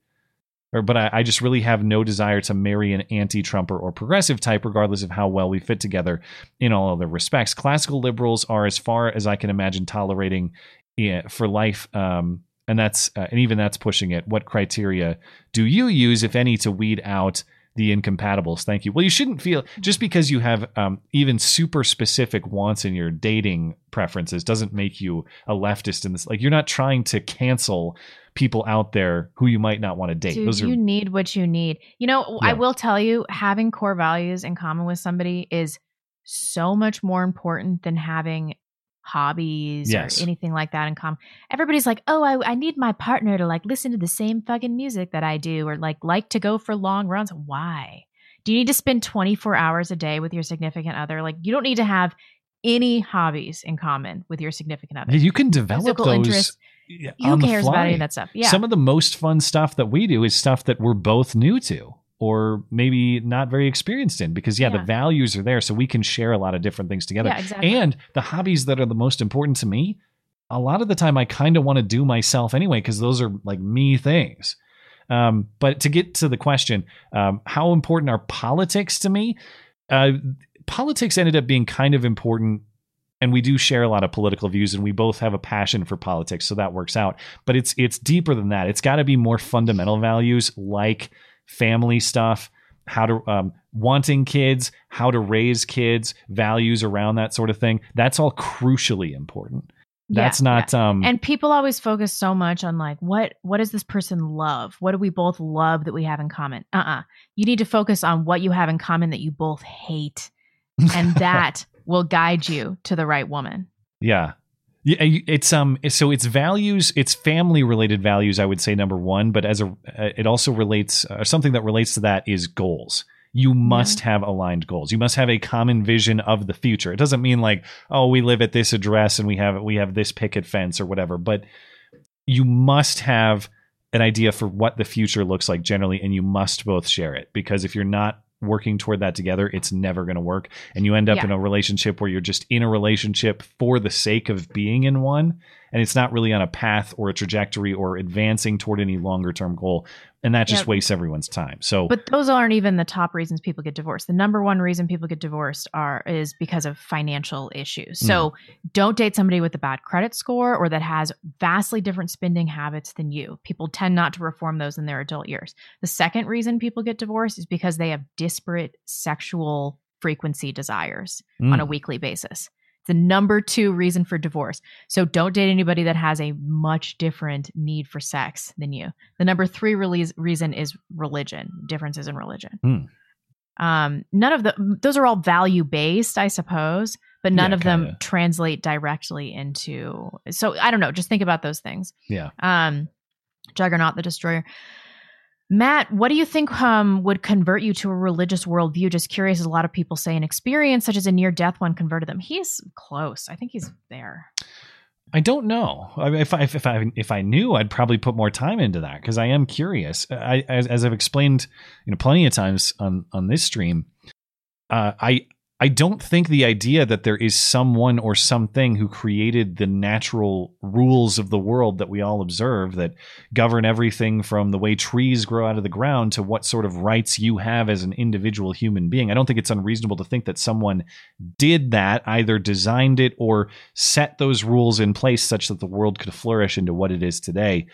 S2: or but I, I, just really have no desire to marry an anti-Trumper or progressive type, regardless of how well we fit together in all other respects. Classical liberals are, as far as I can imagine, tolerating yeah, for life um, and that's uh, and even that's pushing it. What criteria do you use, if any, to weed out the incompatibles? Thank you. Well, you shouldn't feel just because you have um, even super specific wants in your dating preferences doesn't make you a leftist in this. Like you're not trying to cancel people out there who you might not want to date.
S3: Dude,
S2: Those are
S3: you need what you need. You know,
S2: Yeah.
S3: I will tell you, having core values in common with somebody is so much more important than having hobbies
S2: Yes.
S3: or anything like that in common. Everybody's like, oh, I, I need my partner to like listen to the same fucking music that I do or like like to go for long runs. Why? Do you need to spend 24 hours a day with your significant other? Like, you don't need to have any hobbies in common with your significant other.
S2: you can develop
S3: Physical
S2: those.
S3: interests.
S2: yeah,
S3: Who cares about any of that stuff? Yeah.
S2: Some of the most fun stuff that we do is stuff that we're both new to or maybe not very experienced in because yeah, the values are there so we can share a lot of different things together.
S3: Yeah, exactly.
S2: And the hobbies that are the most important to me, a lot of the time I kind of want to do myself anyway because those are like me things. Um, but to get to the question, um, how important are politics to me? Uh, politics ended up being kind of important and we do share a lot of political views and we both have a passion for politics so that works out but it's it's deeper than that it's got to be more fundamental values like family stuff how to um, wanting kids how to raise kids values around that sort of thing. That's all crucially important.
S3: Yeah,
S2: that's not um
S3: and people always focus so much on like what what does this person love? What do we both love that we have in common? Uh-uh. You need to focus on what you have in common that you both hate and *laughs* that will guide you to the right woman.
S2: Yeah. Yeah, it's um so it's values, it's family related values I would say number 1, but as a it also relates uh, something that relates to that is goals. You must have aligned goals. You must have a common vision of the future. It doesn't mean like, oh, we live at this address and we have we have this picket fence or whatever, but you must have an idea for what the future looks like generally and you must both share it because if you're not working toward that together it's never going to work and you end up
S3: Yeah.
S2: in a relationship where you're just in a relationship for the sake of being in one and it's not really on a path or a trajectory or advancing toward any longer term goal and that just
S3: Yeah.
S2: wastes everyone's time. So
S3: but those aren't even the top reasons people get divorced. The number one reason people get divorced are is because of financial issues. So don't date somebody with a bad credit score or that has vastly different spending habits than you. People tend not to reform those in their adult years. The second reason people get divorced is because they have disparate sexual frequency desires on a
S15: Mm.
S3: weekly basis the number two reason for divorce. So don't date anybody that has a much different need for sex than you. The number three release, reason is religion, differences in religion.
S2: Hmm.
S3: Um, none of the those are all value based, I suppose, but none
S2: Yeah,
S3: of them
S2: kinda.
S3: translate directly into. So I don't know. Just think about those things.
S2: yeah
S3: Um, Juggernaut the Destroyer. Matt, what do you think um, would convert you to a religious worldview? Just curious, as a lot of people say, an experience such as a near death one converted them. He's close. I think he's there.
S2: I don't know. I mean, if I if I if I knew, I'd probably put more time into that because I am curious. I as, as I've explained, you know, plenty of times on on this stream, uh, I I don't think the idea that there is someone or something who created the natural rules of the world that we all observe that govern everything from the way trees grow out of the ground to what sort of rights you have as an individual human being. I don't think it's unreasonable to think that someone did that, either designed it or set those rules in place such that the world could flourish into what it is today.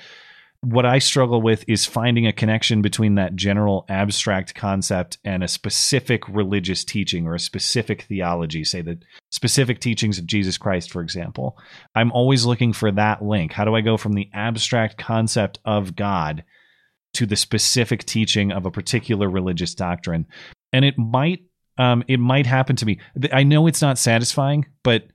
S2: What I struggle with is finding a connection between that general abstract concept and a specific religious teaching or a specific theology, say the specific teachings of Jesus Christ, for example. I'm always looking for that link. How do I go from the abstract concept of God to the specific teaching of a particular religious doctrine? And it might um, it might happen to me. I know it's not satisfying, but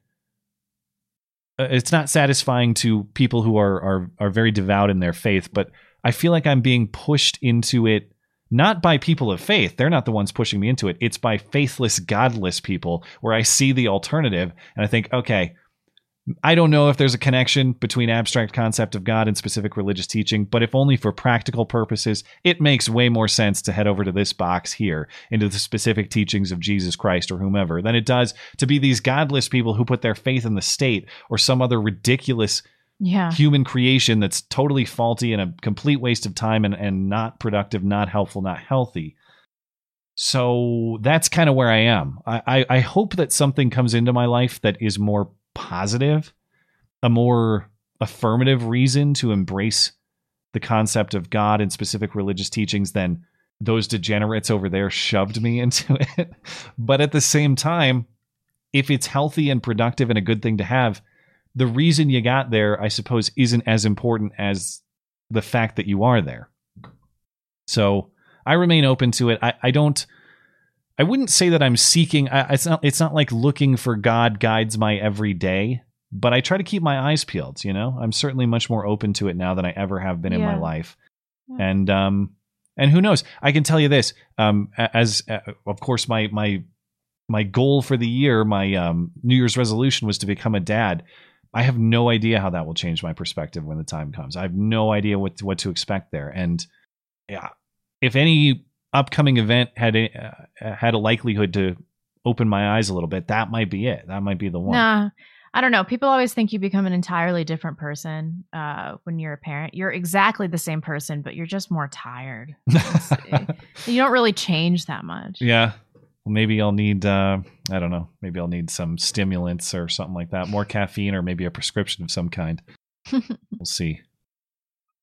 S2: Uh, it's not satisfying to people who are are are very devout in their faith. But I feel like I'm being pushed into it not by people of faith. They're not the ones pushing me into it. It's by faithless, godless people where I see the alternative and I think, okay, I don't know if there's a connection between abstract concept of God and specific religious teaching, but if only for practical purposes, it makes way more sense to head over to this box here into the specific teachings of Jesus Christ or whomever than it does to be these godless people who put their faith in the state or some other ridiculous
S3: Yeah.
S2: human creation that's totally faulty and a complete waste of time and, and not productive, not helpful, not healthy. So that's kind of where I am. I, I, I hope that something comes into my life that is more positive, a more affirmative reason to embrace the concept of God and specific religious teachings than those degenerates over there shoved me *laughs* into it. but at the same time, if it's healthy and productive and a good thing to have, the reason you got there, I suppose, isn't as important as the fact that you are there. So I remain open to it. I, I don't. I wouldn't say that I'm seeking. I, it's not. It's not like looking for God guides my every day. But I try to keep my eyes peeled. You know, I'm certainly much more open to it now than I ever have been in my
S3: Yeah.
S2: life. And um, and who knows? I can tell you this. Um, as uh, of course my my my goal for the year, my um, New Year's resolution was to become a dad. I have no idea how that will change my perspective when the time comes. I have no idea what what to expect there. And yeah, if any upcoming event had a, uh, had a likelihood to open my eyes a little bit, that might be it. That might be the one.
S3: Nah, I don't know. People always think you become an entirely different person uh, when you're a parent. You're exactly the same person, but you're just more tired. *laughs* You don't really change that much.
S2: Yeah. Well, maybe I'll need uh, I don't know. Maybe I'll need some stimulants or something like that. More caffeine or maybe a prescription of some kind. *laughs* we'll see.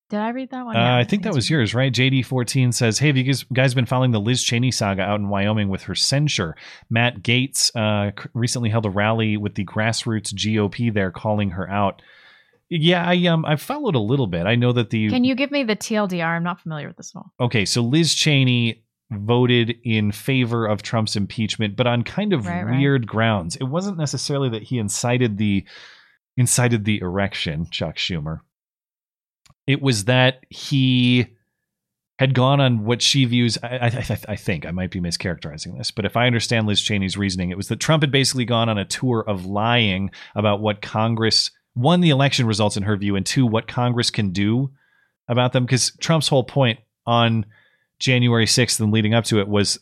S3: Did I read that one?
S2: Uh,
S3: Yeah,
S2: I think that was yours, right? JD14 says, Hey, have you guys, been following the Liz Cheney saga out in Wyoming with her censure? Matt Gaetz uh, recently held a rally with the grassroots GOP there calling her out. Yeah, I um I followed a little bit. I know that the
S3: Can you give me the TLDR? I'm not familiar with this one.
S2: okay, so Liz Cheney voted in favor of Trump's impeachment, but on kind of
S3: Right, right.
S2: weird grounds. It wasn't necessarily that he incited the incited the erection, Chuck Schumer. It was that he had gone on what she views. I, I, I, think I might be mischaracterizing this, but if I understand Liz Cheney's reasoning, it was that Trump had basically gone on a tour of lying about what Congress, won the election results in her view, and two, what Congress can do about them. Because Trump's whole point on January 6th and leading up to it was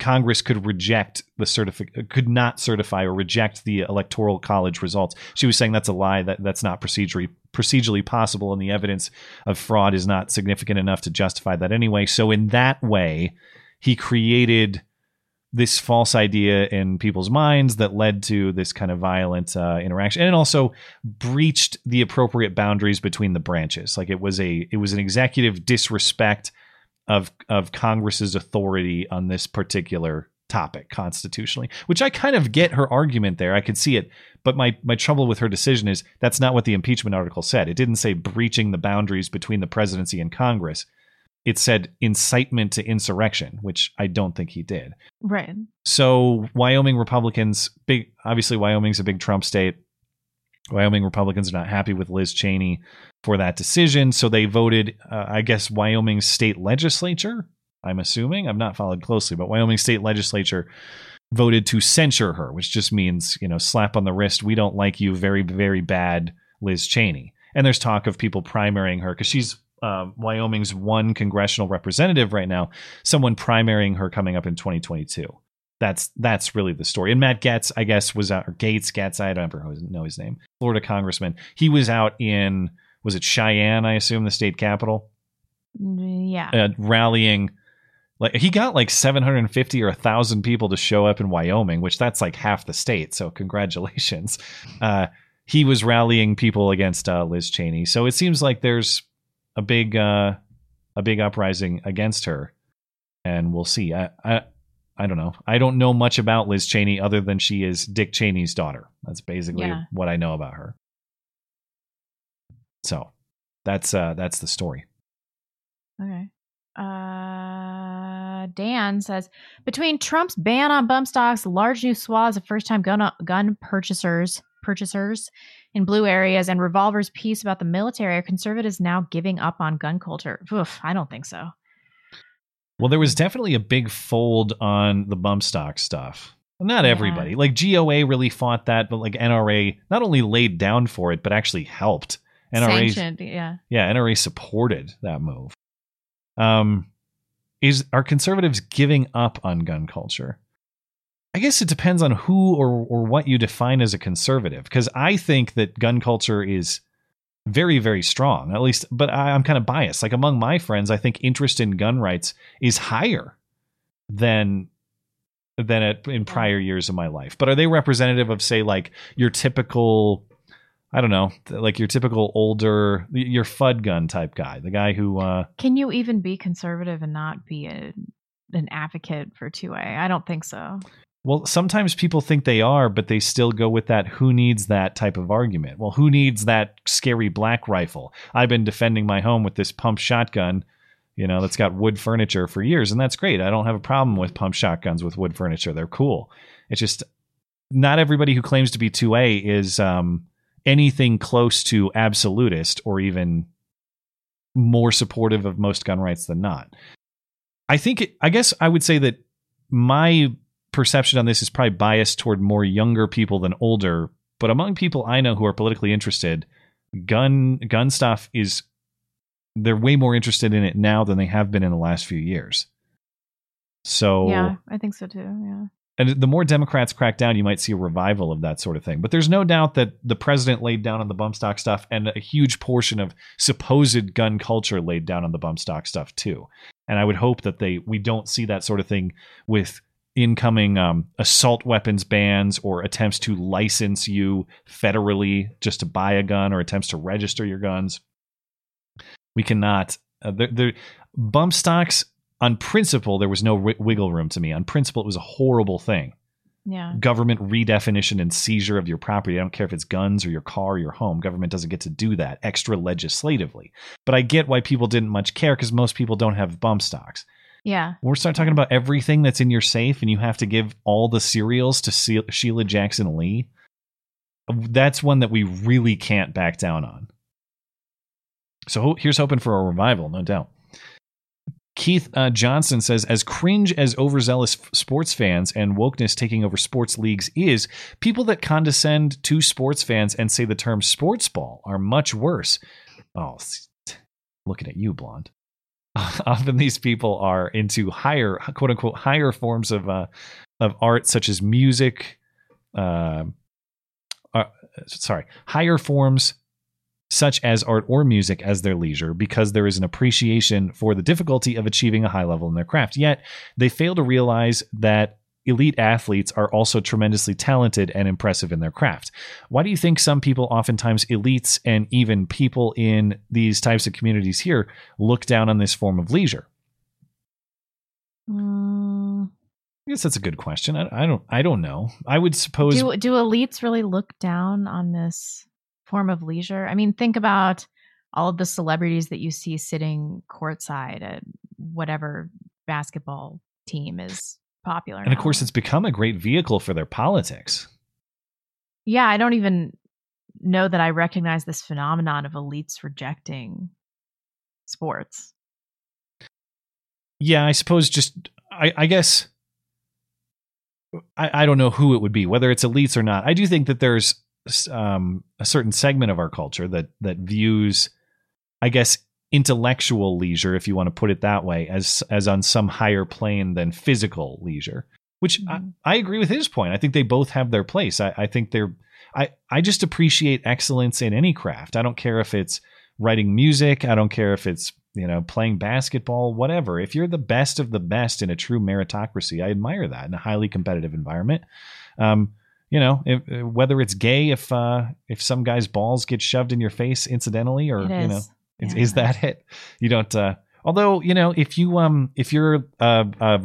S2: Congress could reject the certificate, could not certify or reject the electoral college results. She was saying that's a lie. That that's not procedurally procedurally possible, and the evidence of fraud is not significant enough to justify that anyway. So in that way, he created this false idea in people's minds that led to this kind of violent uh, interaction, and also breached the appropriate boundaries between the branches. Like it was a it was an executive disrespect of of Congress's authority on this particular topic constitutionally, which I kind of get her argument there. I could see it, but my my trouble with her decision is that's not what the impeachment article said. It didn't say breaching the boundaries between the presidency and Congress. It said incitement to insurrection, which I don't think he did.
S3: Right.
S2: So Wyoming Republicans, big obviously Wyoming's a big Trump state. Wyoming Republicans are not happy with Liz Cheney for that decision, so they voted. Uh, I guess Wyoming's state legislature. I'm assuming I've not followed closely, but Wyoming state legislature voted to censure her, which just means you know slap on the wrist. We don't like you, very very bad, Liz Cheney. And there's talk of people primarying her because she's um, Wyoming's one congressional representative right now. Someone primarying her coming up in 2022 that's that's really the story. And Matt Getz, I guess, was out or Gates Getz. I don't ever know his name. Florida congressman. He was out in was it Cheyenne? I assume the state capital,
S3: Yeah.
S2: uh, rallying. Like he got like 750 or a thousand people to show up in Wyoming, which that's like half the state. So congratulations. *laughs* Uh, he was rallying people against uh, Liz Cheney. So it seems like there's a big uh, a big uprising against her, and we'll see. I, I I don't know. I don't know much about Liz Cheney other than she is Dick Cheney's daughter. That's basically
S3: Yeah.
S2: what I know about her. So that's uh that's the story.
S3: Okay. Uh, Dan says between Trump's ban on bump stocks, large new swaths of first-time gun gun purchasers purchasers in blue areas, and revolvers piece about the military, are conservatives now giving up on gun culture? Oof, I don't think so.
S2: Well, there was definitely a big fold on the bump stock stuff. Not
S3: Yeah.
S2: everybody. Like GOA really fought that, but like NRA not only laid down for it, but actually helped. NRA,
S3: Sanctioned, yeah.
S2: yeah, NRA supported that move. Um, is are conservatives giving up on gun culture? I guess it depends on who or or what you define as a conservative. Because I think that gun culture is very very strong. At least, but I, I'm kind of biased. Like among my friends, I think interest in gun rights is higher than than at, in prior years of my life. But are they representative of say like your typical I don't know, like your typical older your Fudd gun type guy, the guy who uh
S3: Can you even be conservative and not be a, an advocate for 2A? I don't think so.
S2: Well sometimes people think they are, but they still go with that who needs that type of argument. Well, who needs that scary black rifle? I've been defending my home with this pump shotgun you know, that's got wood furniture for years, and that's great. I don't have a problem with pump shotguns with wood furniture. They're cool. It's just not everybody who claims to be 2A is um, anything close to absolutist or even more supportive of most gun rights than not. I think, it, I guess I would say that my perception on this is probably biased toward more younger people than older, but among people I know who are politically interested, gun gun stuff is they're way more interested in it now than they have been in the last few years. So
S3: Yeah, I think so too. Yeah.
S2: and the more Democrats crack down, you might see a revival of that sort of thing. But there's no doubt that the president laid down on the bump stock stuff, and a huge portion of supposed gun culture laid down on the bump stock stuff too. And I would hope that they we don't see that sort of thing with incoming um, assault weapons bans or attempts to license you federally just to buy a gun or attempts to register your guns. We cannot. Uh, the, the bump stocks on principle there was no wi- wiggle room to me. On principle, it was a horrible thing.
S3: Yeah.
S2: Government redefinition and seizure of your property. I don't care if it's guns or your car or your home. Government doesn't get to do that extra legislatively. But I get why people didn't much care because most people don't have bump stocks.
S3: Yeah.
S2: When we start talking about everything that's in your safe and you have to give all the serials to Sheila Jackson Lee, that's one that we really can't back down on. So here's hoping for a revival, no doubt. Keith uh, Johnson says, as cringe as overzealous f- sports fans and wokeness taking over sports leagues is, people that condescend to sports fans and say the term sports ball are much worse. Oh, looking at you, blonde. *laughs* Often these people are into higher, quote unquote, higher forms of uh, of art, such as music. Uh, uh, sorry, higher forms such as art or music as their leisure because there is an appreciation for the difficulty of achieving a high level in their craft. Yet they fail to realize that elite athletes are also tremendously talented and impressive in their craft. Why do you think some people, oftentimes elites and even people in these types of communities here, look down on this form of leisure?
S3: Mm,
S2: I guess that's a good question. I, I don't. I don't know. I would suppose.
S3: do do elites really look down on this form of leisure? I mean, think about all of the celebrities that you see sitting courtside at whatever basketball team is popular.
S2: and of
S3: now.
S2: course, it's become a great vehicle for their politics.
S3: yeah, I don't even know that I recognize this phenomenon of elites rejecting sports.
S2: Yeah, I suppose just I, I guess I, I don't know who it would be, whether it's elites or not. I do think that there's um, a certain segment of our culture that that views, I guess, intellectual leisure, if you want to put it that way, as as on some higher plane than physical leisure. Which I, I agree with his point. I think they both have their place. I, I think they're I, I just appreciate excellence in any craft. I don't care if it's writing music. I don't care if it's you know playing basketball, whatever. If you're the best of the best in a true meritocracy, I admire that in a highly competitive environment. Um, you know, if, whether it's gay, if uh, if some guy's balls get shoved in your face incidentally, or you know,
S3: is.
S2: is, is that it? You don't. Uh, although you know, if you um, if you're uh, uh,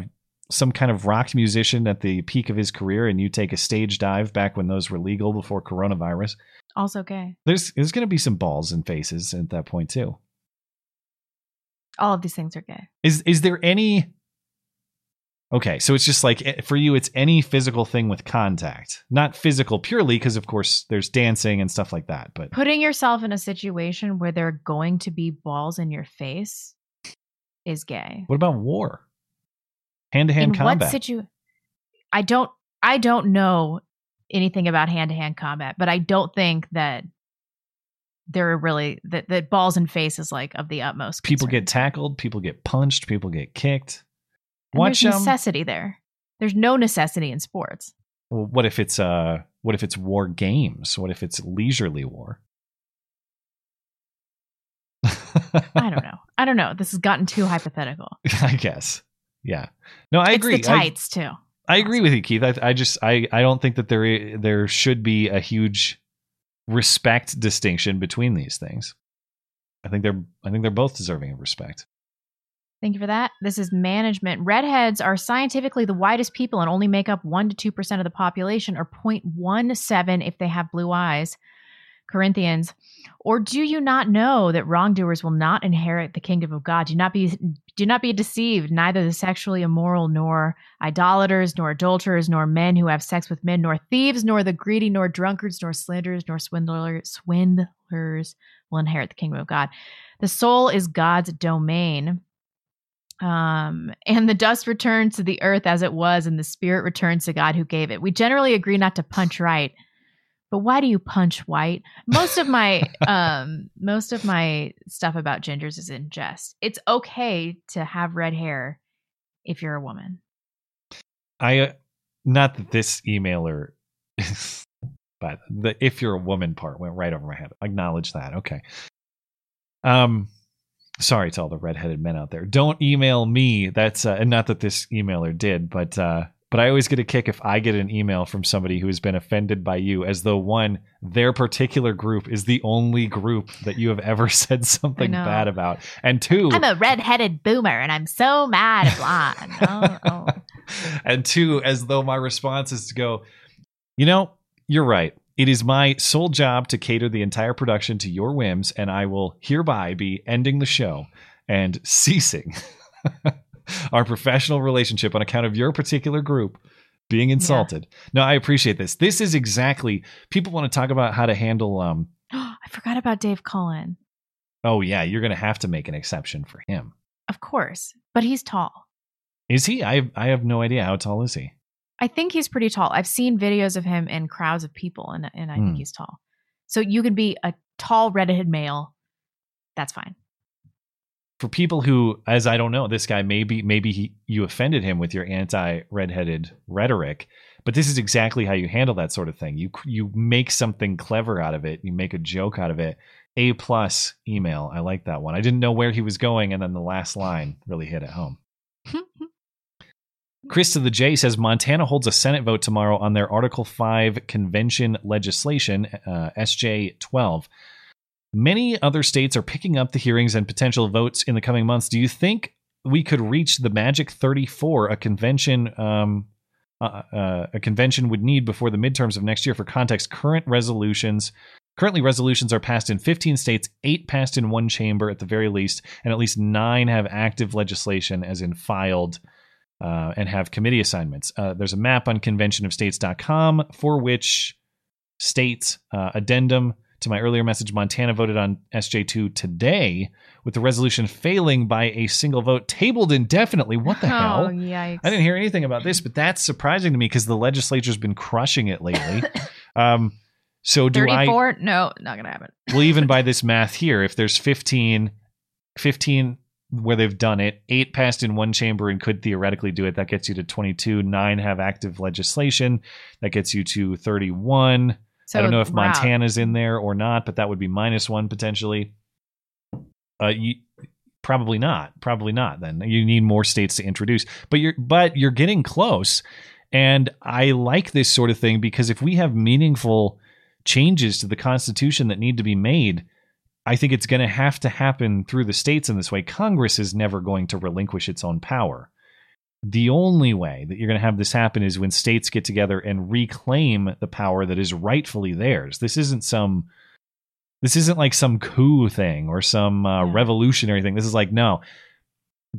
S2: some kind of rock musician at the peak of his career and you take a stage dive back when those were legal before coronavirus,
S3: Also gay.
S2: there's there's going to be some balls and faces at that point too.
S3: All of these things are gay.
S2: Is is there any Okay, so it's just like eh, for you it's any physical thing with contact. Not physical purely because of course there's dancing and stuff like that, but
S3: Putting yourself in a situation where there are going to be balls in your face is gay.
S2: what about war? Hand-to-hand combat.
S3: what situ I don't I don't know anything about hand to hand combat, but I don't think that there are really that, that balls and face is like of the utmost.
S2: People get tackled, people get punched, people get kicked.
S3: And
S2: Watch
S3: there's
S2: um,
S3: necessity there. There's no necessity in sports.
S2: well, what if it's uh what if it's war games? What if it's leisurely war? *laughs*
S3: I don't know. I don't know. This has gotten too hypothetical. *laughs*
S2: I guess. Yeah. No, I
S3: It's
S2: agree.
S3: The
S2: I-
S3: tights too.
S2: I agree with you, Keith. I, I just I, I don't think that there i- there should be a huge respect distinction between these things. I think they're I think they're both deserving of respect.
S3: Thank you for that. This is management. Redheads are scientifically the whitest people and only make up 1% to 2% of the population, or 0.17 if they have blue eyes. Corinthians. Or do you not know that wrongdoers will not inherit the kingdom of God? Do not be do not be deceived, neither the sexually immoral, nor idolaters, nor adulterers, nor men who have sex with men, nor thieves, nor the greedy, nor drunkards, nor slanderers, nor swindlers, swindlers will inherit the kingdom of God. The soul is God's domain. Um, and the dust returns to the earth as it was, and the spirit returns to God who gave it. We generally agree not to punch right, but why do you punch white? Most of my *laughs* um most of my stuff about gingers is in jest. It's okay to have red hair if you're a woman.
S2: I uh, not that this emailer but the if you're a woman part went right over my head. Acknowledge that. Okay. Um sorry to all the redheaded men out there. Don't email me. That's uh, and not that this emailer did, but uh but I always get a kick if I get an email from somebody who has been offended by you as though one their particular group is the only group that you have ever *laughs* said something bad about. And two,
S3: I'm a red-headed boomer and I'm so mad at blonde. oh, oh. *laughs*
S2: and two, as though my response is to go, you know, you're right. It is my sole job to cater the entire production to your whims, and I will hereby be ending the show and *laughs* ceasing *laughs* our professional relationship on account of your particular group being insulted. No, I appreciate this. This is exactly people want to talk about how to handle um *gasps*
S3: I forgot about Dave Cullen.
S2: oh yeah, you're going to have to make an exception for him.
S3: Of course, but he's tall.
S2: Is he? I I have no idea how tall is he?
S3: I think he's pretty tall. I've seen videos of him in crowds of people, and and I
S2: Hmm.
S3: think he's tall. So you can be a tall redheaded male. That's fine.
S2: for people who as i don't know this guy maybe maybe he, you offended him with your anti redheaded rhetoric but this is exactly how you handle that sort of thing you you make something clever out of it you make a joke out of it a plus email i like that one i didn't know where he was going and then the last line really hit it home Chris to the J says Montana holds a Senate vote tomorrow on their Article 5 convention legislation, uh, SJ 12. Many other states are picking up the hearings and potential votes in the coming months. Do you think we could reach the magic 34 a convention um, uh, uh, a convention would need before the midterms of next year? For context, current resolutions currently resolutions are passed in 15 states, eight passed in one chamber at the very least, and at least nine have active legislation, as in filed uh, and have committee assignments. Uh, there's a map on conventionofstates.com for which states uh, addendum to my earlier message Montana voted on SJ2 today with the resolution failing by a single vote tabled indefinitely. What the hell?
S3: Oh, yikes.
S2: I didn't hear anything about this, but that's surprising to me because the legislature's been crushing it lately. um, so do I
S3: 34? No, not going to happen.
S2: well, even by this math here, if there's 15, 15 where they've done it, eight passed in one chamber and could theoretically do it, that gets you to 22. Nine have active legislation. That gets you to 31.
S3: So
S2: I don't know if
S3: we're.
S2: Montana's in there or not, but that would be minus one potentially. Uh, you probably not. Probably not. Then you need more states to introduce, but you're but you're getting close. And I like this sort of thing because if we have meaningful changes to the Constitution that need to be made, I think it's going to have to happen through the states in this way. Congress is never going to relinquish its own power. The only way that you're going to have this happen is when states get together and reclaim the power that is rightfully theirs. This isn't some this isn't like some coup thing or some uh, revolutionary thing. This is like no.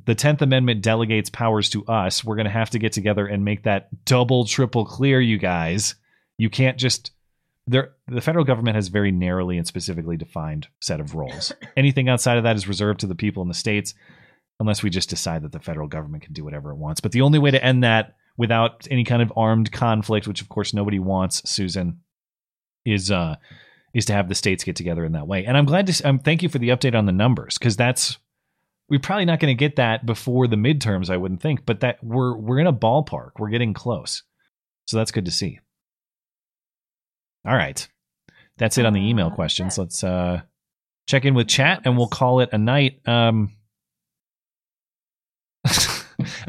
S2: The 10th Amendment delegates powers to us. We're going to have to get together and make that double triple clear you guys. You can't just there the federal government has very narrowly and specifically defined set of roles. *coughs* Anything outside of that is reserved to the people in the states unless we just decide that the federal government can do whatever it wants. But the only way to end that without any kind of armed conflict, which of course nobody wants, Susan, is uh is to have the states get together in that way. And I'm glad to um, thank you for the update on the numbers because that's we're probably not going to get that before the midterms, I wouldn't think, but that we're we're in a ballpark. We're getting close. So that's good to see. All right. That's it on the email questions. Let's uh check in with chat and we'll call it a night. Um *laughs*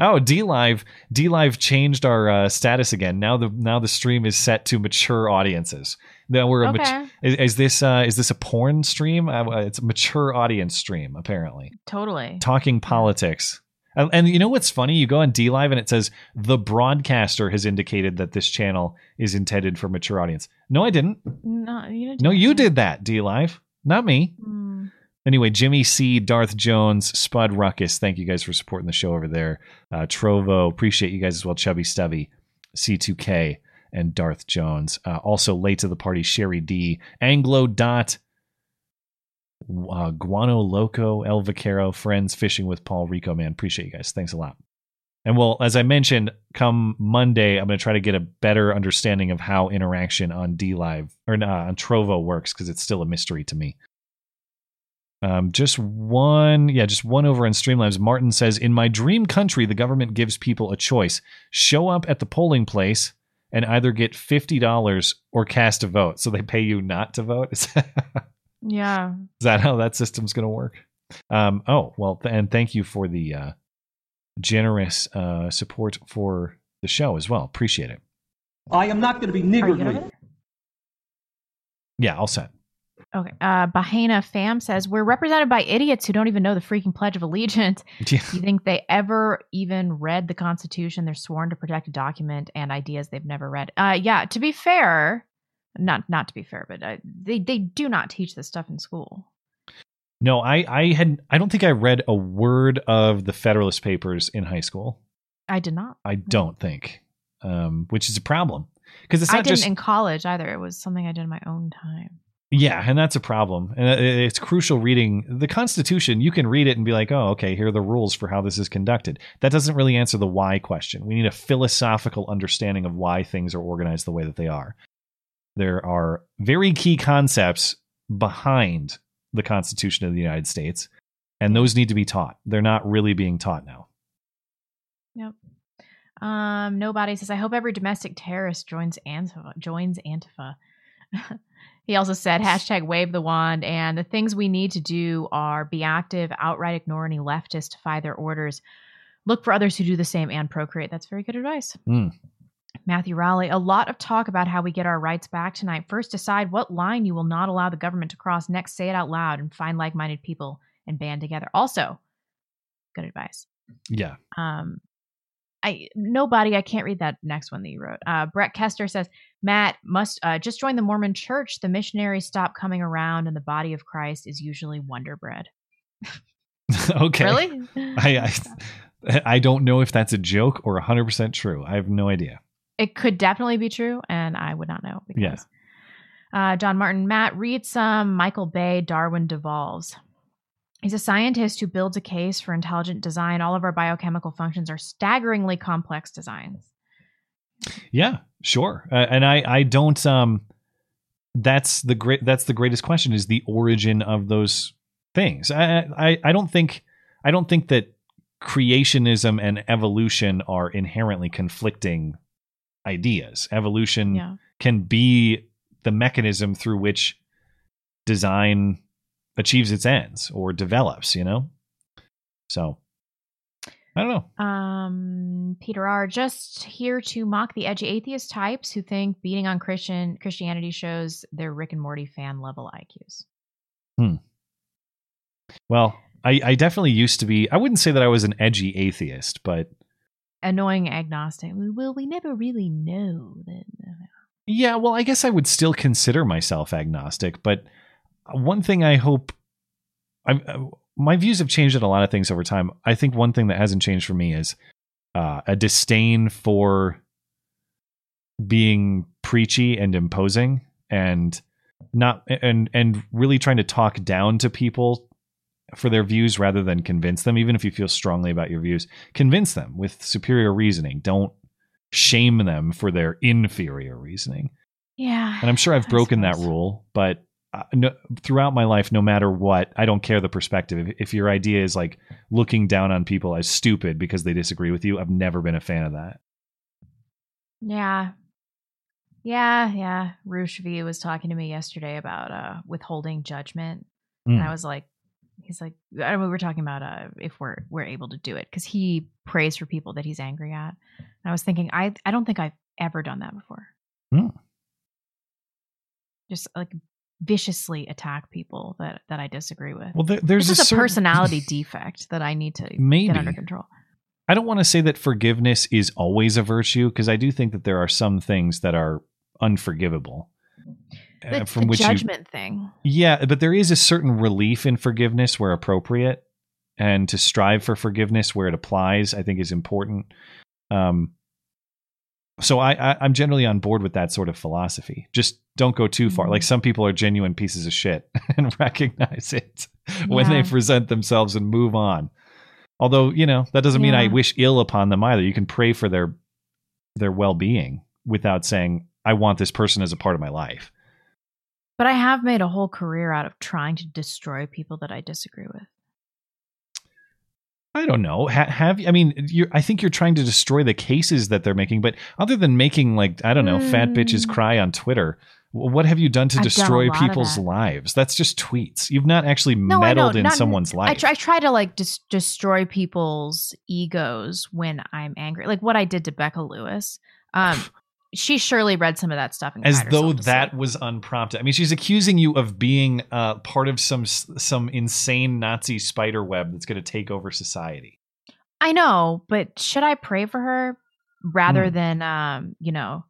S2: oh, DLive, D Live changed our uh, status again. Now the now the stream is set to mature audiences. Now we're a
S3: Okay.
S2: mat- is, is this uh, is this a porn stream? Uh, it's a mature audience stream apparently.
S3: Totally.
S2: Talking politics. And, and you know what's funny? You go on DLive and it says the broadcaster has indicated that this channel is intended for mature audience. No, I didn't.
S3: No, you didn't
S2: No, you did that, DLive, not me.
S3: Hmm.
S2: Anyway, Jimmy C, Darth Jones, Spud Ruckus, thank you guys for supporting the show over there. Uh, Trovo, appreciate you guys as well. Chubby Stubby, C2K, and Darth Jones. Uh, also late to the party, Sherry D, Anglo Dot, uh, Guano Loco, El Vaquero, Friends Fishing with Paul Rico, man. Appreciate you guys. Thanks a lot. And well, as I mentioned, come Monday, I'm going to try to get a better understanding of how interaction on DLive or uh, on Trovo works because it's still a mystery to me. Um, just one, yeah, just one over on Streamlabs. Martin says, "In my dream country, the government gives people a choice: show up at the polling place and either get fifty dollars or cast a vote. So they pay you not to vote. *laughs* Is that how that system's going to work? Um, oh well, th- and thank you for the uh, generous uh, support for the show as well. Appreciate it.
S15: I am not going to be
S3: Are you good
S15: niggardly.
S2: Yeah, all set.
S3: Okay. Uh, Bahena Fam says we're represented by idiots who don't even know the freaking Pledge of Allegiance. *laughs*
S2: Yeah.
S3: You think they ever even read the Constitution? They're sworn to protect a document and ideas they've never read. Uh, yeah. To be fair, not not to be fair, but uh, they they do not teach this stuff in school.
S2: No, I I had I don't think I read a word of the Federalist Papers in high school.
S3: I did not.
S2: I don't think, um, which is a problem because it's
S3: I
S2: not
S3: didn't
S2: just
S3: in college either. It was something I did in my own time.
S2: yeah, and that's a problem. And it's crucial reading the Constitution. You can read it and be like, oh, okay, here are the rules for how this is conducted. That doesn't really answer the why question. We need a philosophical understanding of why things are organized the way that they are. There are very key concepts behind the Constitution of the United States, and those need to be taught. They're not really being taught now.
S3: Yep. Um, nobody says, I hope every domestic terrorist joins Antifa. Joins Antifa. *laughs* he also said, hashtag wave the wand. And the things we need to do are be active, outright ignore any leftists, defy their orders, look for others who do the same, and procreate. That's very good advice.
S2: Hmm.
S3: Matthew Rowley, a lot of talk about how we get our rights back tonight. First, decide what line you will not allow the government to cross. Next, say it out loud and find like minded people and band together. Also, good advice.
S2: Yeah.
S3: Um, I nobody. I can't read that next one that you wrote. Uh, Brett Kester says Matt must uh, just join the Mormon Church. The missionaries stop coming around, and the body of Christ is usually Wonder Bread. *laughs*
S2: okay.
S3: Really?
S2: I, I I don't know if that's a joke or 100% true. I have no idea.
S3: It could definitely be true, and I would not know. Because,
S2: Yeah.
S3: Uh, John Martin, Matt, read some Michael Behe, Darwin devolves. He's a scientist who builds a case for intelligent design. All of our biochemical functions are staggeringly complex designs.
S2: Yeah, sure. Uh, and I I don't um that's the great that's the greatest question is the origin of those things. I I I don't think I don't think that creationism and evolution are inherently conflicting ideas. Evolution
S3: Yeah.
S2: can be the mechanism through which design achieves its ends or develops, you know? So I don't know.
S3: Um, Peter R. Just here to mock the edgy atheist types who think beating on Christian Christianity shows their Rick and Morty fan level IQs.
S2: Hmm. Well, I, I definitely used to be. I wouldn't say that I was an edgy atheist, but
S3: Annoying agnostic. Well, we never really know that.
S2: yeah. Well, I guess I would still consider myself agnostic. But one thing I hope, I, my views have changed on a lot of things over time. I think one thing that hasn't changed for me is uh, a disdain for being preachy and imposing, and not and and really trying to talk down to people for their views rather than convince them even if you feel strongly about your views convince them with superior reasoning don't shame them for their inferior reasoning.
S3: Yeah.
S2: And I'm sure I've broken that rule, but uh, no, throughout my life, no matter what, I don't care the perspective. If, if your idea is like looking down on people as stupid because they disagree with you, I've never been a fan of that.
S3: Yeah. Yeah, yeah. Roosh V was talking to me yesterday about uh withholding judgment. And I
S2: Mm.
S3: was like he's like I mean, we were talking about uh if we're we're able to do it cuz he prays for people that he's angry at. And I was thinking I I don't think I've ever done that before.
S2: Hmm.
S3: Just like viciously attack people that that I disagree with.
S2: Well, there- there's
S3: this
S2: a
S3: a
S2: certain-
S3: personality *laughs* defect that I need to
S2: Maybe.
S3: get under control.
S2: I don't want to say that forgiveness is always a virtue because I do think that there are some things that are unforgivable. Uh,
S3: The, the judgment thing.
S2: Yeah, but there is a certain relief in forgiveness where appropriate, and to strive for forgiveness where it applies, I think is important. Um, so I, I I'm generally on board with that sort of philosophy. Just don't go too far.
S3: Mm-hmm.
S2: Like some people are genuine pieces of shit *laughs* and recognize it when
S3: Yeah.
S2: they present themselves and move on. Although you know that doesn't mean I wish ill upon them either. You can pray for their their well being without saying I want this person as a part of my life.
S3: But I have made a whole career out of trying to destroy people that I disagree with.
S2: I don't know. Ha- have you? I mean, you're, I think you're trying to destroy the cases that they're making. But other than making like I don't know, fat bitches cry on Twitter, what have you done to
S3: Mm. I've
S2: destroy
S3: of
S2: people's
S3: that.
S2: lives? That's just tweets. You've not actually
S3: No,
S2: meddled in
S3: not-
S2: someone's
S3: I
S2: life.
S3: try, I try to like dis- destroy people's egos when I'm angry. Like what I did to Becca Lewis. Um, *laughs* she surely read some of that stuff
S2: as though that was unprompted. I mean, she's accusing you of being uh, part of some some insane Nazi spider web that's going to take over society.
S3: I know, but should I pray for her rather
S2: Hmm.
S3: than um, you know,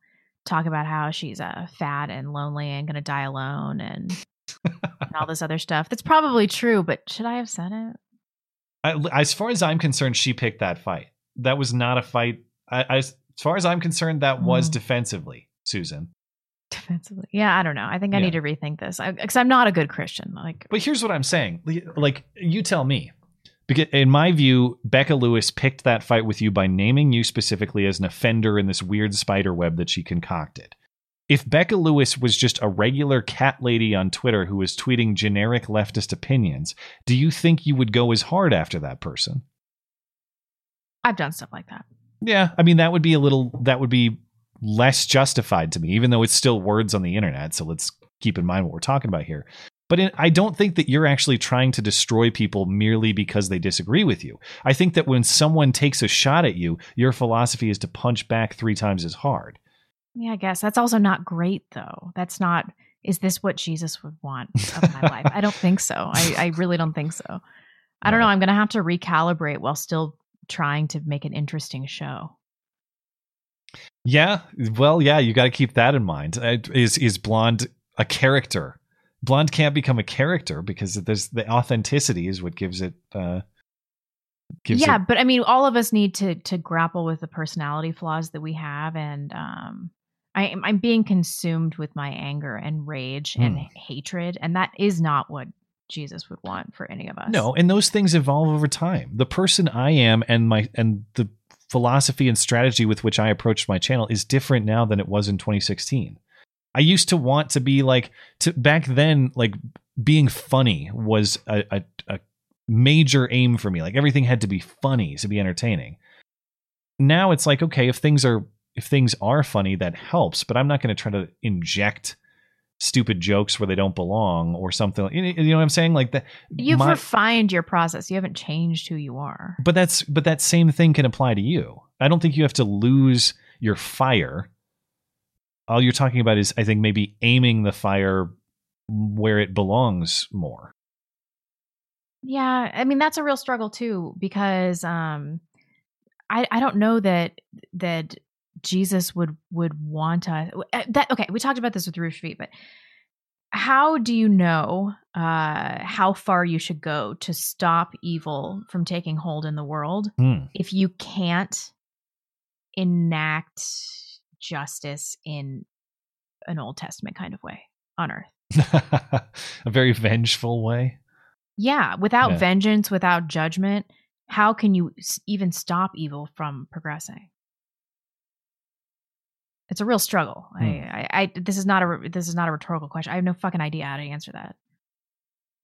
S3: talk about how she's uh, fat and lonely and gonna die alone and, and all this other stuff? That's probably true, but should I have said it?
S2: I, as far as I'm concerned, she picked that fight. That was not a fight. I, I, as far as I'm concerned, that was
S3: Mm.
S2: defensively, Susan.
S3: Defensively, yeah, I don't know. I think I
S2: Yeah.
S3: need to rethink this because I'm not a good Christian. Like,
S2: But here's what I'm saying. Like, you tell me. Because in my view, Becca Lewis picked that fight with you by naming you specifically as an offender in this weird spider web that she concocted. If Becca Lewis was just a regular cat lady on Twitter who was tweeting generic leftist opinions, do you think you would go as hard after that person?
S3: I've done stuff like that.
S2: Yeah, I mean that would be a little that would be less justified to me, even though it's still words on the internet. So let's keep in mind what we're talking about here. But in, I don't think that you're actually trying to destroy people merely because they disagree with you. I think that when someone takes a shot at you, your philosophy is to punch back three times as hard.
S3: Yeah, I guess that's also not great though. That's not. Is this what Jesus would want of my life? *laughs* I don't think so. I, I really don't think so. I don't know. I'm gonna have to recalibrate while still trying to make an interesting show.
S2: Yeah, well, yeah, you got to keep that in mind. Uh, Is is blonde a character? Blonde can't become a character because there's the authenticity is what gives it. Uh, gives
S3: yeah,
S2: it
S3: but I mean, all of us need to to grapple with the personality flaws that we have, and um, I, am- I'm being consumed with my anger and rage and
S2: Hmm.
S3: hatred, and that is not what Jesus would want for any of us.
S2: No, and those things evolve over time. The person I am and my and the philosophy and strategy with which I approached my channel is different now than it was in 2016. I used to want to be like to back then like being funny was a, a, a major aim for me. Like everything had to be funny to be entertaining. Now it's like okay, if things are if things are funny that helps, but I'm not going to try to inject stupid jokes where they don't belong or something. You know what I'm saying? Like that
S3: You've
S2: my-
S3: refined your process. You haven't changed who you are.
S2: but that's but that same thing can apply to you. I don't think you have to lose your fire. All you're talking about is I think maybe aiming the fire where it belongs more.
S3: Yeah, I mean that's a real struggle too because um I I don't know that that Jesus would would want us uh, that okay, we talked about this with Roosh V, but how do you know uh how far you should go to stop evil from taking hold in the world
S2: Hmm.
S3: if you can't enact justice in an Old Testament kind of way on earth? *laughs*
S2: a very vengeful way.
S3: Yeah, without
S2: Yeah.
S3: vengeance, without judgment, how can you even stop evil from progressing? It's a real struggle.
S2: Hmm.
S3: I, I, I, this is not a, this is not a rhetorical question. I have no fucking idea how to answer that.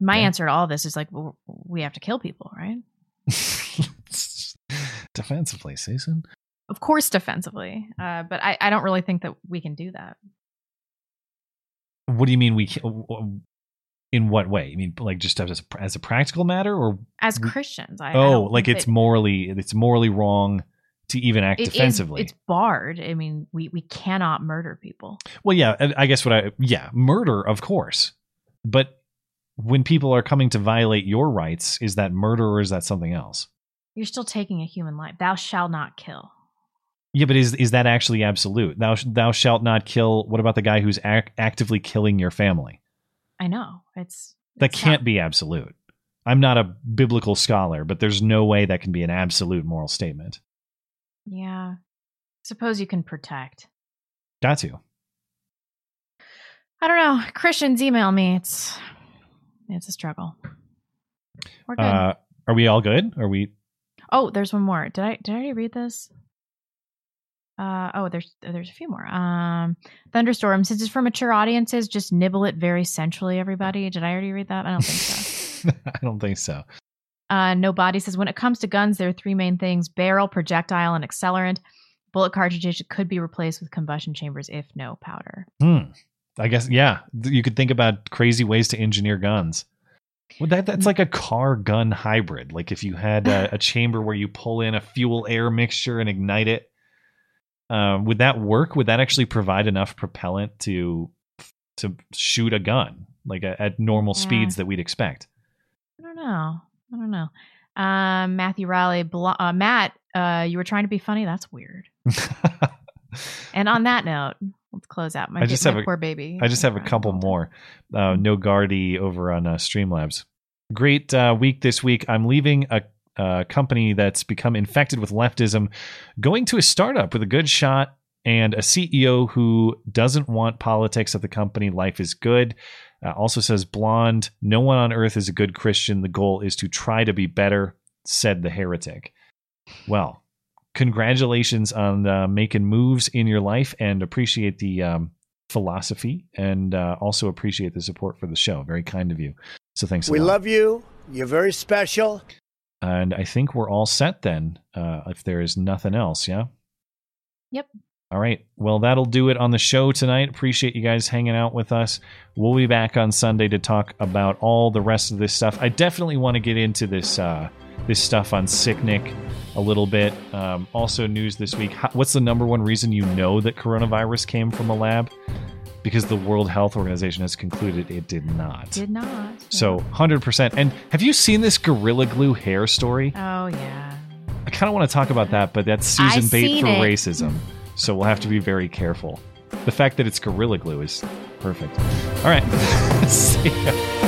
S3: My
S2: Okay.
S3: answer to all this is like, well, we have to kill people, right? *laughs*
S2: Defensively, Susan.
S3: Of course, defensively. Uh, but I, I don't really think that we can do that.
S2: What do you mean we? In what way? I mean like just as a, as a practical matter, or
S3: As Christians, I, I
S2: oh,
S3: don't
S2: like it's morally it's morally wrong to even act
S3: it is-
S2: defensively.
S3: it's barred. I mean, we, we cannot murder people.
S2: Well, yeah, I guess what I yeah, murder, of course. But when people are coming to violate your rights, is that murder or is that something else?
S3: You're still taking a human life. Thou shalt not kill.
S2: Yeah, but is is that actually absolute? Thou thou shalt not kill. What about the guy who's ac- actively killing your family?
S3: I know. It's
S2: That can't be absolute. I'm not a biblical scholar, but there's no way that can be an absolute moral statement.
S3: Yeah. Suppose you can protect.
S2: Got to.
S3: I don't know. Christians email me. It's it's a struggle. We're good.
S2: Uh, are we all good? Are we?
S3: oh, there's one more. Did I did I already read this? Uh oh, there's there's a few more. Um, thunderstorm. Since it's for mature audiences, just nibble it very centrally. Everybody, did I already read that? I don't think so. *laughs*
S2: I don't think so.
S3: Uh, no body says when it comes to guns, there are three main things: barrel, projectile, and accelerant. Bullet cartridges could be replaced with combustion chambers if no powder.
S2: Hmm. I guess yeah. You could think about crazy ways to engineer guns. Well, that that's like a car gun hybrid. Like if you had a, a chamber where you pull in a fuel air mixture and ignite it, um, would that work? Would that actually provide enough propellant to to shoot a gun like at, at normal
S3: Yeah.
S2: speeds that we'd expect?
S3: I don't know. I don't know. Um, Matthew Riley, Blo- uh, Matt, uh, you were trying to be funny. That's weird. *laughs* and on that note, let's close out. My,
S2: I just
S3: ba-
S2: have
S3: my
S2: a
S3: poor baby.
S2: I just have a couple more. Uh, no Guardy over on uh, Streamlabs. Great uh, week this week. I'm leaving a, a company that's become infected with leftism, going to a startup with a good shot and a CEO who doesn't want politics at the company. Life is good. Uh, also says blonde. No one on earth is a good Christian. The goal is to try to be better. Said the heretic. Well, congratulations on uh, making moves in your life and appreciate the um, philosophy and uh, also appreciate the support for the show. Very kind of you. So thanks a
S15: We
S2: lot.
S15: love you. You're very special.
S2: and I think we're all set then. Uh, if there is nothing else, yeah.
S3: Yep.
S2: All right. Well, that'll do it on the show tonight. Appreciate you guys hanging out with us. We'll be back on Sunday to talk about all the rest of this stuff. I definitely want to get into this uh, this stuff on Sicknick a little bit. Um, also, news this week. How, what's the number one reason you know that coronavirus came from a lab? Because the World Health Organization has concluded it did not.
S3: Did not.
S2: So, 100%. And have you seen this Gorilla Glue hair story?
S3: Oh yeah.
S2: I kind of want to talk about that, but that's Susan
S3: I've
S2: bait for
S3: it.
S2: racism. So we'll have to be very careful. The fact that it's Gorilla Glue is perfect. All right. *laughs* See ya.